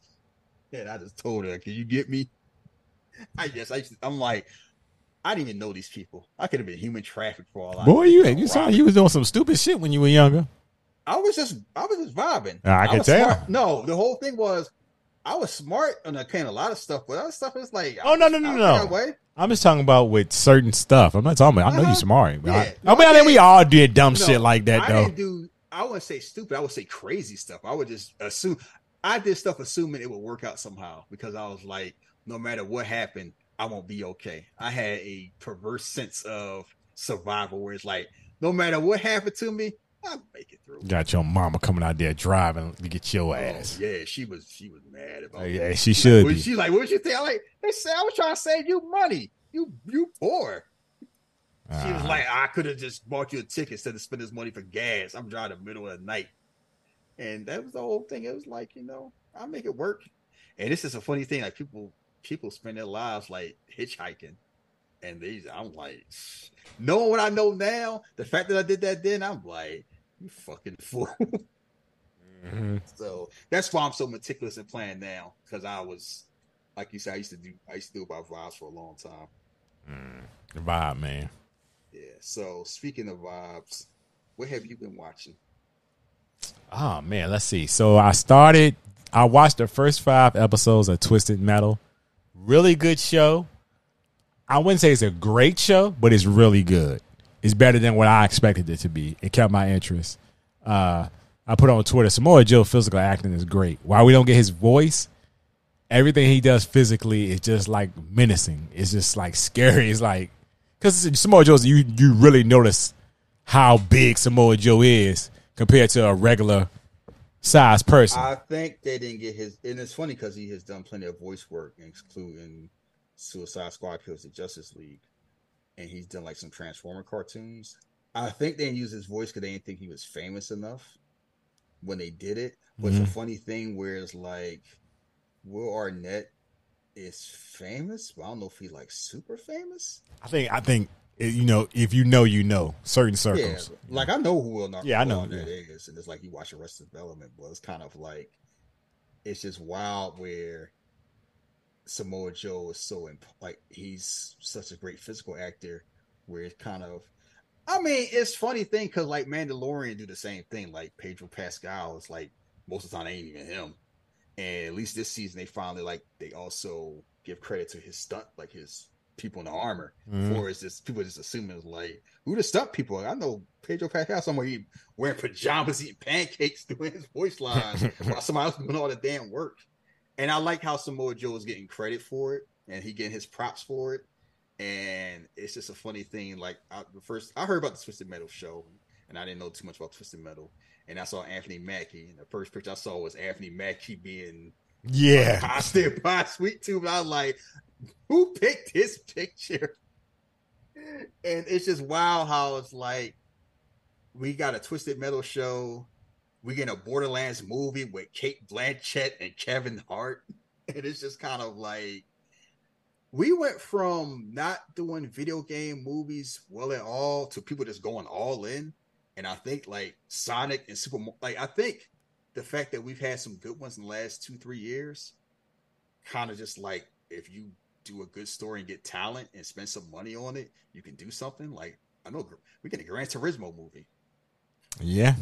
And I just told her, Can you get me? I guess I to- I'm like, I didn't even know these people. I could have been human trafficked for all I
boy, you you saw you was doing some stupid shit when you were younger.
I was just I was just vibing.
I can tell.
smart. No, the whole thing was I was smart on a of a lot of stuff, but other stuff is like
Oh, no, no,
I
no,
don't
no.
way.
I'm just talking about with certain stuff. I'm not talking about. I know
Uh-huh.
you smart. but I,
Yeah.
I mean, I we all did dumb
No,
shit like that
I
though.
didn't do. I wouldn't say stupid. I would say crazy stuff. I would just assume. I did stuff assuming it would work out somehow because I was like, no matter what happened, I won't be okay. I had a perverse sense of survival where it's like, no matter what happened to me, I'll make it through.
Got your mama coming out there driving to get your
Oh,
ass.
yeah, she was. She was mad about. It.
yeah, she should
She's like, what did you think? I'm like, they said I was trying to save you money. You you poor. She was
Ah.
like, I could have just bought you a ticket instead of spending this money for gas. I'm driving in the middle of the night. And that was the whole thing. It was like, you know, I'll make it work. And this is a funny thing. Like people people spend their lives like hitchhiking. And these I'm like, knowing what I know now, the fact that I did that then, I'm like, you fucking fool. So that's why I'm so meticulous in playing now because I was, like you said, I used to do I used to do about vibes for a long time.
Vibe, man.
Yeah. So speaking of vibes, what have you been watching?
Oh man, let's see. So I started. I watched the first five episodes of Twisted Metal. Really good show. I wouldn't say it's a great show, but it's really good. It's better than what I expected it to be. It kept my interest. Uh, I put on Twitter Samoa Joe physical acting is great. While we don't get his voice, everything he does physically is just like menacing. It's just like scary. It's like because Samoa Joe's you you really notice how big Samoa Joe is compared to a regular size person.
I think they didn't get his, and it's funny because he has done plenty of voice work, including Suicide Squad, Kills the Justice League, and he's done like some Transformer cartoons. I think they didn't use his voice because they didn't think he was famous enough when they did it. But it's a mm-hmm. funny thing where it's like Will Arnett is famous, but I don't know if he like super famous.
I think I think you know if you know you know certain
Yeah,
circles.
like I know who Will, Nar-
Yeah, I know, yeah.
is, and it's like you watch Arrested Development, but it's kind of like it's just wild where Samoa Joe is so imp- like he's such a great physical actor, where it's kind of. I mean, it's funny thing because like Mandalorian do the same thing. Like Pedro Pascal is like most of the time ain't even him, and at least this season they finally like they also give credit to his stunt, like his people in the armor.
Mhm.
Before it's just people just assuming like who the stunt people? I know Pedro Pascal somewhere he wearing pajamas, eating pancakes, doing his voice lines while somebody else doing all the damn work. And I like how Samoa Joe is getting credit for it, and he getting his props for it. And it's just a funny thing. Like I, the first, I heard about the Twisted Metal show, and I didn't know too much about Twisted Metal. And I saw Anthony Mackie, and the first picture I saw was Anthony Mackie being
Yeah,
hostage by Sweet Tooth. And I was like, who picked this picture? And it's just wild how it's like we got a Twisted Metal show. We get a Borderlands movie with Cate Blanchett and Kevin Hart. And it's just kind of like we went from not doing video game movies well at all to people just going all in. And I think like Sonic and Super like I think the fact that we've had some good ones in the last two, three years, kind of just like if you do a good story and get talent and spend some money on it, you can do something. Like I know we get a Gran Turismo movie,
yeah.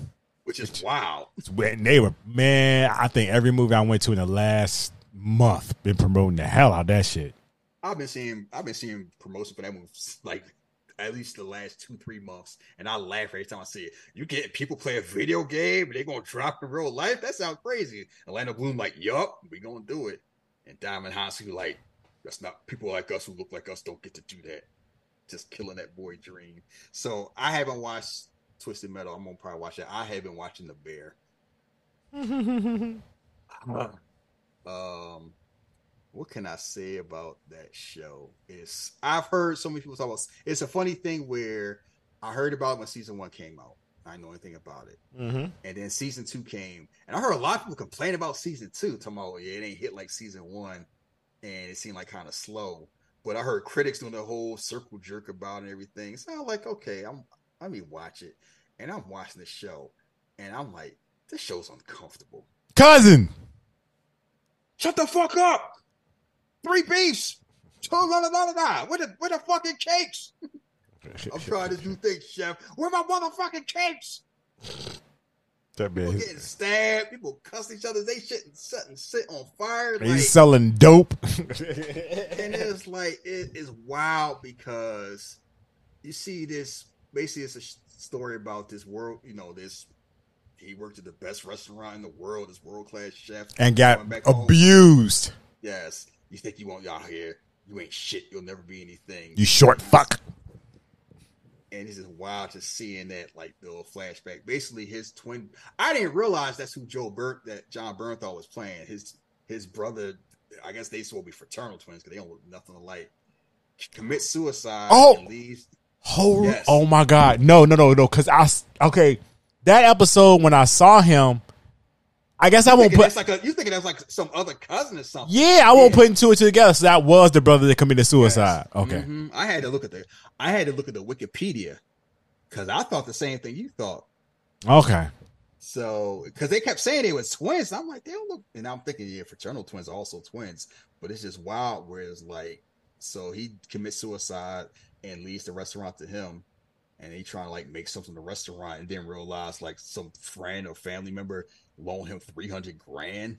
which is wow.
It's when they were man. I think every movie I went to in the last month been promoting the hell out of that shit.
I've been seeing I've been seeing promotion for that movie like at least the last two, three months. And I laugh every time I see it. You get people play a video game and they're gonna drop in real life. That sounds crazy. Orlando Bloom, like, yup, we gonna do it. And Djimon Hounsou, like, that's not people like us who look like us don't get to do that. Just killing that boy dream. So I haven't watched Twisted Metal. I'm gonna probably watch it. I have been watching The Bear. Um, what can I say about that show? It's I've heard so many people talk about. It's a funny thing where I heard about it when season one came out. I didn't know anything about it,
Mm-hmm.
and then season two came, and I heard a lot of people complain about season two. Talking about yeah, it ain't hit like season one, and it seemed like kind of slow. But I heard critics doing the whole circle jerk about it and everything. So I'm like, okay, I'm let me watch it, and I'm watching the show, and I'm like, this show's uncomfortable.
Cousin.
Shut the fuck up! Three beefs. Two la la la la la. Where the where the fucking cakes? I'm trying to do things, chef. Where my motherfucking cakes?
That
People
man.
getting stabbed. People cuss each other. They shit and sit and sit on fire. Like,
He's selling dope.
and it's like it is wild because you see this. Basically, it's a story about this world. You know, this. He worked at the best restaurant in the world. This world class chef
and got
back home.
abused.
Yes. You think you want y'all here. You ain't shit. You'll never be anything.
You short fuck.
and it's just wild just seeing that like the little flashback. Basically, his twin. I didn't realize that's who Joe Burt that Jon Bernthal was playing. His his brother. I guess they supposed to be fraternal twins because they don't look nothing alike. Commit suicide.
Oh!
leaves.
Oh,
Yes.
oh my God. No, no, no, no. Cause I okay. That episode when I saw him, I guess I won't put,
like a, you thinking that's like some other cousin or something?
yeah, I won't
Yeah.
put two and two together. So that was the brother that committed suicide.
Yes.
Okay.
Mhm. I had to look at the. I had to look at the Wikipedia because I thought the same thing you thought.
Okay.
So, because they kept saying they was twins, I'm like, they don't look. And I'm thinking, yeah, fraternal twins are also twins, but it's just wild. Where it's like, so he commits suicide and leaves the restaurant to him, and he trying to like make something in the restaurant, and then realize like some friend or family member loan him three hundred grand.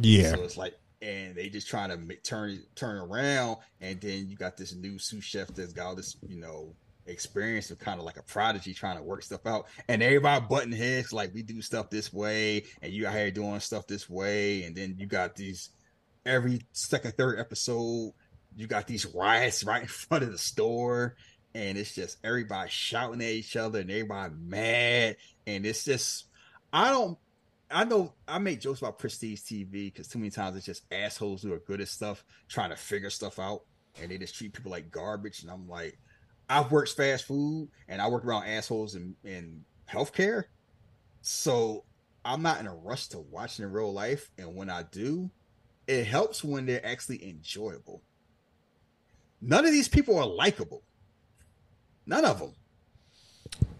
Yeah.
So it's like, and they just trying to make, turn turn around, and then you got this new sous chef that's got all this, you know, experience of kind of like a prodigy trying to work stuff out, and everybody button heads like we do stuff this way, and you out here doing stuff this way, and then you got these every second third episode, you got these riots right in front of the store. And it's just everybody shouting at each other and everybody mad. And it's just, I don't I know I make jokes about prestige TV because too many times it's just assholes who are good at stuff trying to figure stuff out and they just treat people like garbage. And I'm like, I've worked fast food and I work around assholes in, in healthcare. So I'm not in a rush to watch in real life. And when I do, it helps when they're actually enjoyable. None of these people are likable. None of them.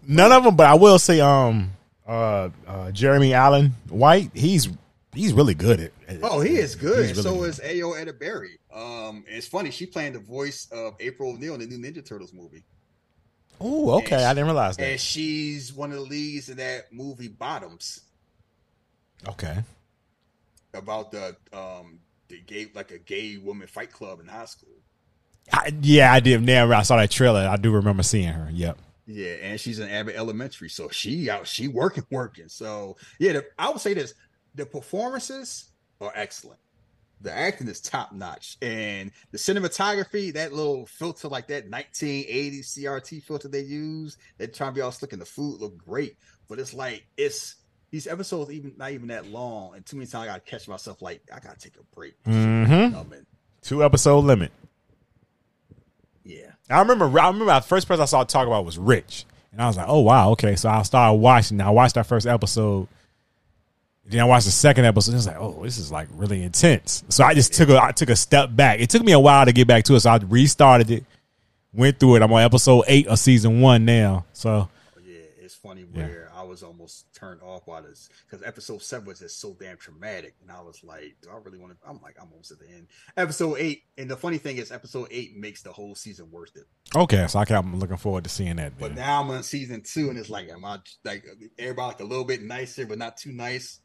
None of them, but I will say, um, uh, uh, Jeremy Allen White, he's he's really good at. at
Oh, he is good.
really
so
good.
is Ayo Edebiri. Um, it's funny she playing the voice of April O'Neil in the new Ninja Turtles movie,
Oh, okay,
and
I didn't realize that.
and she's one of the leads in that movie Bottoms
Okay,
about the um the gay like a gay woman fight club in high school.
I, yeah, I did. Now I saw that trailer. I do remember seeing her. Yep.
Yeah, and she's in Abbott Elementary, so she out she working working. So yeah, the, I would say this: the performances are excellent. The acting is top notch, and the cinematography, that little filter like that 1980 CRT filter they use, they're trying to be all slick, and the food look great. But it's like it's these episodes even not even that long, and too many times I gotta catch myself like I gotta take a break.
Mm-hmm. Two episode limit.
yeah,
I remember. I remember the first person I saw talk about was Rich, and I was like, "Oh wow, okay." So I started watching. I watched that first episode. Then I watched the second episode. And I was like, "Oh, this is like really intense." So I just took a I took a step back. It took me a while to get back to it, so I restarted it, went through it. I'm on episode eight of season one now. So
Yeah, it's funny
Yeah.
where I was almost turned off by this because episode seven was just so damn traumatic, and I was like, "Do I really want to?" I'm like, I'm almost at the end. Episode eight, and the funny thing is, episode eight makes the whole season worth it.
okay, so I can, I'm looking forward to seeing that.
But
then.
now I'm on season two, and it's like, am I like everybody like a little bit nicer, but not too nice?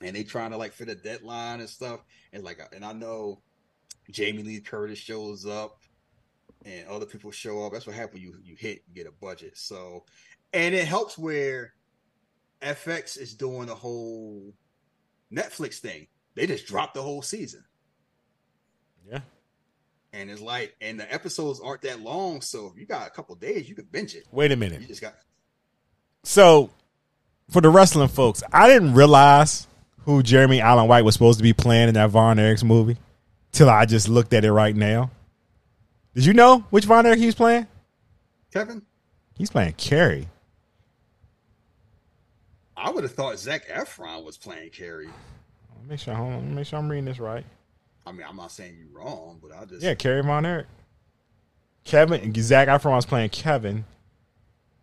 And they trying to like fit a deadline and stuff, and like, and I know Jamie Lee Curtis shows up, and other people show up. That's what happens. You you hit, you get a budget. So, and it helps where FX is doing the whole Netflix thing. They just dropped the whole season.
Yeah.
And it's like, and the episodes aren't that long, so if you got a couple days, you can binge it.
Wait a minute.
You just got
So, for the wrestling folks, I didn't realize who Jeremy Allen White was supposed to be playing in that Von Erichs movie till I just looked at it right now. Did you know which Von Erich he was playing?
Kevin.
He's playing Kerry.
I would have thought Zac Efron was playing Kerry.
Let me make sure. Hold on. Let me make sure I'm reading this right.
I mean, I'm not saying you're wrong, but I just
Yeah, Kerry Von Erich. Kevin and Zac Efron was playing Kevin.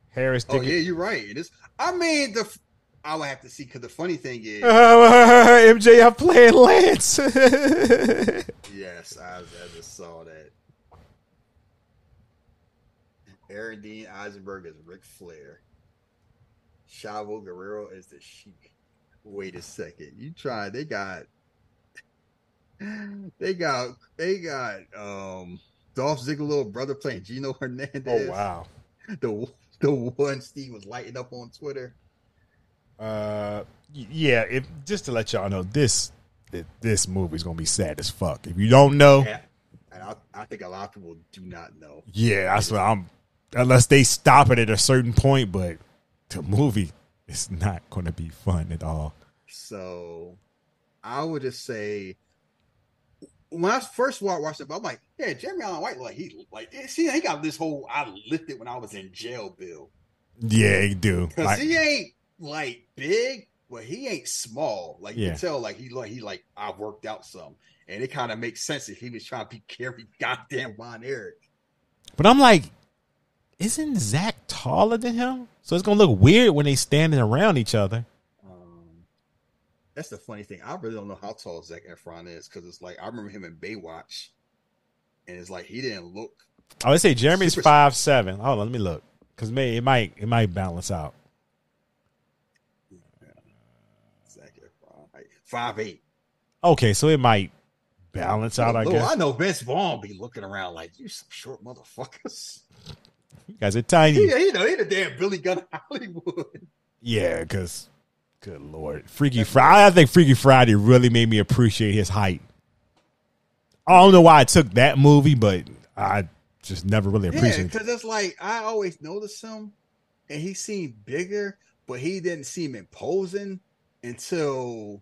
Harris.
Oh yeah, you're right. It is. I mean, the I would have to see because the funny thing is,
MJF playing Lance.
yes, I, I just saw that. Aaron Dean Eisenberg is Ric Flair. Chavo Guerrero is the Sheik. Wait a second, you try. They got, they got, they got um Dolph Ziggler little brother playing Gino Hernandez.
oh wow.
the the one Steve was lighting up on Twitter.
Uh, yeah. If just to let y'all know, this th- this movie's gonna be sad as fuck. If you don't know,
And, and I, I think a lot of people do not know.
yeah, that's what I'm. Unless they stop it at a certain point, but the movie is not gonna be fun at all.
So I would just say when I first wa- watched it, I'm like, yeah, Jeremy Allen White, like he like eh, see he got this whole I lifted when I was in jail bill.
Yeah, you do.
Because
Like,
he ain't like big, but he ain't small. Like you can tell, like he like he like I worked out some. And it kind of makes sense if he was trying to be Kerry goddamn Von Erich.
but I'm like, isn't Zac taller than him? So it's gonna look weird when they standing around each other.
Um, that's the funny thing. I really don't know how tall Zac Efron is because it's like I remember him in Baywatch, and it's like he didn't look.
I would say Jeremy's
Super-
five seven. Hold on, let me look because may it might it might balance out.
Zac Efron like five eight.
Okay, so it might balance out. I guess
I know Vince Vaughn be looking around like you some short motherfuckers.
You guys are tiny.
He, he know he the damn Billy Gunn Hollywood.
Yeah, because good lord, Freaky Friday. I think Freaky Friday really made me appreciate his height. I don't know why I took that movie, but I just never really
Yeah,
appreciated. it.
because it's like I always noticed him, and he seemed bigger, but he didn't seem imposing until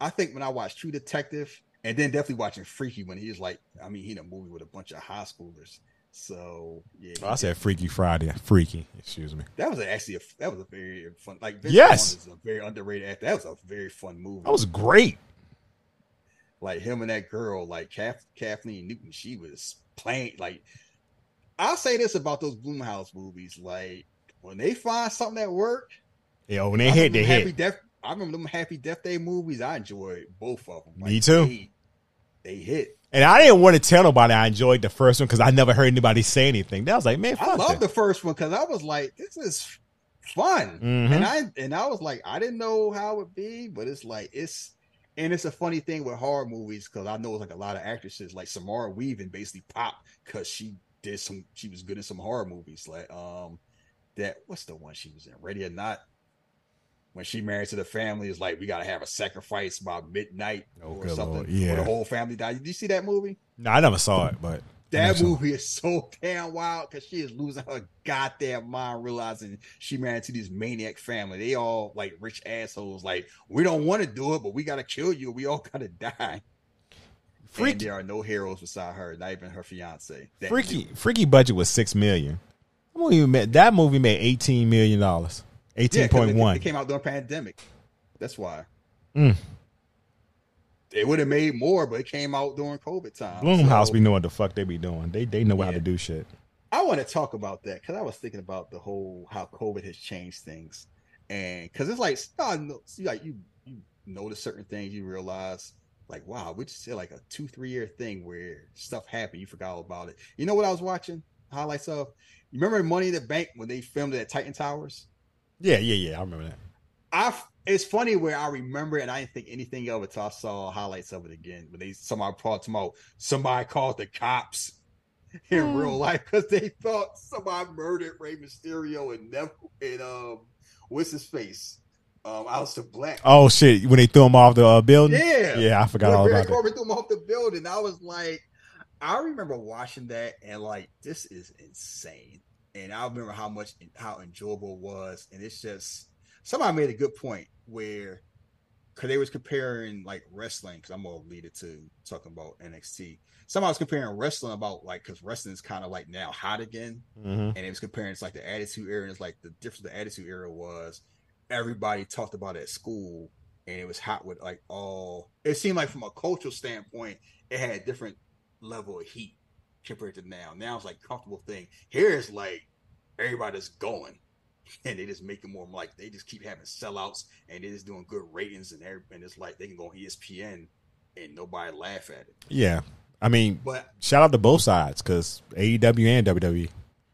I think when I watched True Detective, and then definitely watching Freaky when he was like, I mean, he in a movie with a bunch of high schoolers. So yeah,
Oh, I said Freaky Friday. Freaky, excuse me.
that was actually a that was a very fun like Vince
Yes.
Vaughn is a very underrated actor. That was a very fun movie.
That was great.
like him and that girl, like Kath, Kathleen Newton, she was playing like. I'll say this about those Blumhouse movies: like when they find something that work,
Yeah, when they
I
hit, they
Happy
hit.
Death. I remember them Happy Death Day movies. I enjoyed both of them.
Me too.
They, they hit.
And I didn't want to tell nobody I enjoyed the first one because I never heard anybody say anything. That was like, man,
I love the first one because I was like, this is fun,
Mhm.
and I and I was like, I didn't know how it would be, but it's like it's. And it's a funny thing with horror movies because I know it's like a lot of actresses like Samara Weaving basically popped because she did some she was good in some horror movies like um that what's the one she was in Ready or Not when she married to the family is like we gotta have a sacrifice by midnight
Oh,
or something
Lord.
or
Yeah.
the whole family died. Did you see that movie?
No, I never saw it, but
That movie is so damn wild because she is losing her goddamn mind, realizing she married to this maniac family. They all like rich assholes. Like we don't want to do it, but we gotta kill you. We all gotta die. And
Freaky,
there are no heroes beside her, not even her fiance. That
Freaky, Freaky budget was six million. That movie made, that movie made eighteen million dollars.
Yeah,
Eighteen point
it, came out during pandemic. That's why.
Mm.
It would have made more, but it came out during COVID time.
Blumhouse,
So-
be know what the fuck they be doing. They they know how to do shit.
I want to talk about that because I was thinking about the whole how COVID has changed things, and because it's like, see, like you you notice certain things, you realize like, wow, we just did like a two three year thing where stuff happened, you forgot all about it. You know what I was watching highlights of? You remember Money in the Bank when they filmed it at Titan Towers?
Yeah, yeah, yeah. I remember that.
I it's funny where I remember it and I didn't think anything of it till I saw highlights of it again. When they somebody called tomorrow, somebody called the cops in
Hmm.
real life because they thought somebody murdered Rey Mysterio and Neville and um what's his face? Um Aleister Black.
Oh shit! When they threw him off the uh, building.
yeah.
yeah, I forgot
When
all
Barry
about that.
Corbin threw him off the building. I was like, I remember watching that and like, this is insane. And I remember how much how enjoyable it was. And it's just somebody made a good point where because they was comparing like wrestling, because I'm gonna lead it to talking about NXT. Somebody was comparing wrestling about like because wrestling is kind of like now hot again
hmm
and it was comparing it's like the attitude era and it's like the difference the attitude era was everybody talked about it at school and it was hot with like all it seemed like from a cultural standpoint it had a different level of heat compared to now now it's like comfortable thing here it's like everybody's going and they just make it more like they just keep having sellouts and they're just doing good ratings and every, and it's like they can go on espn and nobody laugh at it
Yeah, I mean,
but
shout out to both sides because AEW and WWE.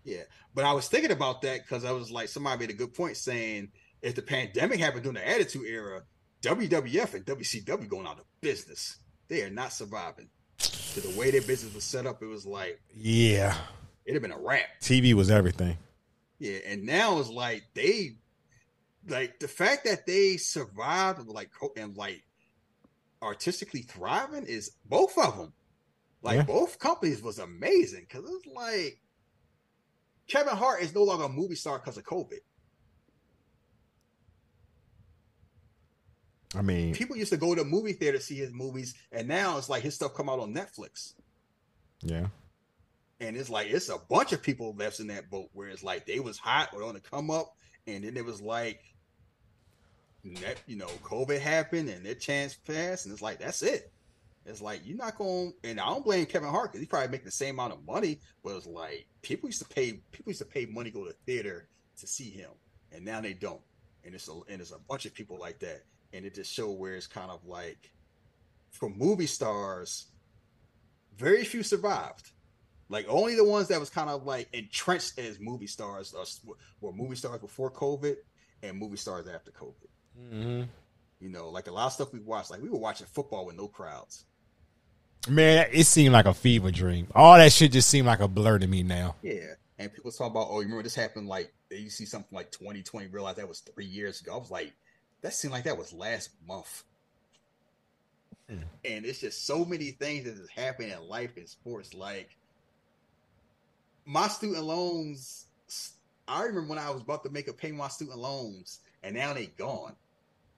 Yeah, but I was thinking about that because I was like, somebody made a good point saying if the pandemic happened during the Attitude Era, WWF and WCW going out of business. They are not surviving. To the way their business was set up, it was like
Yeah,
it'd have been a wrap.
TV was everything.
Yeah, and now it's like they, like the fact that they survived and like and like artistically thriving is both of them. Like
Yeah.
both companies was amazing because it's like Kevin Hart is no longer a movie star because of COVID.
I mean,
People used to go to the movie theater to see his movies, and now it's like his stuff come out on Netflix.
yeah,
And it's like it's a bunch of people left in that boat where it's like they was hot or on the come up, and then it was like that, you know, COVID happened and their chance passed, and it's like that's it. It's like you're not going, and I don't blame Kevin Hart because he probably make the same amount of money, but it's like people used to pay people used to pay money to go to theater to see him. and now they don't. And it's a and it's a bunch of people like that, and it just show where it's kind of like, for movie stars, very few survived. Like only the ones that was kind of like entrenched as movie stars uh, were movie stars before COVID and movie stars after COVID.
Mm-hmm.
You know, like a lot of stuff we watched. Like we were watching football with no crowds.
Man, it seemed like a fever dream. All that shit just seemed like a blur to me now.
Yeah, and people talk about, oh, you remember this happened like you see something like 2020, realize that was three years ago. I was like, that seemed like that was last month. Hmm. And it's just so many things that is happening in life and sports. Like my student loans, I remember when I was about to make a pay my student loans, and now they gone.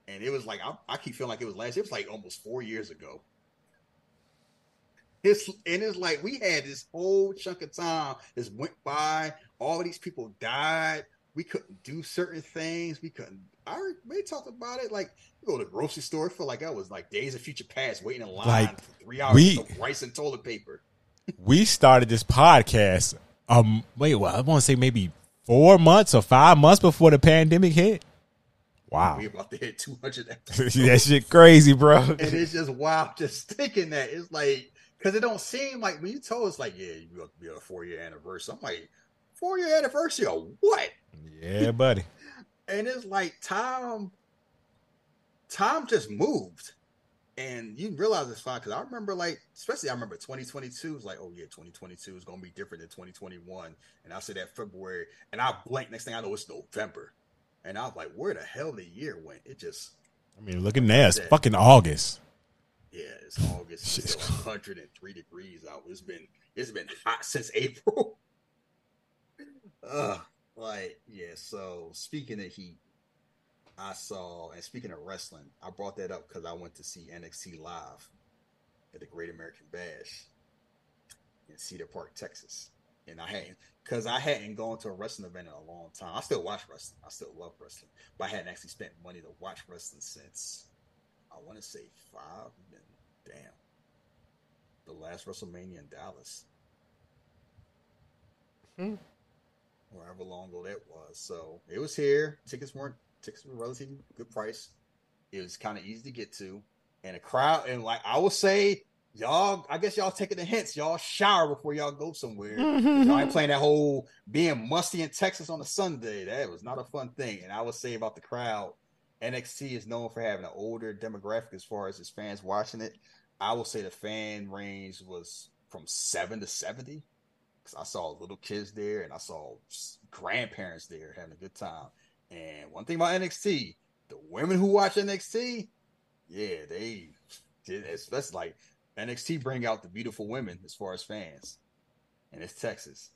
And it was like I, I keep feeling like it was last. It was like almost four years ago. It's and it's like we had this whole chunk of time just went by. All these people died. We couldn't do certain things. We couldn't. I we talked about it. Like go to the grocery store. for like I was like days of future past, waiting in line like, for three hours we, for rice and toilet paper.
we started this podcast. Um, wait, well, I want to say maybe four months or five months before the pandemic hit. Wow.
We about to hit 200
that shit crazy, bro.
And it's just wow, just thinking that. It's like, because it don't seem like when you told us, like, yeah, you're to be a four year anniversary. I'm like, four year anniversary of what?
Yeah, buddy.
and it's like, time, time just moved. And you realize it's fine because I remember, like, especially I remember 2022 was like, oh yeah, 2022 is gonna be different than 2021. And I said that February, and I blank. Next thing I know, it's November, and I was like, where the hell the year went? It just.
I mean, look at that. It's fucking August.
Yeah, it's August. It's 103 degrees out. It's been it's been hot since April. Uh, like yeah. So speaking of heat, I saw, and speaking of wrestling, I brought that up because I went to see NXT live at the Great American Bash in Cedar Park, Texas. And I hadn't, because I hadn't gone to a wrestling event in a long time. I still watch wrestling. I still love wrestling. But I hadn't actually spent money to watch wrestling since, I want to say five. Damn. The last WrestleMania in Dallas. Hmm. However long ago that was. So it was here. Tickets weren't tickets were relatively good price. It was kind of easy to get to, and a crowd. And like I would say, y'all, I guess y'all taking the hints. Y'all shower before y'all go somewhere. y'all ain't playing that whole being musty in Texas on a Sunday. That was not a fun thing. And I would say about the crowd, NXT is known for having an older demographic as far as its fans watching it. I will say the fan range was from seven to seventy. Because I saw little kids there and I saw grandparents there having a good time. And one thing about NXT, the women who watch NXT, yeah, they did. that's like NXT bring out the beautiful women as far as fans. And it's Texas.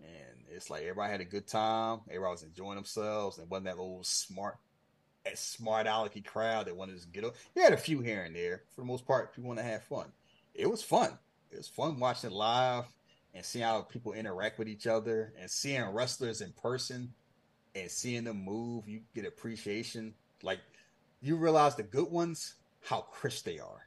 And it's like everybody had a good time. Everybody was enjoying themselves. And wasn't that little smart smart alecky crowd that wanted to get up. You had a few here and there. For the most part, people want to have fun. It was fun. It was fun watching it live and seeing how people interact with each other and seeing wrestlers in person and seeing them move, you get appreciation. Like you realize the good ones, how crisp they are.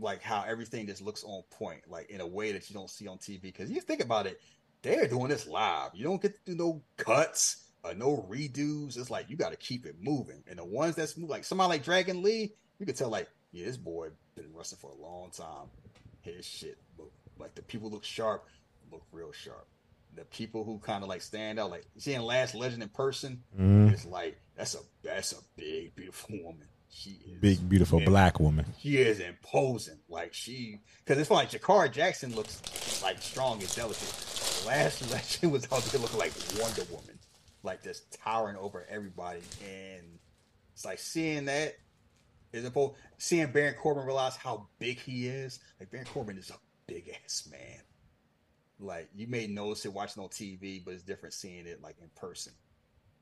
Like how everything just looks on point, like in a way that you don't see on TV. Because you think about it, they're doing this live. You don't get to do no cuts or no redos. It's like you got to keep it moving. And the ones that's move, like somebody like Dragon Lee, you can tell like, yeah, this boy been wrestling for a long time. His shit look like the people look sharp, look real sharp the people who kind of like stand out, like seeing Lash Legend in person, mm. it's like that's a that's a big beautiful woman. She is
big beautiful black woman.
She is imposing, like she because it's like Jakara Jackson looks like strong and delicate. Lash Legend was out there looking like Wonder Woman, like just towering over everybody, and it's like seeing that is imposing. Seeing Baron Corbin realize how big he is, like Baron Corbin is a big ass man like you may notice it watching on TV, but it's different seeing it like in person.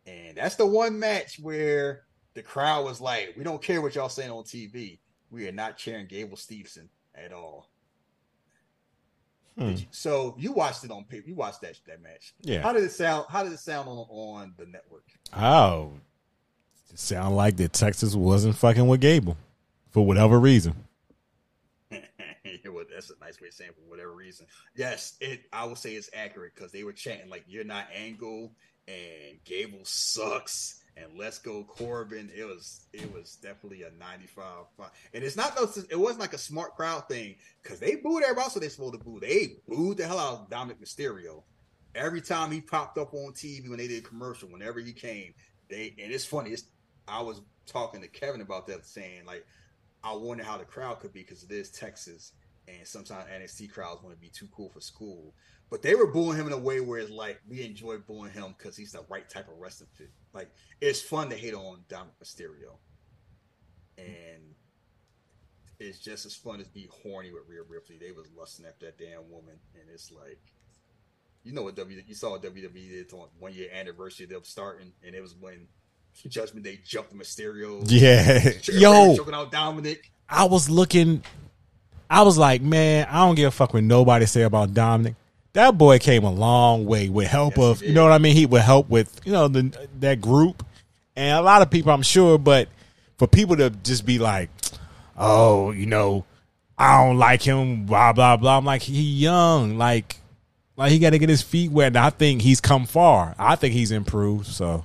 And that's the one match where the crowd was like, "We don't care what y'all saying on TV. We are not cheering Gable Steveson at all." Hmm. You, so you watched it on paper. You watched that that match.
Yeah.
How did it sound? How did it sound on on the network?
Oh, it sounded like that Texas wasn't fucking with Gable for whatever reason.
well, that's a nice way of saying for whatever reason. Yes, it. I will say it's accurate because they were chanting like "You're not Angle, and Gable sucks and Let's Go Corbin. It was it was definitely a 95. And it's not those it wasn't like a smart crowd thing because they booed everybody else they supposed to boo. They booed the hell out of Dominik Mysterio. Every time he popped up on TV when they did a commercial, whenever he came, they and it's funny. It's I was talking to Kevin about that, saying like I wonder how the crowd could be because it is Texas, and sometimes NXT crowds want to be too cool for school. But they were booing him in a way where it's like we enjoy booing him because he's the right type of wrestling fit. Like it's fun to hate on Dominik Mysterio, and it's just as fun as be horny with Rhea Ripley. They was lusting after that damn woman, and it's like, you know what W you saw what WWE did on one year anniversary of them starting, and it was when Judgment Day jumped Mysterio.
Yeah, yo,
choking out Dominik.
I was looking. I was like, man, I don't give a fuck what nobody say about Dominik that boy came a long way with help yes, of you know what I mean. He would help with you know the that group and a lot of people, I'm sure. But for people to just be like, oh, you know, I don't like him, blah blah blah. I'm like, he young, like, like he got to get his feet wet. And I think he's come far. I think he's improved. So,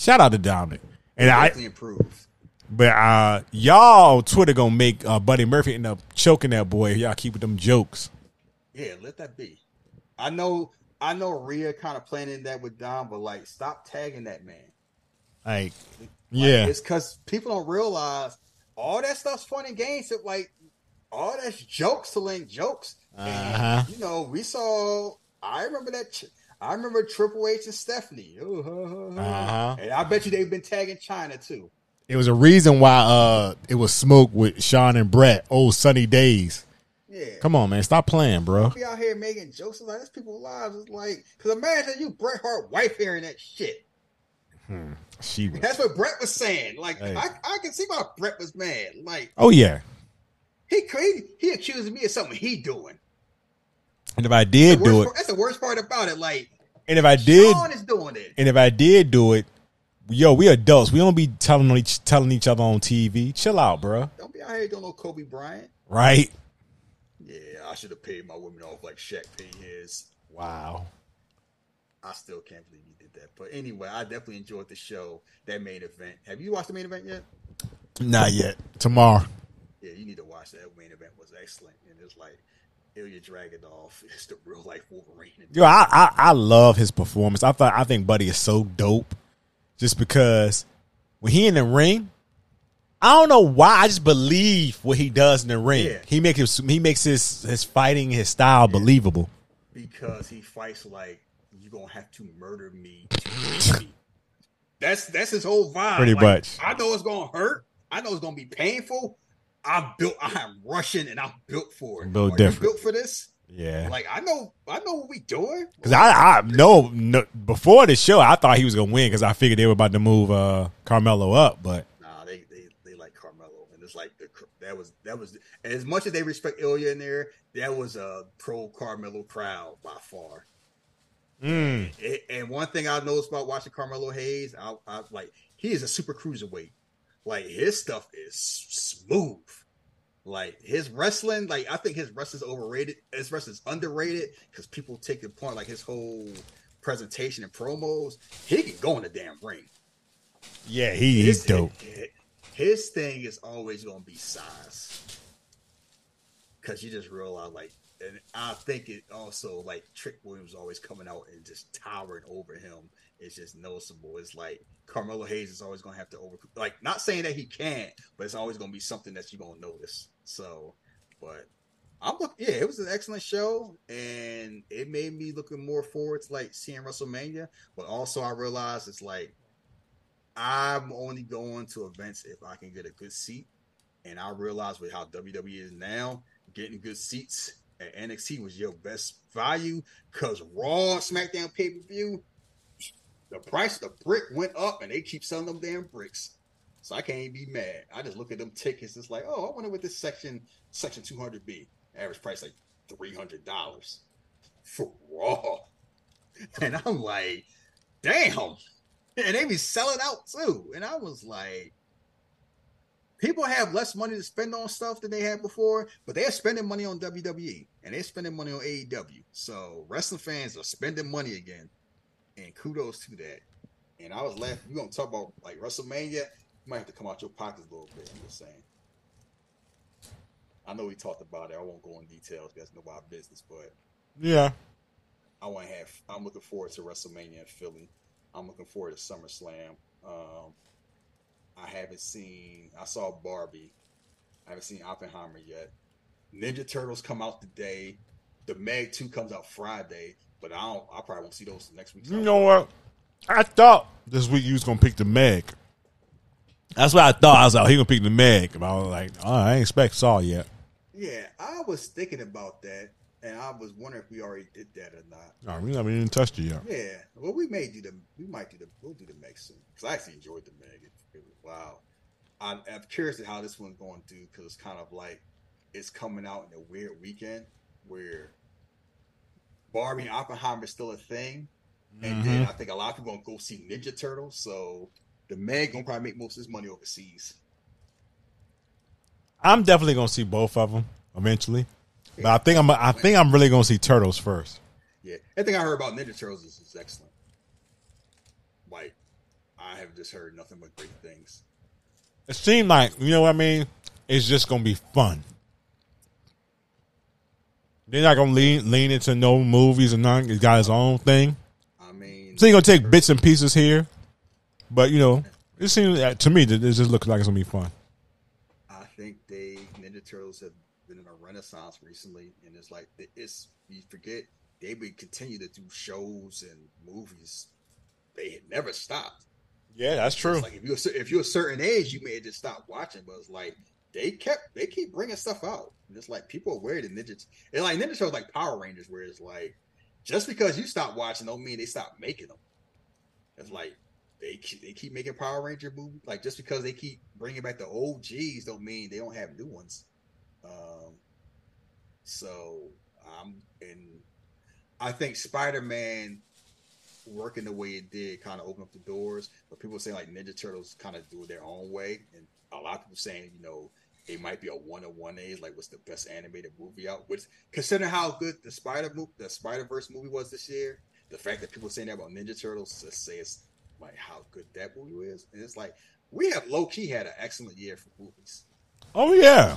shout out to Dominik. And I
improved.
But uh, y'all Twitter gonna make uh, Buddy Murphy end up choking that boy. Y'all keep with them jokes.
Yeah, let that be. I know I know Rhea kind of planning that with Dom, but like stop tagging that man.
Like, like yeah,
it's because people don't realize all that stuff's fun and games. It like all that's jokes to link jokes.
Uh-huh.
And, you know, we saw. I remember that. I remember Triple H and Stephanie.
uh-huh.
And I bet you they've been tagging Chyna too.
It was a reason why uh it was smoke with Shawn and Bret, old sunny days.
Yeah.
Come on, man. Stop playing, bro.
Be out here making jokes. like, that's people's lives. It's like, because imagine you Bret Hart wife hearing that shit.
Hmm. She was.
That's what Bret was saying. Like, hey. I, I can see why Bret was mad. Like,
oh, yeah.
He, he, he accused me of something he doing.
And if I did do it.
Part, that's the worst part about it. Like,
and if I did.
Shawn is doing it.
And if I did do it, yo, we adults. We don't be telling each, telling each other on TV. Chill out, bro.
Don't be out here doing no Kobe Bryant.
Right.
Yeah, I should have paid my women off like Shaq paid his.
Wow.
I still can't believe you did that. But anyway, I definitely enjoyed the show, that main event. Have you watched the main event yet?
Not yet. Tomorrow.
Yeah, you need to watch that. Main event was excellent. And it's like Ilya Dragunov is the real life Wolverine.
Yo, I, I, I love his performance. I thought I think Buddy is so dope just because when he in the ring, I don't know why. I just believe what he does in the ring. Yeah. He makes his, he makes his his fighting his style yeah. believable.
Because he fights like you're gonna have to murder me. me. That's that's his whole vibe.
Pretty
like,
much.
I know it's gonna hurt. I know it's gonna be painful. I'm built. I'm Russian, and I'm built for it.
Built different.
built for this.
Yeah.
Like I know, I know what we doing.
Because I, I know no, before the show, I thought he was gonna win because I figured they were about to move uh, Carmelo up, but nah, they, they they like Carmelo, and it's like the,
that was that was as much as they respect Ilya in there, that was a pro Carmelo crowd by far.
Mm.
And, and, one thing I noticed about watching Carmelo Hayes, I, I like he is a super cruiserweight. Like his stuff is smooth. Like his wrestling, like I think his wrestling's overrated. His wrestling's underrated because people take the point like his whole presentation and promos. He can go in the damn ring.
Yeah, he, he's dope
his thing is always going to be size because you just realize like and i think it also like trick williams always coming out and just towering over him is just noticeable. It's like carmelo hayes is always going to have to over like not saying that he can't but it's always going to be something that you're going to notice. So but i'm look yeah it was an excellent show and it made me looking more forward to like seeing wrestlemania. But also i realized it's like I'm only going to events if I can get a good seat. And I realized with how WWE is now, getting good seats at NXT was your best value because Raw SmackDown pay per view, the price of the brick went up and they keep selling them damn bricks. So I can't be mad. I just look at them tickets. It's like, oh, I wonder what this section section 200 be. Average price like three hundred dollars for Raw, and I'm like, damn and they be selling out too. And I was like, people have less money to spend on stuff than they had before, but they're spending money on WWE and they're spending money on AEW. So wrestling fans are spending money again. And kudos to that. And I was laughing. you're gonna talk about like WrestleMania. You might have to come out your pockets a little bit. I'm just saying. I know we talked about it. I won't go in details because no our business, but
Yeah.
I want to have. I'm looking forward to WrestleMania in Philly. I'm looking forward to SummerSlam. Um, I haven't seen. I saw Barbie. I haven't seen Oppenheimer yet. Ninja Turtles come out today. The Meg Two comes out Friday, but I don't. I probably won't see those next week.
You know what? I thought this week you was gonna pick the Meg. That's what I thought. I was like, oh, he gonna pick the Meg. But I was like, oh, I ain't expect Saw yet.
Yeah, I was thinking about that, and I was wondering if we already did that or not.
No, we never even touched it yet.
Yeah, well, we may do the. We might do the. We'll do the Meg soon because I actually enjoyed the Meg. It, it was wow. I'm, I'm curious to how this one's going to do because it's kind of like it's coming out in a weird weekend where Barbie and Oppenheimer is still a thing, and then mm-hmm. I think a lot of people gonna go see Ninja Turtles. So the Meg gonna probably make most of his money overseas.
I'm definitely gonna see both of them eventually, but I think I'm. I think I'm really gonna see Turtles first.
Yeah, everything I heard about Ninja Turtles is, is excellent. Like, I have just heard nothing but great things.
It seemed like you know what I mean. It's just gonna be fun. They're not gonna lean lean into no movies or nothing. He's got his own thing.
I mean,
So he's gonna take bits and pieces here, but you know, it seems to me that it just looks like it's gonna be fun.
I think they Ninja Turtles have been in a renaissance recently, and it's like it's you forget they would continue to do shows and movies. They had never stopped.
Yeah, that's
It's like if you if you're a certain age, you may have just stopped watching, but it's like they kept they keep bringing stuff out. And it's like people are aware that Ninja. It's like Ninja shows like Power Rangers, where it's like just because you stop watching don't mean they stop making them. It's like they keep, they keep making Power Ranger movies. Like just because they keep bringing back the old G's don't mean they don't have new ones. Um, so I'm and I think Spider Man working the way it did kind of opened up the doors. But people saying like Ninja Turtles kind of do it their own way, and a lot of people saying you know it might be a one on one age, like what's the best animated movie out? Which considering how good the Spider movie, the Spider Verse movie was this year, the fact that people saying that about Ninja Turtles just says like how good that movie is, and it's like we have low key had an excellent year for movies,
Oh yeah,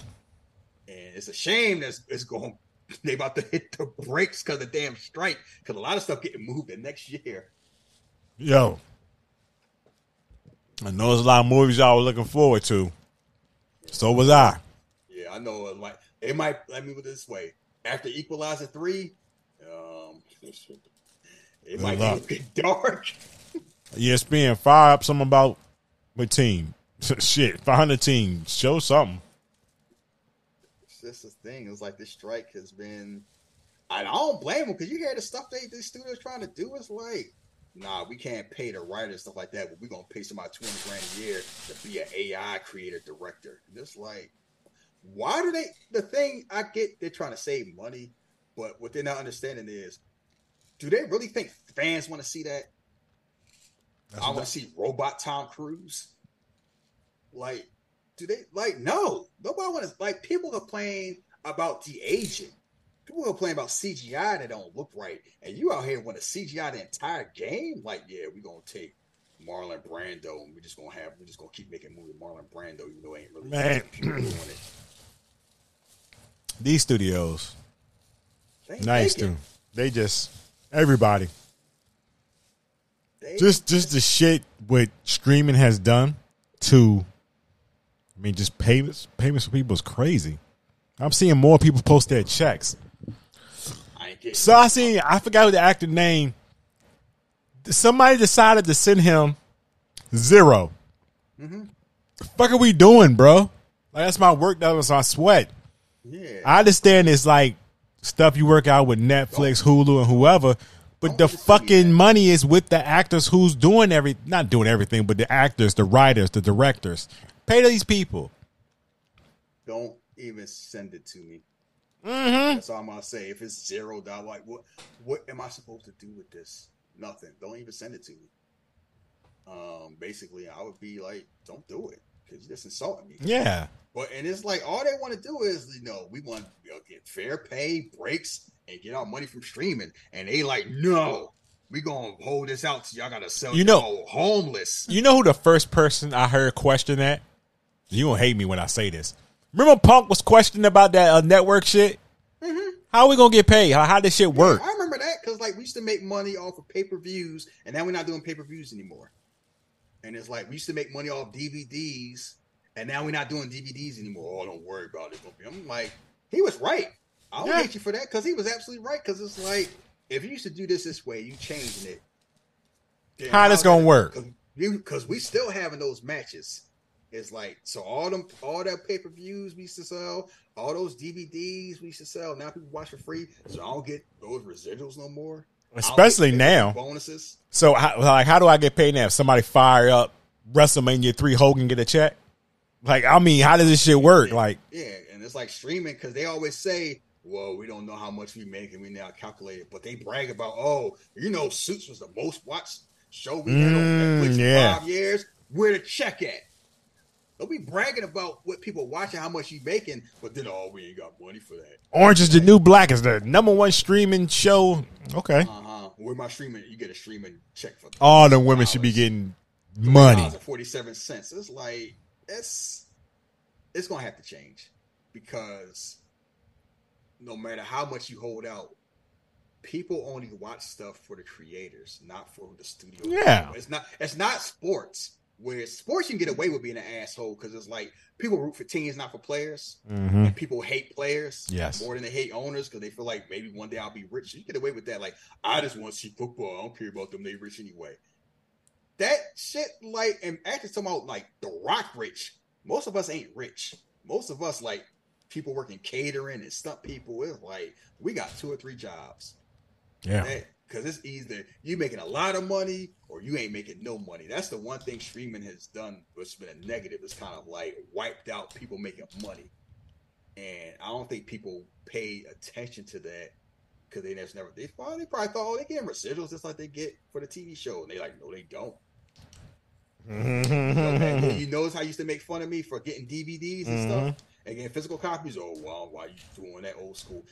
and it's a shame that it's, going. They about to hit the brakes because of the damn strike. Because a lot of stuff getting moved in next year.
yo. I know there's a lot of movies y'all were looking forward to. So was I.
Yeah, I know. It might it might let me put it this way. After Equalizer three, um, it might
luck.
get dark.
ESPN fire up something about my team. Shit, 500 team. Show something.
It's just the thing. It's like this strike has been. I don't blame them because you hear the stuff they the studios trying to do is like, nah, we can't pay the writers stuff like that, but we're gonna pay somebody hundred grand a year to be an AI creator director. And it's like, why do they? The thing I get, they're trying to save money, but what they're not understanding is, do they really think fans want to see that? I want to see robot Tom Cruise. Like, do they like? No, nobody want to. Like, people complain about the aging. People are playing about CGI that don't look right, and you out here want to CGI the entire game. Like, yeah, we gonna take Marlon Brando, and we're just gonna have we're just gonna keep making movies Marlon Brando, even though it ain't really
Man.
doing it.
These studios,
They
nice too. They just everybody.
they-
Just just the shit what streaming has done to I mean just payments payments for people is crazy. I'm seeing more people post their checks.
Ain't.
So I seen I forgot the actor name. Somebody decided to send him 0
Mm-hmm.
The fuck are we doing, bro? Like that's my work. That was my sweat.
yeah,
I understand it's like stuff you work out with Netflix, Hulu, and whoever, but the fucking money is with the actors who's doing every not doing everything, but the actors, the writers, the directors. Pay to these people.
don't even send it to me.
Mm-hmm.
That's all I'm gonna say. If it's zero dollar, like what what am I supposed to do with this? Nothing. Don't even send it to me. Um, basically, I would be like, don't do it because you just insulting me.
Yeah.
But and it's like all they want to do is, you know, we want to get fair pay, breaks, and get our money from streaming. And they like, no, we gonna hold this out till y'all gotta sell.
You know-
homeless.
You know who the first person I heard question that? You gonna hate me when I say this. Remember Punk was questioning about that uh, network shit? How are we gonna get paid? How how this shit work?
I remember that because like we used to make money off of pay per views, and now we're not doing pay per views anymore. And it's like we used to make money off DVDs, and now we're not doing DVDs anymore. Oh, don't worry about it. I'm like, he was right. I don't
Yeah.
hate you for that because he was absolutely right. Because it's like if you used to do this this way, you changing it.
How this gonna work?
Cause we still having those matches. It's like so all them all that pay per views we used to sell, all those DVDs we used to sell. Now people watch for free, so I don't get those residuals no more.
Especially now.
bonuses.
So how, like, how do I get paid now? If somebody fire up WrestleMania three, Hogan get a check? Like, I mean, how does this shit work? Like,
Yeah, and it's like streaming because they always say, "Well, we don't know how much we make, and we now calculate it." But they brag about, "Oh, you know, Suits was the most watched show we had on
Mm,
Netflix
yeah.
five years. Where the check at?" Don't be bragging about what people watching, how much you making, but then oh, we ain't got money for that.
Orange is the New Black is the number one streaming show. Okay,
Uh huh. Where my streaming? You get a streaming check for
all the women should be getting money.
Forty-seven cents. It's like it's it's gonna have to change because no matter how much you hold out, people only watch stuff for the creators, not for the studio.
Yeah.
it's not. It's not sports. Where sports you can get away with being an asshole because it's like people root for teams, not for players.
hmm
And people hate players
Yes.
more than they hate owners because they feel like maybe one day I'll be rich. You get away with that. Like, I just want to see football. I don't care about them. They rich anyway. That shit, like, and actually talking about like the rock rich. Most of us ain't rich. Most of us like people working catering and stunt people. It's like we got two or three jobs.
Yeah,
Because it's either you making a lot of money or you ain't making no money. That's the one thing streaming has done, which has been a negative. It's kind of like wiped out people making money. And I don't think people pay attention to that because they just never, they probably, they probably thought, oh, they getting residuals just like they get for the TV show. And they like, no, they don't. Mm-hmm. You, know, you notice how you used to make fun of me for getting DVDs and stuff mm-hmm. and getting physical copies? Oh, well, why you doing that old school?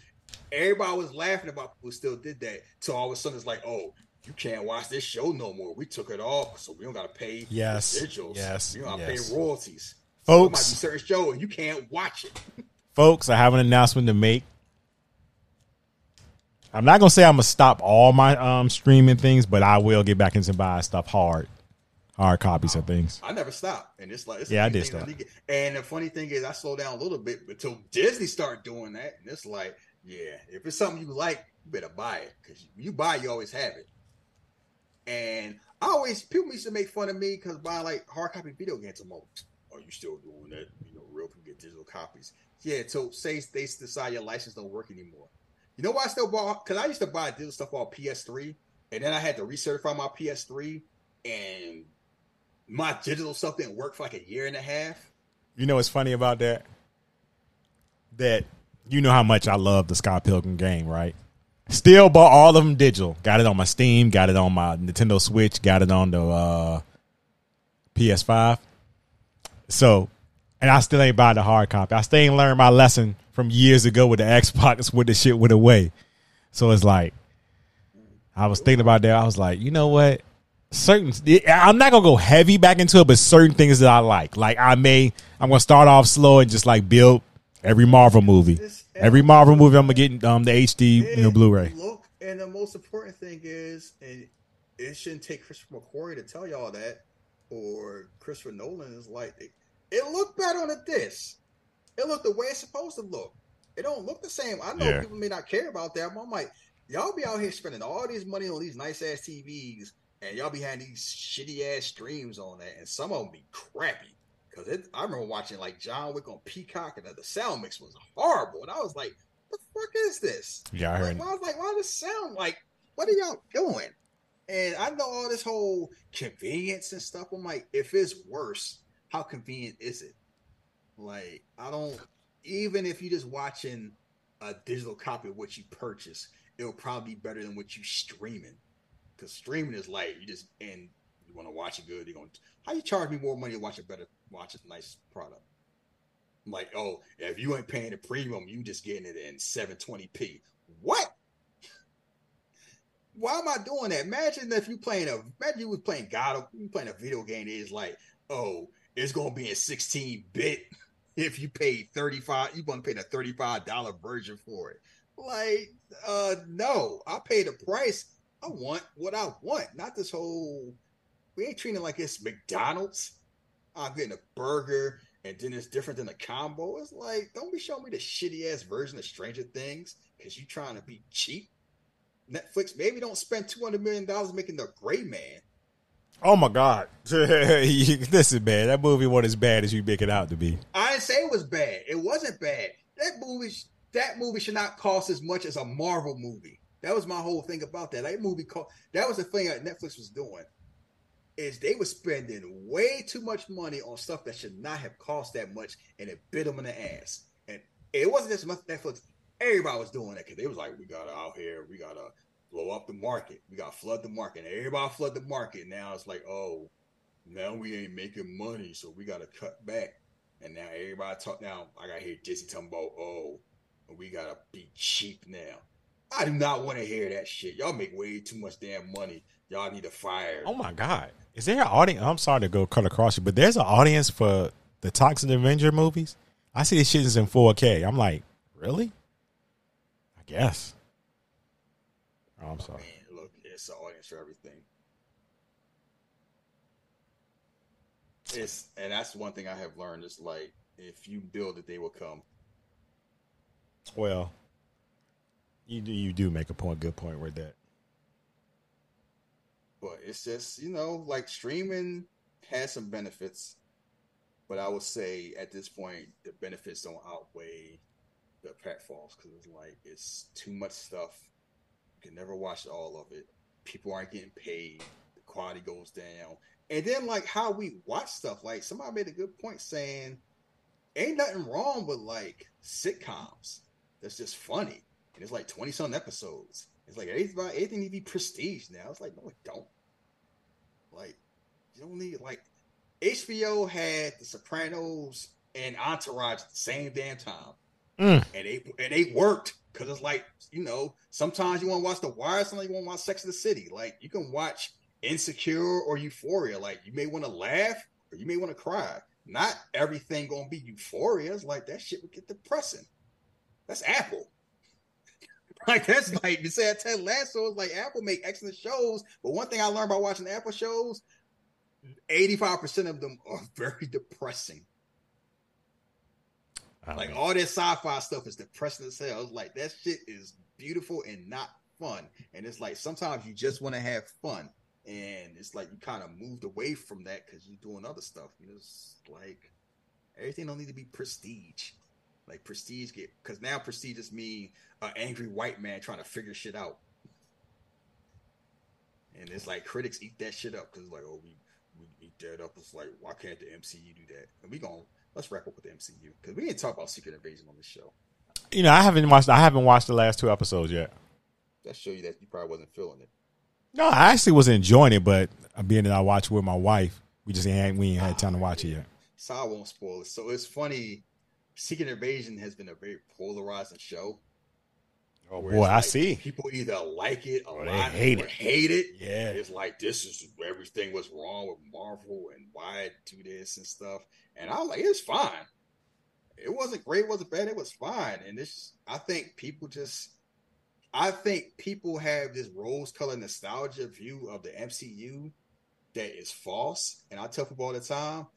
Everybody was laughing about people who still did that. Till all of a sudden it's like, oh, you can't watch this show no more. We took it off, so we don't got to pay
Yes,
residuals.
yes,
you don't got to
yes.
pay royalties. So it might be
folks,
certain show and you can't watch it.
folks, I have an announcement to make. I'm not gonna say I'm gonna stop all my um streaming things, but I will get back into buying stuff hard, hard copies of things.
I never stopped, and it's like it's
Yeah, I did stop.
need to get- And the funny thing is, I slowed down a little bit until Disney started doing that, and it's like, yeah, if it's something you like, you better buy it because you buy, you always have it. And I always people used to make fun of me because buying like hard copy video games. I'm like, are you still doing that? You know, real people get digital copies. Yeah, so say they decide your license don't work anymore. You know why I still bought? Because I used to buy digital stuff on PS3, and then I had to recertify my PS3, and my digital stuff didn't work for like a year and a half.
You know what's funny about that? That you know how much I love the Scott Pilgrim game, right? Still bought all of them digital. Got it on my Steam, got it on my Nintendo Switch, got it on the uh, PS5. So, and I still ain't buy the hard copy. I still ain't learned my lesson from years ago with the Xbox when the shit went away. So it's like, I was thinking about that. I was like, you know what? Certain, I'm not gonna go heavy back into it, but certain things that I like, like I may, I'm gonna start off slow and just like build every Marvel movie. Every Marvel movie, I'm gonna get um the HD, you know, Blu-ray.
Look, and the most important thing is, and it shouldn't take Christopher McQuarrie to tell y'all that, or Christopher Nolan is like, it, it looked better on a disc. It looked the way it's supposed to look. It don't look the same. I know
Yeah.
people may not care about that, but I'm like, y'all be out here spending all this money on these nice ass TVs, and y'all be having these shitty ass streams on that, and some of them be crappy. Cause it, I remember watching like John Wick on Peacock, and the sound mix was horrible, and I was like, "What the fuck is this?"
Yeah, I heard.
Like, why, like, why does it sound like? What are y'all doing? And I know all this whole convenience and stuff. I'm like, if it's worse, how convenient is it? Like, I don't. Even if you're just watching a digital copy of what you purchase, it'll probably be better than what you streaming. Because streaming is like you just and you want to watch it good. You're going. to How you charge me more money to watch a better, watch a nice product? I'm like, oh, if you ain't paying the premium, you just getting it in 720p. What? why am I doing that? Imagine if you playing a imagine you was playing God you playing a video game that is like, oh, it's gonna be in 16 bit if you pay 35, you to pay the $35 version for it. Like, uh no, I pay the price. I want what I want, not this whole we ain't treating like it's McDonald's. I'm getting a burger and then it's different than a combo. It's like, don't be showing me the shitty ass version of Stranger Things because you're trying to be cheap. Netflix, maybe don't spend two hundred million dollars making the Gray Man.
Oh my God! Listen, man, that movie wasn't as bad as you make it out to be.
I didn't say it was bad. It wasn't bad. That movie, that movie should not cost as much as a Marvel movie. That was my whole thing about that. That movie, cost, that was the thing that Netflix was doing is they were spending way too much money on stuff that should not have cost that much, and it bit them in the ass. And it wasn't just Netflix; everybody was doing that because they was like, "We gotta out here, we gotta blow up the market, we gotta flood the market." And everybody flood the market. Now it's like, oh, now we ain't making money, so we gotta cut back. And now everybody talk. Now I gotta hear Disney talking about, oh, we gotta be cheap now. I do not want to hear that shit. Y'all make way too much damn money. Y'all need to fire.
Oh my god. Is there an audience? I'm sorry to go cut across you, but there's an audience for the Toxic Avenger movies. I see this shit is in 4K. I'm like, really? I guess. Oh, I'm sorry.
Man, look, it's an audience for everything. It's and that's one thing I have learned. Is like if you build it, they will come.
Well, you do you do make a point, good point with that.
But it's just, you know, like streaming has some benefits. But I would say at this point, the benefits don't outweigh the pitfalls because it's like it's too much stuff. You can never watch all of it. People aren't getting paid. The quality goes down. And then like how we watch stuff. Like somebody made a good point saying, ain't nothing wrong with like sitcoms. That's just funny. And it's like 20 some episodes. It's like anything, anything need to be prestige now. It's like, no, it don't. Like, you don't need like HBO had The Sopranos and Entourage at the same damn time, mm. and they and they worked because it's like you know sometimes you want to watch The Wire, sometimes you want to watch Sex of the City. Like you can watch Insecure or Euphoria. Like you may want to laugh or you may want to cry. Not everything gonna be Euphoria. It's like that shit would get depressing. That's Apple. Like that's like you said Ted Lasso is like Apple make excellent shows, but one thing I learned by watching Apple shows, 85% of them are very depressing. like all this sci-fi stuff is depressing as hell. Like that shit is beautiful and not fun. And it's like sometimes you just want to have fun. And it's like you kind of moved away from that because you're doing other stuff. It's like everything don't need to be prestige. Like prestige get because now prestige is me, an angry white man trying to figure shit out. And it's like critics eat that shit up because like, oh, we we eat that up. It's like, why can't the MCU do that? And we going let's wrap up with the MCU because we didn't talk about Secret Invasion on this show.
You know, I haven't watched. I haven't watched the last two episodes yet.
That show you that you probably wasn't feeling it.
No, I actually was enjoying it, but being that I watched with my wife, we just ain't we ain't had time to watch it yet.
So I won't spoil it. So it's funny Secret Invasion has been a very polarizing show.
Oh boy, I see.
People either like it a or lot hate or it. hate it. Yeah, it's like this is everything was wrong with Marvel and why do this and stuff. And I was like, it's fine. It wasn't great, it wasn't bad, it was fine. And this, I think people just, I think people have this rose-colored nostalgia view of the MCU that is false. And I tell people all the time,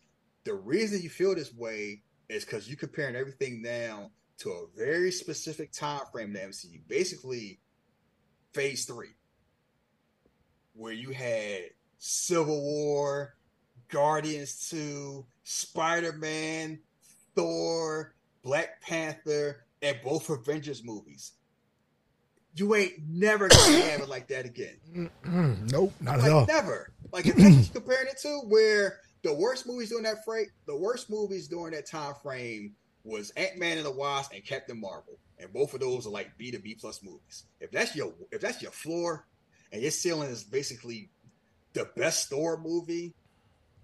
the reason you feel this way is because you're comparing everything now to a very specific time frame in the MCU. Basically, phase three, where you had Civil War, Guardians 2, Spider Man, Thor, Black Panther, and both Avengers movies. You ain't never gonna have it like that again.
nope, not
like,
at all.
Never. Like if that's comparing it to where the worst movies during that frame, the worst movies during that time frame was Ant Man and the Wasp and Captain Marvel, and both of those are like B to B plus movies. If that's your if that's your floor, and your ceiling is basically the best Thor movie,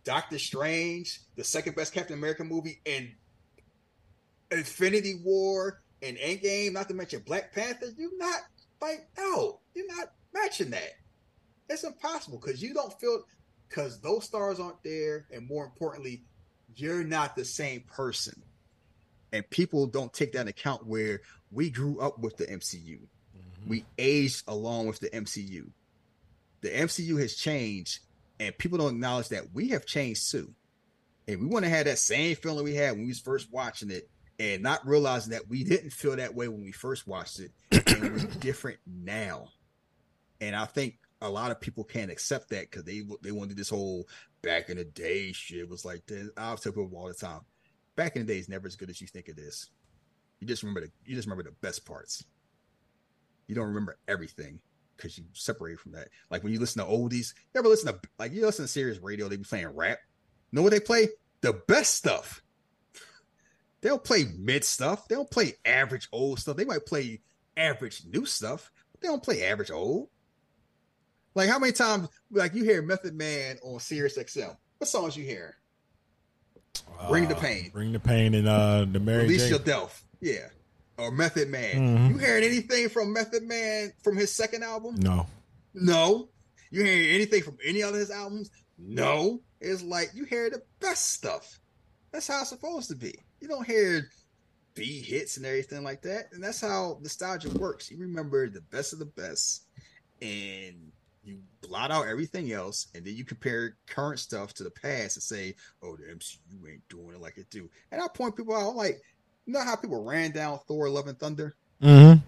Doctor Strange, the second best Captain America movie, and Infinity War and Endgame, not to mention Black Panther, you're not like no, you're not matching that. It's impossible because you don't feel because those stars aren't there, and more importantly, you're not the same person. And people don't take that into account where we grew up with the MCU. Mm-hmm. We aged along with the MCU. The MCU has changed, and people don't acknowledge that we have changed too. And we want to have that same feeling we had when we was first watching it, and not realizing that we didn't feel that way when we first watched it, and we're different now. And I think a lot of people can't accept that because they they wanted this whole back in the day shit was like this. I tell people all the time, back in the day is never as good as you think it is. You just remember the you just remember the best parts. You don't remember everything because you separate from that. Like when you listen to oldies, you ever listen to like you listen to Sirius radio, they be playing rap. Know what they play? The best stuff. They don't play mid stuff. They don't play average old stuff. They might play average new stuff, but they don't play average old. Like how many times like you hear Method Man on Sirius XM? What songs you hear? Uh, Bring the pain.
Bring the pain and uh the Mary
Release
J.
yourself. Yeah. Or Method Man. Mm-hmm. You hearing anything from Method Man from his second album?
No.
No. You hearing anything from any of his albums? No. It's like you hear the best stuff. That's how it's supposed to be. You don't hear B hits and everything like that. And that's how nostalgia works. You remember the best of the best and you blot out everything else, and then you compare current stuff to the past and say, "Oh, the MCU ain't doing it like it do." And I point people out, like, you know how people ran down Thor: Love and Thunder?
Mm-hmm.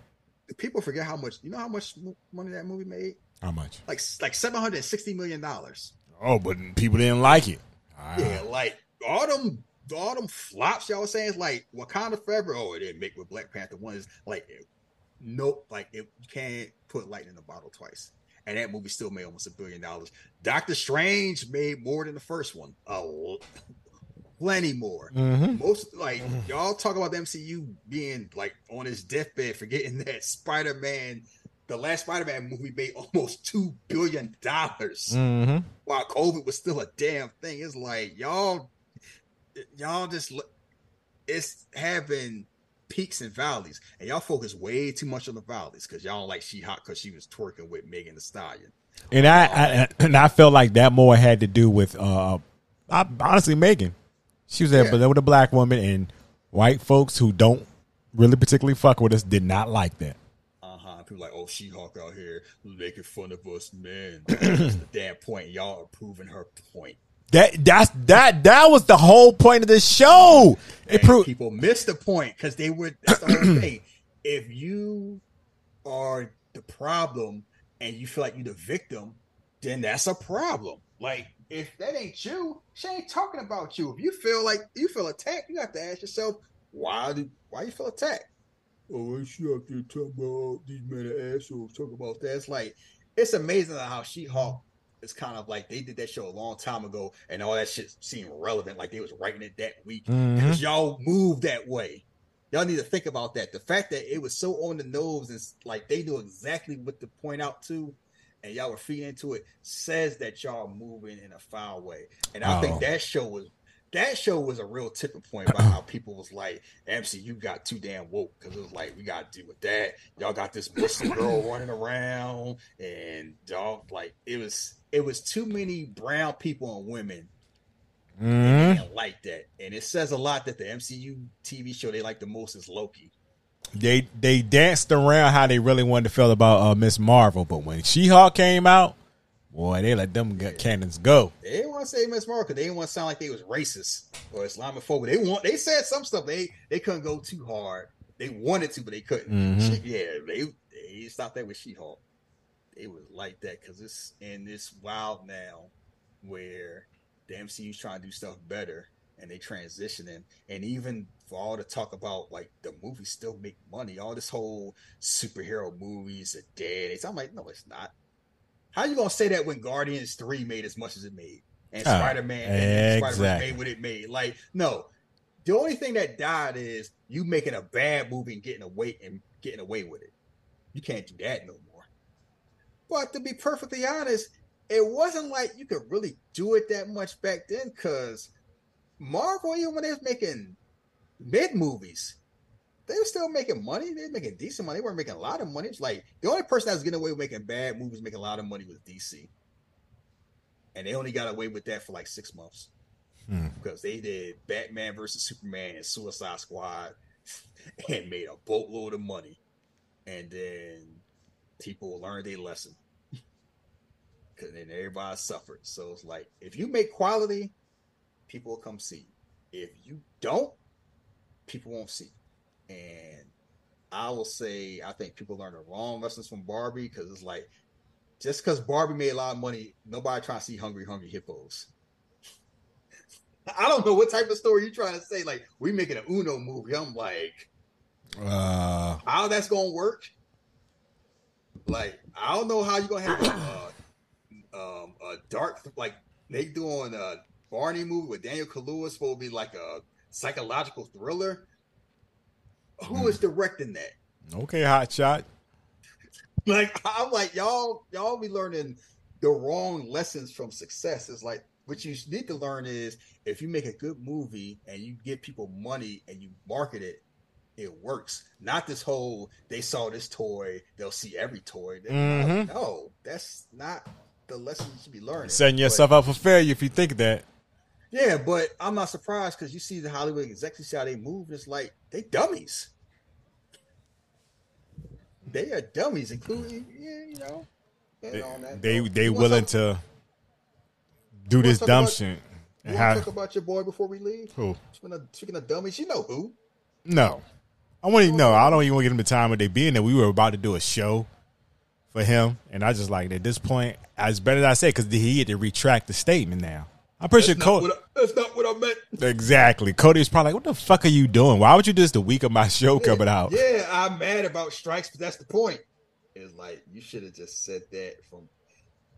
People forget how much. You know how much money that movie made?
How much?
Like like seven hundred sixty million dollars.
Oh, but people didn't like it.
Ah. Yeah, like all them all them flops y'all saying is like Wakanda Forever. Oh, it didn't make with Black Panther one is like nope, like it, you can't put lightning in the bottle twice and that movie still made almost a billion dollars. Doctor Strange made more than the first one, oh, plenty more.
Mm-hmm.
Most like mm-hmm. y'all talk about the MCU being like on his deathbed, forgetting that Spider Man, the last Spider Man movie made almost two billion dollars,
mm-hmm.
while COVID was still a damn thing. It's like y'all, y'all just it's having peaks and valleys, and y'all focus way too much on the valleys because y'all don't like She Hulk because she was twerking with Megan Thee Stallion.
And I, I, and I felt like that more had to do with uh, I, honestly Megan. She was there, yeah. but with a black woman and white folks who don't really particularly fuck with us did not like that.
Uh huh. People like, oh, She Hulk out here making fun of us men. That's the damn point. Y'all are proving her point.
That that's that that was the whole point of the show.
It proved people missed the point because they would. that's the whole thing. If you are the problem and you feel like you're the victim, then that's a problem. Like if that ain't you, she ain't talking about you. If you feel like you feel attacked, you have to ask yourself, why do why you feel attacked? Oh, she out there talking about these men are assholes, talking about that. It's like it's amazing how She Hulk it's kind of like they did that show a long time ago, and all that shit seemed relevant. Like they was writing it that week because mm-hmm. y'all moved that way. Y'all need to think about that. The fact that it was so on the nose and like they knew exactly what to point out to, and y'all were feeding into it, says that y'all moving in a foul way. And I oh. think that show was that show was a real tipping point about how people was like, MCU got too damn woke because it was like we got to deal with that. Y'all got this Muslim girl running around, and y'all like it was it was too many brown people and women
mm-hmm.
like that, and it says a lot that the MCU TV show they like the most is Loki.
They they danced around how they really wanted to feel about uh, Miss Marvel, but when She Hulk came out, boy, they let them yeah. cannons go.
They didn't want to say Miss Marvel because they didn't want to sound like they was racist or Islamophobic. They want they said some stuff they they couldn't go too hard. They wanted to, but they couldn't.
Mm-hmm.
She, yeah, they they stopped that with She Hulk it was like that because it's in this wild now where the MCU's trying to do stuff better and they transitioning and even for all the talk about like the movies still make money all this whole superhero movies are dead i'm like no it's not how you gonna say that when guardians 3 made as much as it made and oh, spider-man and
exactly.
spider-man made what it made? Like no. The only thing that died is you making a bad movie and getting away and getting away with it. You can't do that no more. But to be perfectly honest, it wasn't like you could really do it that much back then because Marvel, even when they was making mid movies, they were still making money. They were making decent money. They weren't making a lot of money. It's like the only person that was getting away with making bad movies, making a lot of money was DC. And they only got away with that for like six months.
Hmm.
Because they did Batman versus Superman and Suicide Squad and made a boatload of money. And then people learned their lesson. Cause then everybody suffered. So it's like if you make quality, people will come see. If you don't, people won't see. And I will say, I think people learn the wrong lessons from Barbie because it's like, just because Barbie made a lot of money, nobody trying to see Hungry Hungry Hippos. I don't know what type of story you're trying to say. Like, we making an Uno movie. I'm like,
Uh,
how that's gonna work? Like, I don't know how you're gonna have a, uh, um, a dark like they doing a Barney movie with Daniel Kaluuya supposed to be like a psychological thriller. Who is directing that?
okay, hot shot.
Like, I'm like y'all, y'all be learning the wrong lessons from success. It's like what you need to learn is if you make a good movie and you give people money and you market it, it works. Not this whole they saw this toy, they'll see every toy.
Mhm.
No, that's not the lesson you should be learning.
Setting
But-
yourself up for failure if you think that.
yeah, but I'm not surprised because you see the Hollywood see how they move. It's like they dummies. They are dummies, including yeah, you know.
They they, they willing to do this dumb
about-
shit.
You
And how,
talk about your boy before we leave?
who?
Speaking of, speaking of dummies, you know who?
No. I want to know. I don't even want to give him the time of day being that we were about to do a show for him, and I just like at this point, as better as I say, because he had to retract the statement now. I'm pretty
That's not,
Cody.
I, that's not what I meant.
Exactly. Cody was probably like, "What the fuck are you doing? Why would you do this the week of my show coming out?"
Yeah, I'm mad about strikes, but that's the point. It's like you should have just said that from.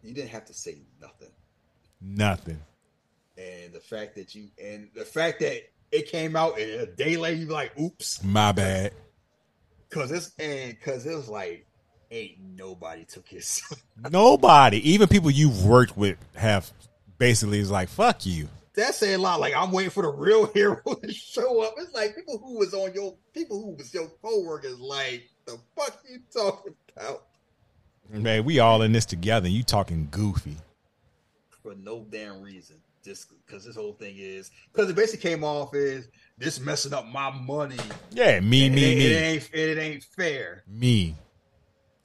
You didn't have to say nothing.
Nothing.
and the fact that you and the fact that it came out and a day later you be like, oops,
My bad.
because it's and because it was like, ain't nobody took his.
Nobody, even people you've worked with, have basically is like, "Fuck you."
That's saying a lot. Like I'm waiting for the real hero to show up. It's like people who was on your people who was your coworkers. Like the fuck you talking about
Man, we all in this together. You talking goofy?
for no damn reason. Just because this whole thing is because it basically came off as this messing up my money.
Yeah, me,
and
me,
it,
me,
it ain't it ain't fair.
me.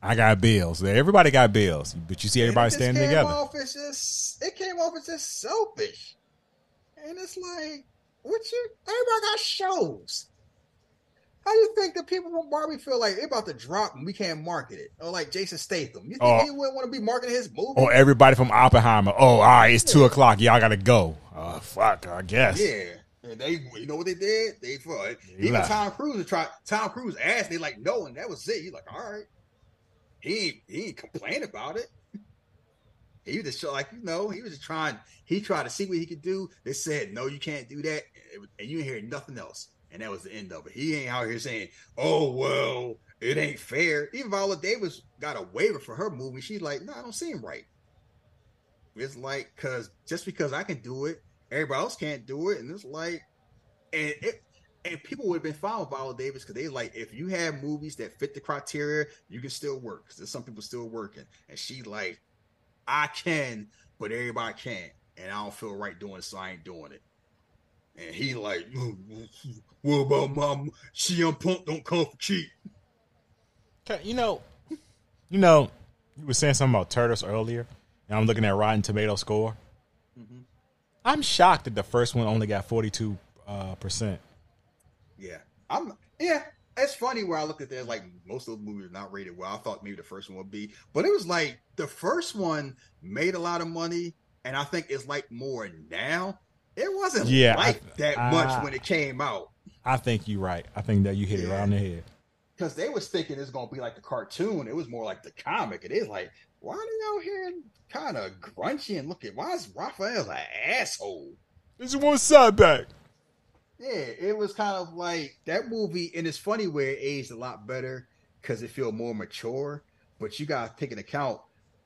I got bills. Everybody got bills, but you see everybody standing together.
Just, it came off as just selfish, and it's like, what you? Everybody got shows. How do you think the people from Barbie feel like they're about to drop and we can't market it? Or like Jason Statham, you think
Oh.
he wouldn't want to be marketing his movie?
Or everybody from Oppenheimer. Oh, all right, it's two o'clock. Y'all gotta go. Oh, fuck. I guess.
yeah, and they, you know what they did? They even. Tom Cruise tried. Tom Cruise asked, they like no, and that was it. He's like, all right. He he ain't complain about it. He was just like you know, he was trying. He tried to see what he could do. They said no, you can't do that, and you hear nothing else. And that was the end of it. He ain't out here saying, "Oh well, it ain't fair." Even Viola Davis got a waiver for her movie. She's like, "No, I don't seem right." It's like because just because I can do it, everybody else can't do it, and it's like, and it and people would have been fine with Viola Davis because they like if you have movies that fit the criteria, you can still work. Because there's some people still working, and she like, I can, but everybody can't, and I don't feel right doing it, so I ain't doing it. And he like, what about my CM Punk don't come for cheap?
You know, you know, you were saying something about Turtles earlier, and I'm looking at Rotten Tomato score.
Mm-hmm.
I'm shocked that the first one only got 42 uh, percent.
Yeah, I'm. Yeah, it's funny where I look at this like most of the movies are not rated well. I thought maybe the first one would be, but it was like the first one made a lot of money, and I think it's like more now. It wasn't
Yeah,
like
I-
that
I-
much when it came out
I think you're right. I think that you hit it right on the head.
because they was thinking it's gonna be like the cartoon. It was more like the comic. It is like why are they out here kind of grunchy and looking? Why is Raphael an asshole?
This is one side back.
Yeah, it was kind of like that movie, and it's funny where it aged a lot better because it feel more mature. But you gotta take into account.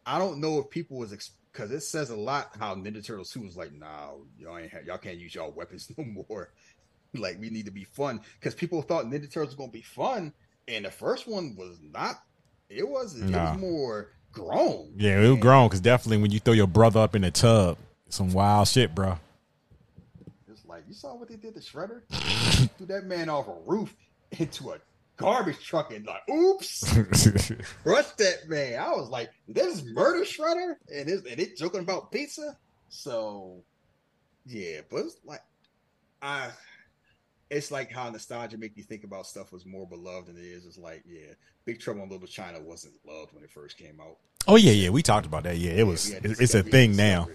I don't know if people was because it says a lot how Ninja Turtles two was like, "No, y'all ain't ha- y'all can't use y'all weapons no more." like we need to be fun because people thought Ninja Turtles was gonna be fun, and the first one was not. It was. It
Nah.
was more grown.
Yeah, it was grown because definitely when you throw your brother up in a tub, some wild shit, bro.
You saw what they did to Shredder. Threw that man off a roof into a garbage truck and like, oops, crushed that man. I was like, this is murder Shredder, and it's and it joking about pizza. So, yeah, but it's like, I, it's like how nostalgia make you think about stuff was more beloved than it is. It's like, yeah, Big Trouble in Little China wasn't loved when it first came out.
oh yeah, yeah, we talked about that. Yeah, it
Yeah,
was. It's, it's a thing now.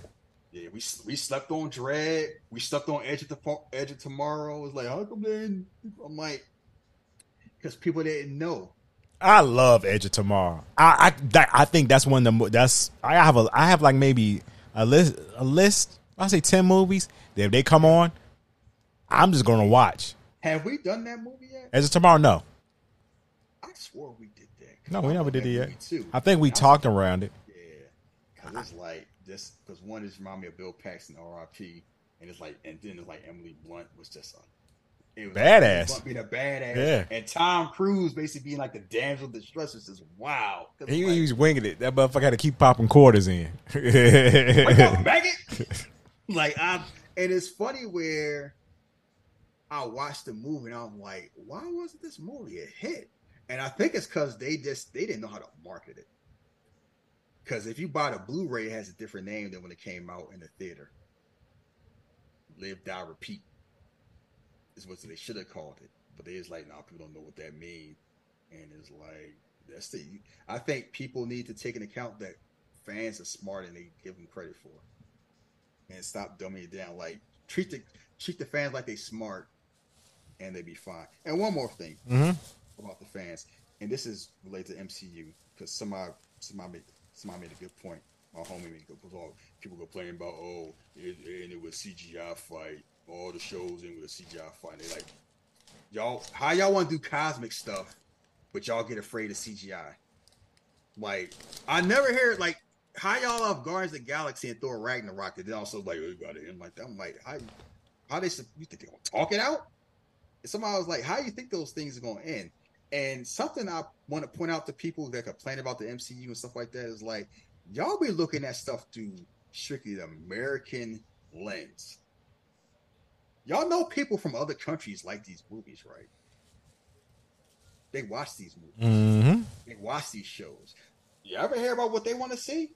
Yeah, we we slept on Dredd. We slept on Edge of the Edge of Tomorrow. It's like how come didn't- I'm like, because people didn't know.
I love Edge of Tomorrow. I I that, I think that's one of the that's I have a I have like maybe a list a list. I say ten movies that if they come on, I'm just gonna watch.
Have we done that movie yet?
Edge of Tomorrow, no,
I swore we did that.
no, we never did it yet.
Too.
I think we
I was-
talked around it.
Yeah, because it's like this. Because one is remind me of Bill Paxton, R.I.P. And it's like, and then it's like Emily Blunt was just a it was
Badass.
Blunt being a badass.
Yeah.
And Tom Cruise basically being like the damsel in distress is just wow.
He,
like,
he was winging it. That motherfucker had to keep popping quarters in.
Like I, and it's funny where I watched the movie and I'm like, why wasn't this movie a hit? And I think it's because they just they didn't know how to market it. Because if you buy the Blu-ray, it has a different name than when it came out in the theater. Live, die, repeat is what they should have called it, but they just like, nah, people don't know what that means, and it's like that's the. I think people need to take into account that fans are smart and they give them credit for, and stop dumbing it down. Like treat the treat the fans like they smart, and they be fine. And one more thing
Mhm.
about the fans, and this is related to MCU because somebody somebody somebody made a good point. My homie made a good point. People complaining about oh, it, it was CGI fight. All the shows in with a CGI fight. They like y'all. How y'all want to do cosmic stuff, but y'all get afraid of CGI? Like I never hear like how y'all love Guardians of the Galaxy and Thor Ragnarok, and then also like oh, got it in like that. I'm like how how they you think they gonna talk it out? And somebody was like, how you think those things are gonna end? And something I want to point out to people that complain about the MCU and stuff like that is like, y'all be looking at stuff through strictly the American lens. Y'all know people from other countries like these movies, right? They watch these movies.
Mm-hmm.
They watch these shows. You ever hear about what they want to see?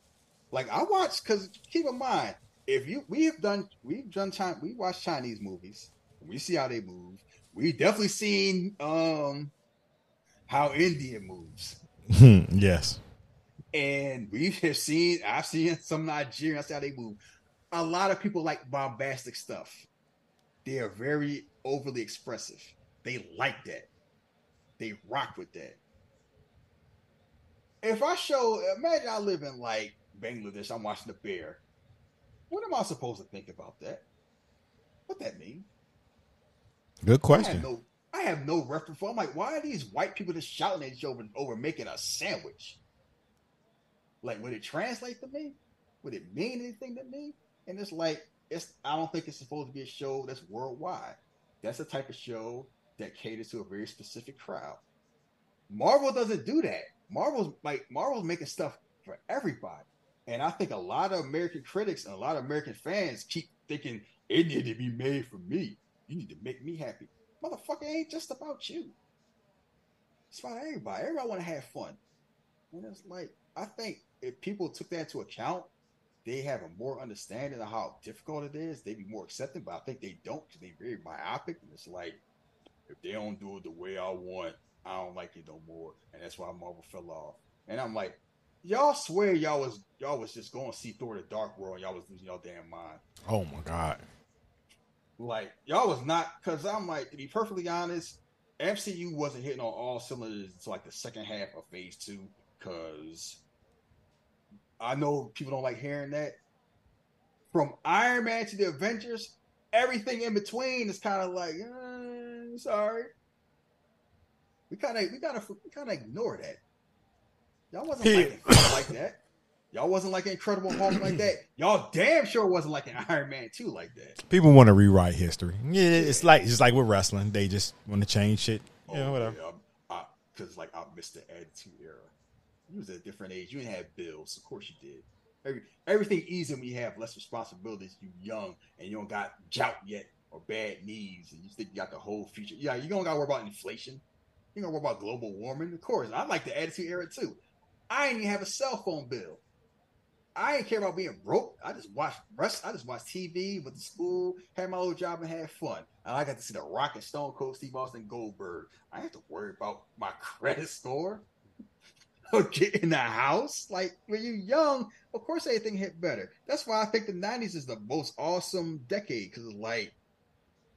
Like I watch because keep in mind, if you we have done we've done China, we watch Chinese movies. We see how they move. We definitely seen um how India moves.
Hmm, yes.
And we have seen I've seen some Nigerian, I see how they move. A lot of people like bombastic stuff. They are very overly expressive. They like that. They rock with that. If I show imagine I live in like Bangladesh, I'm watching the bear. What am I supposed to think about that? What that mean?
Good
I have
question.
no I have no reference for. I'm like, why are these white people just shouting at each other over making a sandwich? Like, would it translate to me? Would it mean anything to me? And it's like, it's I don't think it's supposed to be a show that's worldwide. That's the type of show that caters to a very specific crowd. Marvel doesn't do that. Marvel's like Marvel's making stuff for everybody. And I think a lot of American critics and a lot of American fans keep thinking it need to be made for me. You need to make me happy. Motherfucker ain't just about you. It's about everybody. Everybody want to have fun. And it's like, I think if people took that into account, they have a more understanding of how difficult it is. They'd be more accepting, but I think they don't because they're very myopic. And it's like, if they don't do it the way I want, I don't like it no more. And that's why Marvel fell off. And I'm like, y'all swear y'all was y'all was just going to see Thor the Dark World. Y'all was losing y'all damn mind.
Oh my god.
Like y'all was not because I'm like to be perfectly honest, MCU wasn't hitting on all cylinders until like the second half of Phase Two. Because I know people don't like hearing that. From Iron Man to the Avengers, everything in between is kind of like, eh, sorry. We kind of we gotta we kind of ignore that. Y'all wasn't
Yeah.
like that. Y'all wasn't like Incredible Hulk like that. Y'all damn sure wasn't like an Iron Man 2 like that.
People want to rewrite history. Yeah, it's like it's like with wrestling. They just want to change shit. Oh, yeah,
Oh,
whatever.
Because like I missed the Attitude Era. You was at a different age. You didn't have bills. Of course you did. Every, everything easy when you have less responsibilities. You young and you don't got jout yet or bad knees, and you think you got the whole future. Yeah, you don't got to worry about inflation. You don't worry about global warming. Of course, I like the Attitude Era too. I ain't even have a cell phone bill. I ain't care about being broke. I just watch rest. I just watch TV, went to school, had my little job, and had fun. And I got to see the Rock and Stone Cold Steve Austin Goldberg. I didn't have to worry about my credit score or getting a house. Like when you're young, of course anything hit better. That's why I think the '90s is the most awesome decade because like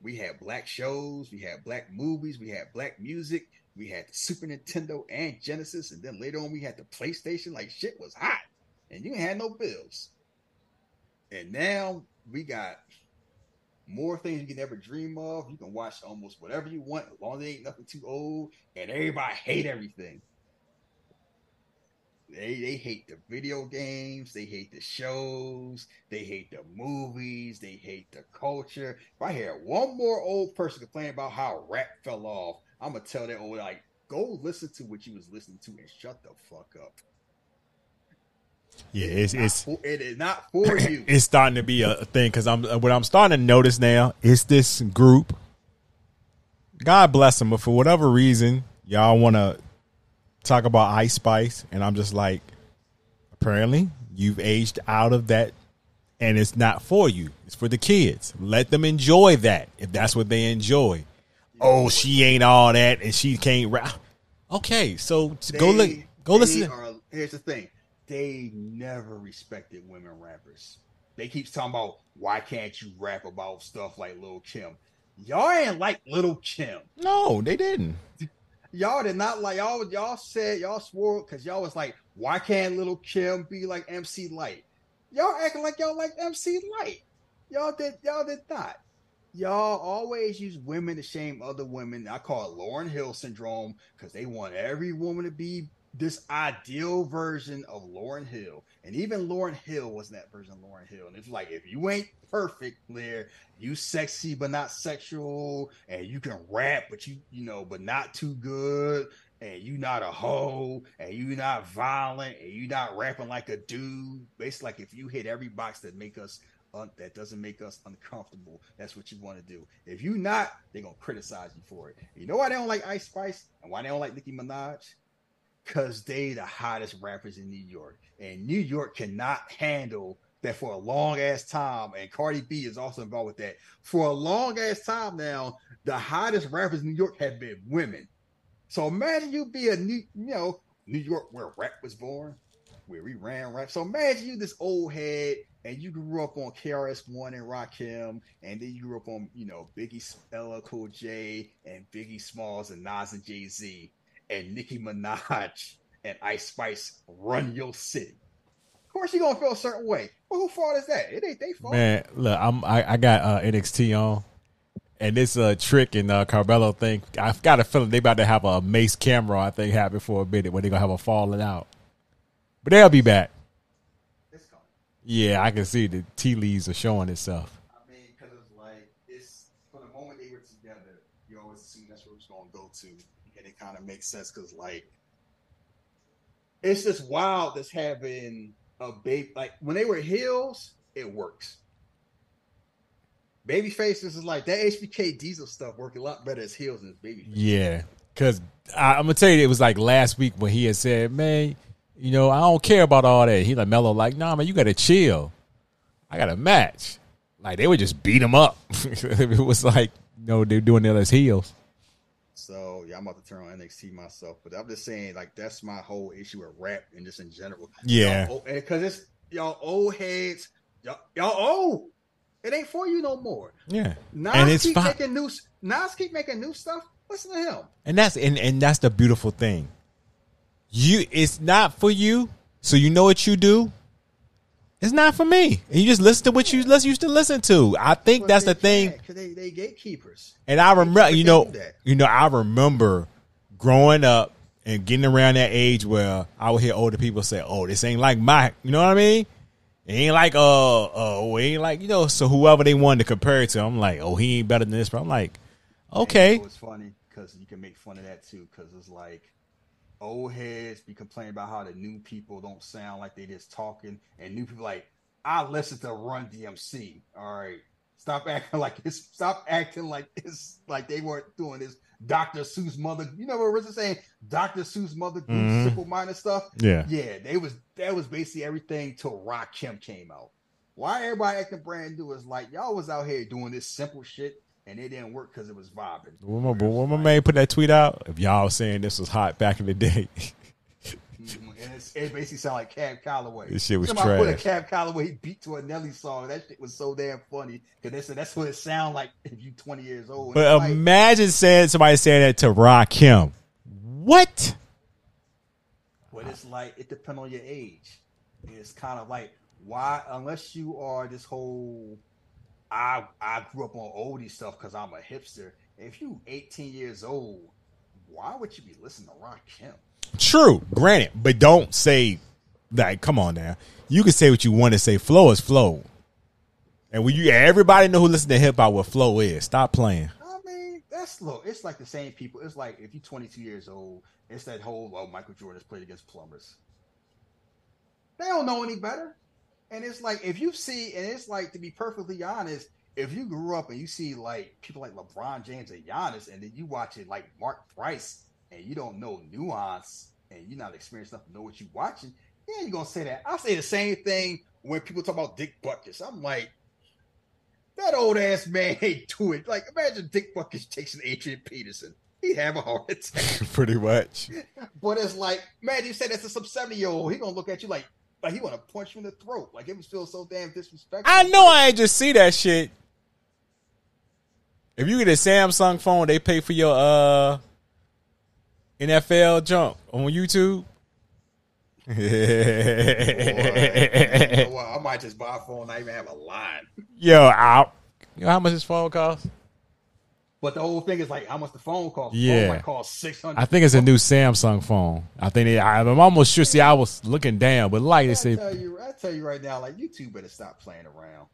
we had black shows, we had black movies, we had black music, we had the Super Nintendo and Genesis, and then later on we had the PlayStation. Like shit was hot, and you had no bills. And now we got more things you can ever dream of. You can watch almost whatever you want, as long as it ain't nothing too old. And everybody hate everything. They they hate the video games, they hate the shows, they hate the movies, they hate the culture. If I hear one more old person complain about how rap fell off, I'm gonna tell that old like go listen to what you was listening to and shut the fuck up.
Yeah, it's it's
for- it is not for you.
it's starting to be a thing because I'm what I'm starting to notice now is this group. God bless them, but for whatever reason, y'all want to talk about Ice Spice, and I'm just like, apparently you've aged out of that, and it's not for you. It's for the kids. Let them enjoy that if that's what they enjoy. Oh, she ain't all that, and she can't rap. Okay, so go look,
They-
go listen.
Are, here's the thing: they never respected women rappers. They keep talking about why can't you rap about stuff like Lil Kim? Y'all ain't like Lil Kim.
no, they didn't.
Y'all did not like y'all. Y'all said y'all swore because y'all was like, why can't Lil Kim be like MC Lyte? Y'all acting like y'all like MC Lyte. Y'all did. Y'all did not. Y'all always use women to shame other women. I call it Lauryn Hill syndrome because they want every woman to be this ideal version of Lauryn Hill. And even Lauryn Hill wasn't that version of Lauryn Hill. And it's like, if you ain't perfect, Blair, you sexy but not sexual, and you can rap, but you, you know, but not too good, and you not a hoe, and you not violent, and you not rapping like a dude. Basically, like if you hit every box that make us un- that doesn't make us uncomfortable, that's what you want to do. If you not, they're gonna criticize you for it. You know why they don't like Ice Spice and why they don't like Nicki Minaj? Cause they the hottest rappers in New York, and New York cannot handle that for a long ass time. And Cardi B is also involved with that for a long ass time now. The hottest rappers in New York have been women. So imagine you be a new, you know, New York where rap was born, where we ran rap. So imagine you this old head and you grew up on KRS One and Rakim, and then you grew up on, you know, Biggie LL Cool J and Biggie Smalls and Nas and Jay Z and Nicki Minaj and Ice Spice run your city. Of course you're gonna feel a certain way. Well, who fault is that? It ain't they fault.
Man, look, I'm I, I got uh, NXT on, and this uh, trick and uh, Carmelo thing. I've got a feeling they about to have a Mace camera. I think happen for a minute where they're gonna have a falling out, but they'll be back. Yeah, I can see the tea leaves are showing itself.
I mean, because it's like it's from the moment they were together, you always assume that's where it's going to go to, and it kind makes sense because like it's just wild. That's having a baby like when they were heels, it works. Baby faces is like that HBK Diesel stuff work a lot better as heels than baby.
Yeah, because I'm gonna tell you, it was like last week when he had said, "Man, you know, I don't care about all that." He like Mello, like, "Nah, man, you gotta chill. I got a match." Like they would just beat him up. it was like, no, they're doing it as heels.
So yeah, I'm about to turn on NXT myself, but I'm just saying like that's my whole issue with rap and just in general.
Yeah.
because it's y'all old heads, y'all, y'all old. It ain't for you no more.
Yeah,
Nas
and it's
keep
fine.
making new. Nas keep making new stuff. Listen to him.
And that's and, and that's the beautiful thing. You it's not for you, so you know what you do. It's not for me. And you just listen to what you let's used to listen to. I think that's the thing.
because they they gatekeepers.
And I remember, you know,
that.
you know, I remember growing up and getting around that age where I would hear older people say, "Oh, this ain't like my," you know what I mean? It ain't like uh uh, oh, it ain't like you know. So whoever they wanted to compare it to, I'm like, oh, he ain't better than this. But I'm like, okay,
It's funny because you can make fun of that too. Because it's like old heads be complaining about how the new people don't sound like they just talking, and new people like I listen to Run DMC. All right, stop acting like it's stop acting like it's like they weren't doing this. Dr. Seuss mother, you know what Rich is saying? Dr. Seuss mother group,
Mhm.
simple minded stuff.
yeah,
Yeah, they was that was basically everything till Rakim came out. Why everybody acting brand new is like y'all was out here doing this simple shit and it didn't work because it was vibing.
When my, but when my man put that tweet out, if y'all saying this was hot back in the day,
mm, it's, it basically sounded like Cab Calloway.
This shit was
Somebody put a
trash.
Cab Calloway beat to a Nelly song. That shit was so damn funny because they said that's what it sound like if you 20 years old. And
but
it's like,
imagine saying somebody saying that to Rakim. What?
But it's like it depends on your age. It's kind of like why, unless you are this whole, I I grew up on oldie stuff because I'm a hipster. If you 18 years old, why would you be listening to Rakim?
True, granted, but don't say like, come on now. You can say what you want to say. Flow is flow. And when you everybody know who listen to hip hop what flow is. Stop playing.
I mean, that's low. It's like the same people. It's like if you're 22 years old, it's that whole oh Michael Jordan's played against plumbers. They don't know any better. And it's like if you see, and it's like to be perfectly honest, if you grew up and you see like people like LeBron James and Giannis, and then you watch it like Mark Price, and you don't know nuance, and you're not experienced enough to know what you're watching, yeah, you're gonna say that. I say the same thing when people talk about Dick Butkus. I'm like, that old ass man ain't do it. Like, imagine Dick Butkus chasing Adrian Peterson. He'd have a heart attack.
Pretty much.
But it's like, man, you said that's to some 70 year old. He gonna look at you like, like he wanna punch you in the throat. Like it was feel so damn disrespectful.
I know I ain't just see that shit. If you get a Samsung phone, they pay for your uh NFL jump on YouTube.
Boy, I might just buy a phone, I even have a line.
Yo, out. You know how much this phone costs?
But the whole thing is like how much the phone costs.
Yeah.
phone cost six hundred.
I think it's a new Samsung phone. I think they, I, I'm almost sure. See, I was looking down, but like they
I
say,
tell you, I tell you right now, like YouTube better stop playing around.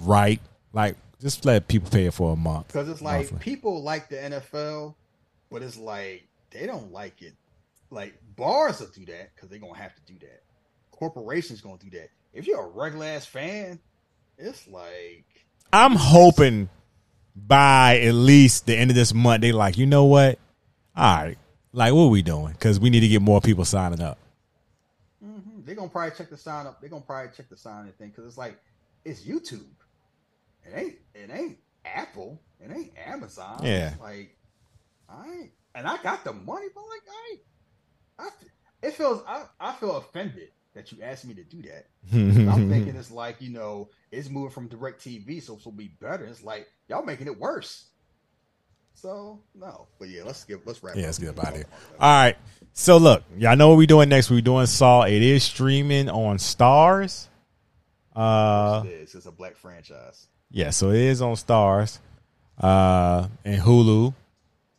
right? Like, just let people pay it for a month.
Because it's like
Monthly.
people like the NFL, but it's like they don't like it. Like bars will do that because they're gonna have to do that. Corporations gonna do that. If you're a regular ass fan, it's like
I'm hoping by at least the end of this month, they like, you know what? All right, like what we doing? Because we need to get more people signing up.
mhm, they're gonna probably check the sign up. They're gonna probably check the sign and thing because it's like it's YouTube. It ain't it ain't Apple. It ain't Amazon.
Yeah.
It's like I ain't, and I got the money, but like I. I, it feels I, I feel offended that you asked me to do that. I'm thinking it's like, you know, it's moving from DirecTV, so it'll be better. It's like y'all making it worse. So no. But yeah, let's get let's wrap
Yeah,
up.
let's get up out of here. All right. So look, y'all know what we're doing next. We're doing Saw. It is streaming on Starz. Uh,
it is. It's a black franchise.
yeah, so it is on Starz, uh, and Hulu,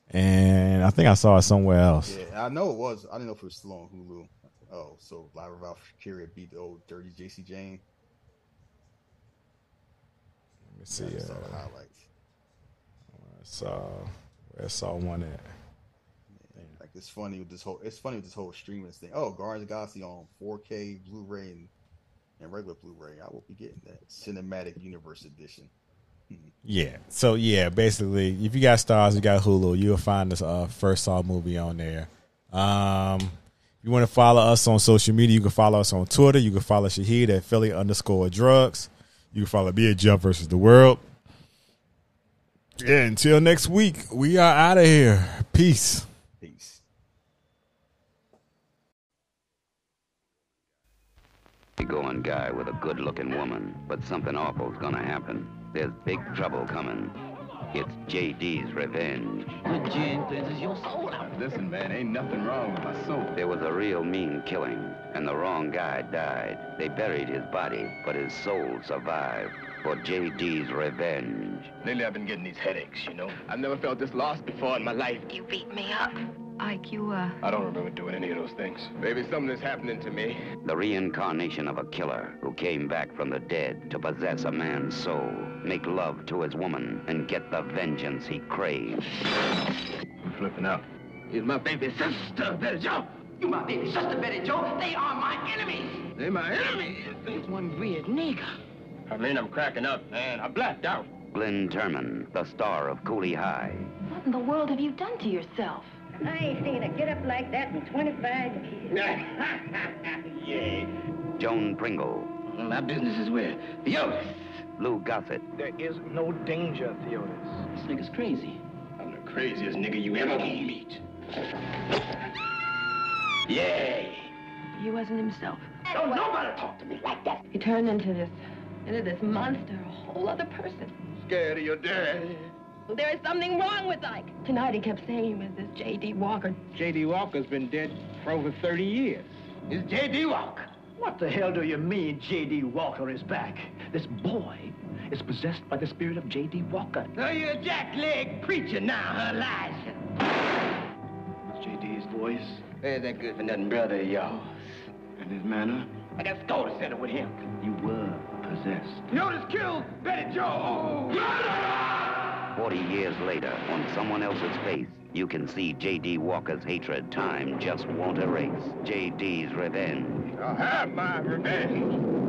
and I think I saw it somewhere else.
Yeah, I know it was. I didn't know if it was still on Hulu. Oh, so Live Ralph Curia beat the old dirty JC Jane.
Let me see.
I saw the
Uh,
highlights.
I saw I saw one at.
Like it's funny with this whole it's funny with this whole streaming thing. Oh, Guardians of Galaxy on 4K Blu-ray and, and regular Blu-ray. I will be getting that cinematic universe edition.
Yeah. So yeah, basically, if you got Starz, you got Hulu, you'll find this uh, first Saw movie on there. Um, you want to follow us on social media, you can follow us on Twitter. You can follow Shahid at Philly underscore drugs. You can follow me at Jeff versus the World. Yeah, until next week, we are out of here. Peace.
Peace.
going guy with a good looking woman, but something awful's gonna happen. There's big trouble coming. It's JD's revenge.
Good gin cleanses your soul out.
Listen, man, ain't nothing wrong with my soul.
There was a real mean killing, and the wrong guy died. They buried his body, but his soul survived. For JD's revenge.
Lately, I've been getting these headaches, you know. I've never felt this lost before in my life.
You beat me up. Ike, you, uh,
I don't remember doing any of those things. Maybe something is happening to me.
The reincarnation of a killer who came back from the dead to possess a man's soul, make love to his woman, and get the vengeance he craves.
I'm flipping out.
He's my baby sister, Betty Joe. You my baby sister, Betty Joe. They are my enemies.
They're my enemies.
There's one weird nigger.
I mean, I'm cracking up, man. I blacked out.
Glynn Turman, the star of Cooley High.
what in the world have you done to yourself?
I ain't seen a get up like that in 25 years.
yeah.
Joan Pringle, Well,
My business is with Theodis.
Lou Gossett,
There is no danger, Theodis.
This nigga's crazy.
I'm the craziest nigga you ever gonna meet. Yay!
He wasn't himself.
Don't nobody talk to me like that.
He turned into this, into this monster, a whole other person.
Scared of your daddy.
There is something wrong with Ike. Tonight he kept saying he was this J.D. Walker.
J.D. Walker's been dead for over 30 years.
It's J.D. Walker.
What the hell do you mean J.D. Walker is back? This boy is possessed by the spirit of J.D. Walker.
So you're a jackleg preacher now, huh, Elijah?
It's J.D.'s voice
Ain't that good for nothing, brother of yours.
and his manner.
I got to go to settle with him.
You were possessed.
Theodis killed Betty Joe.
40 years later, on someone else's face, you can see J.D. Walker's hatred time just won't erase. J.D.'s revenge.
I'll have my revenge.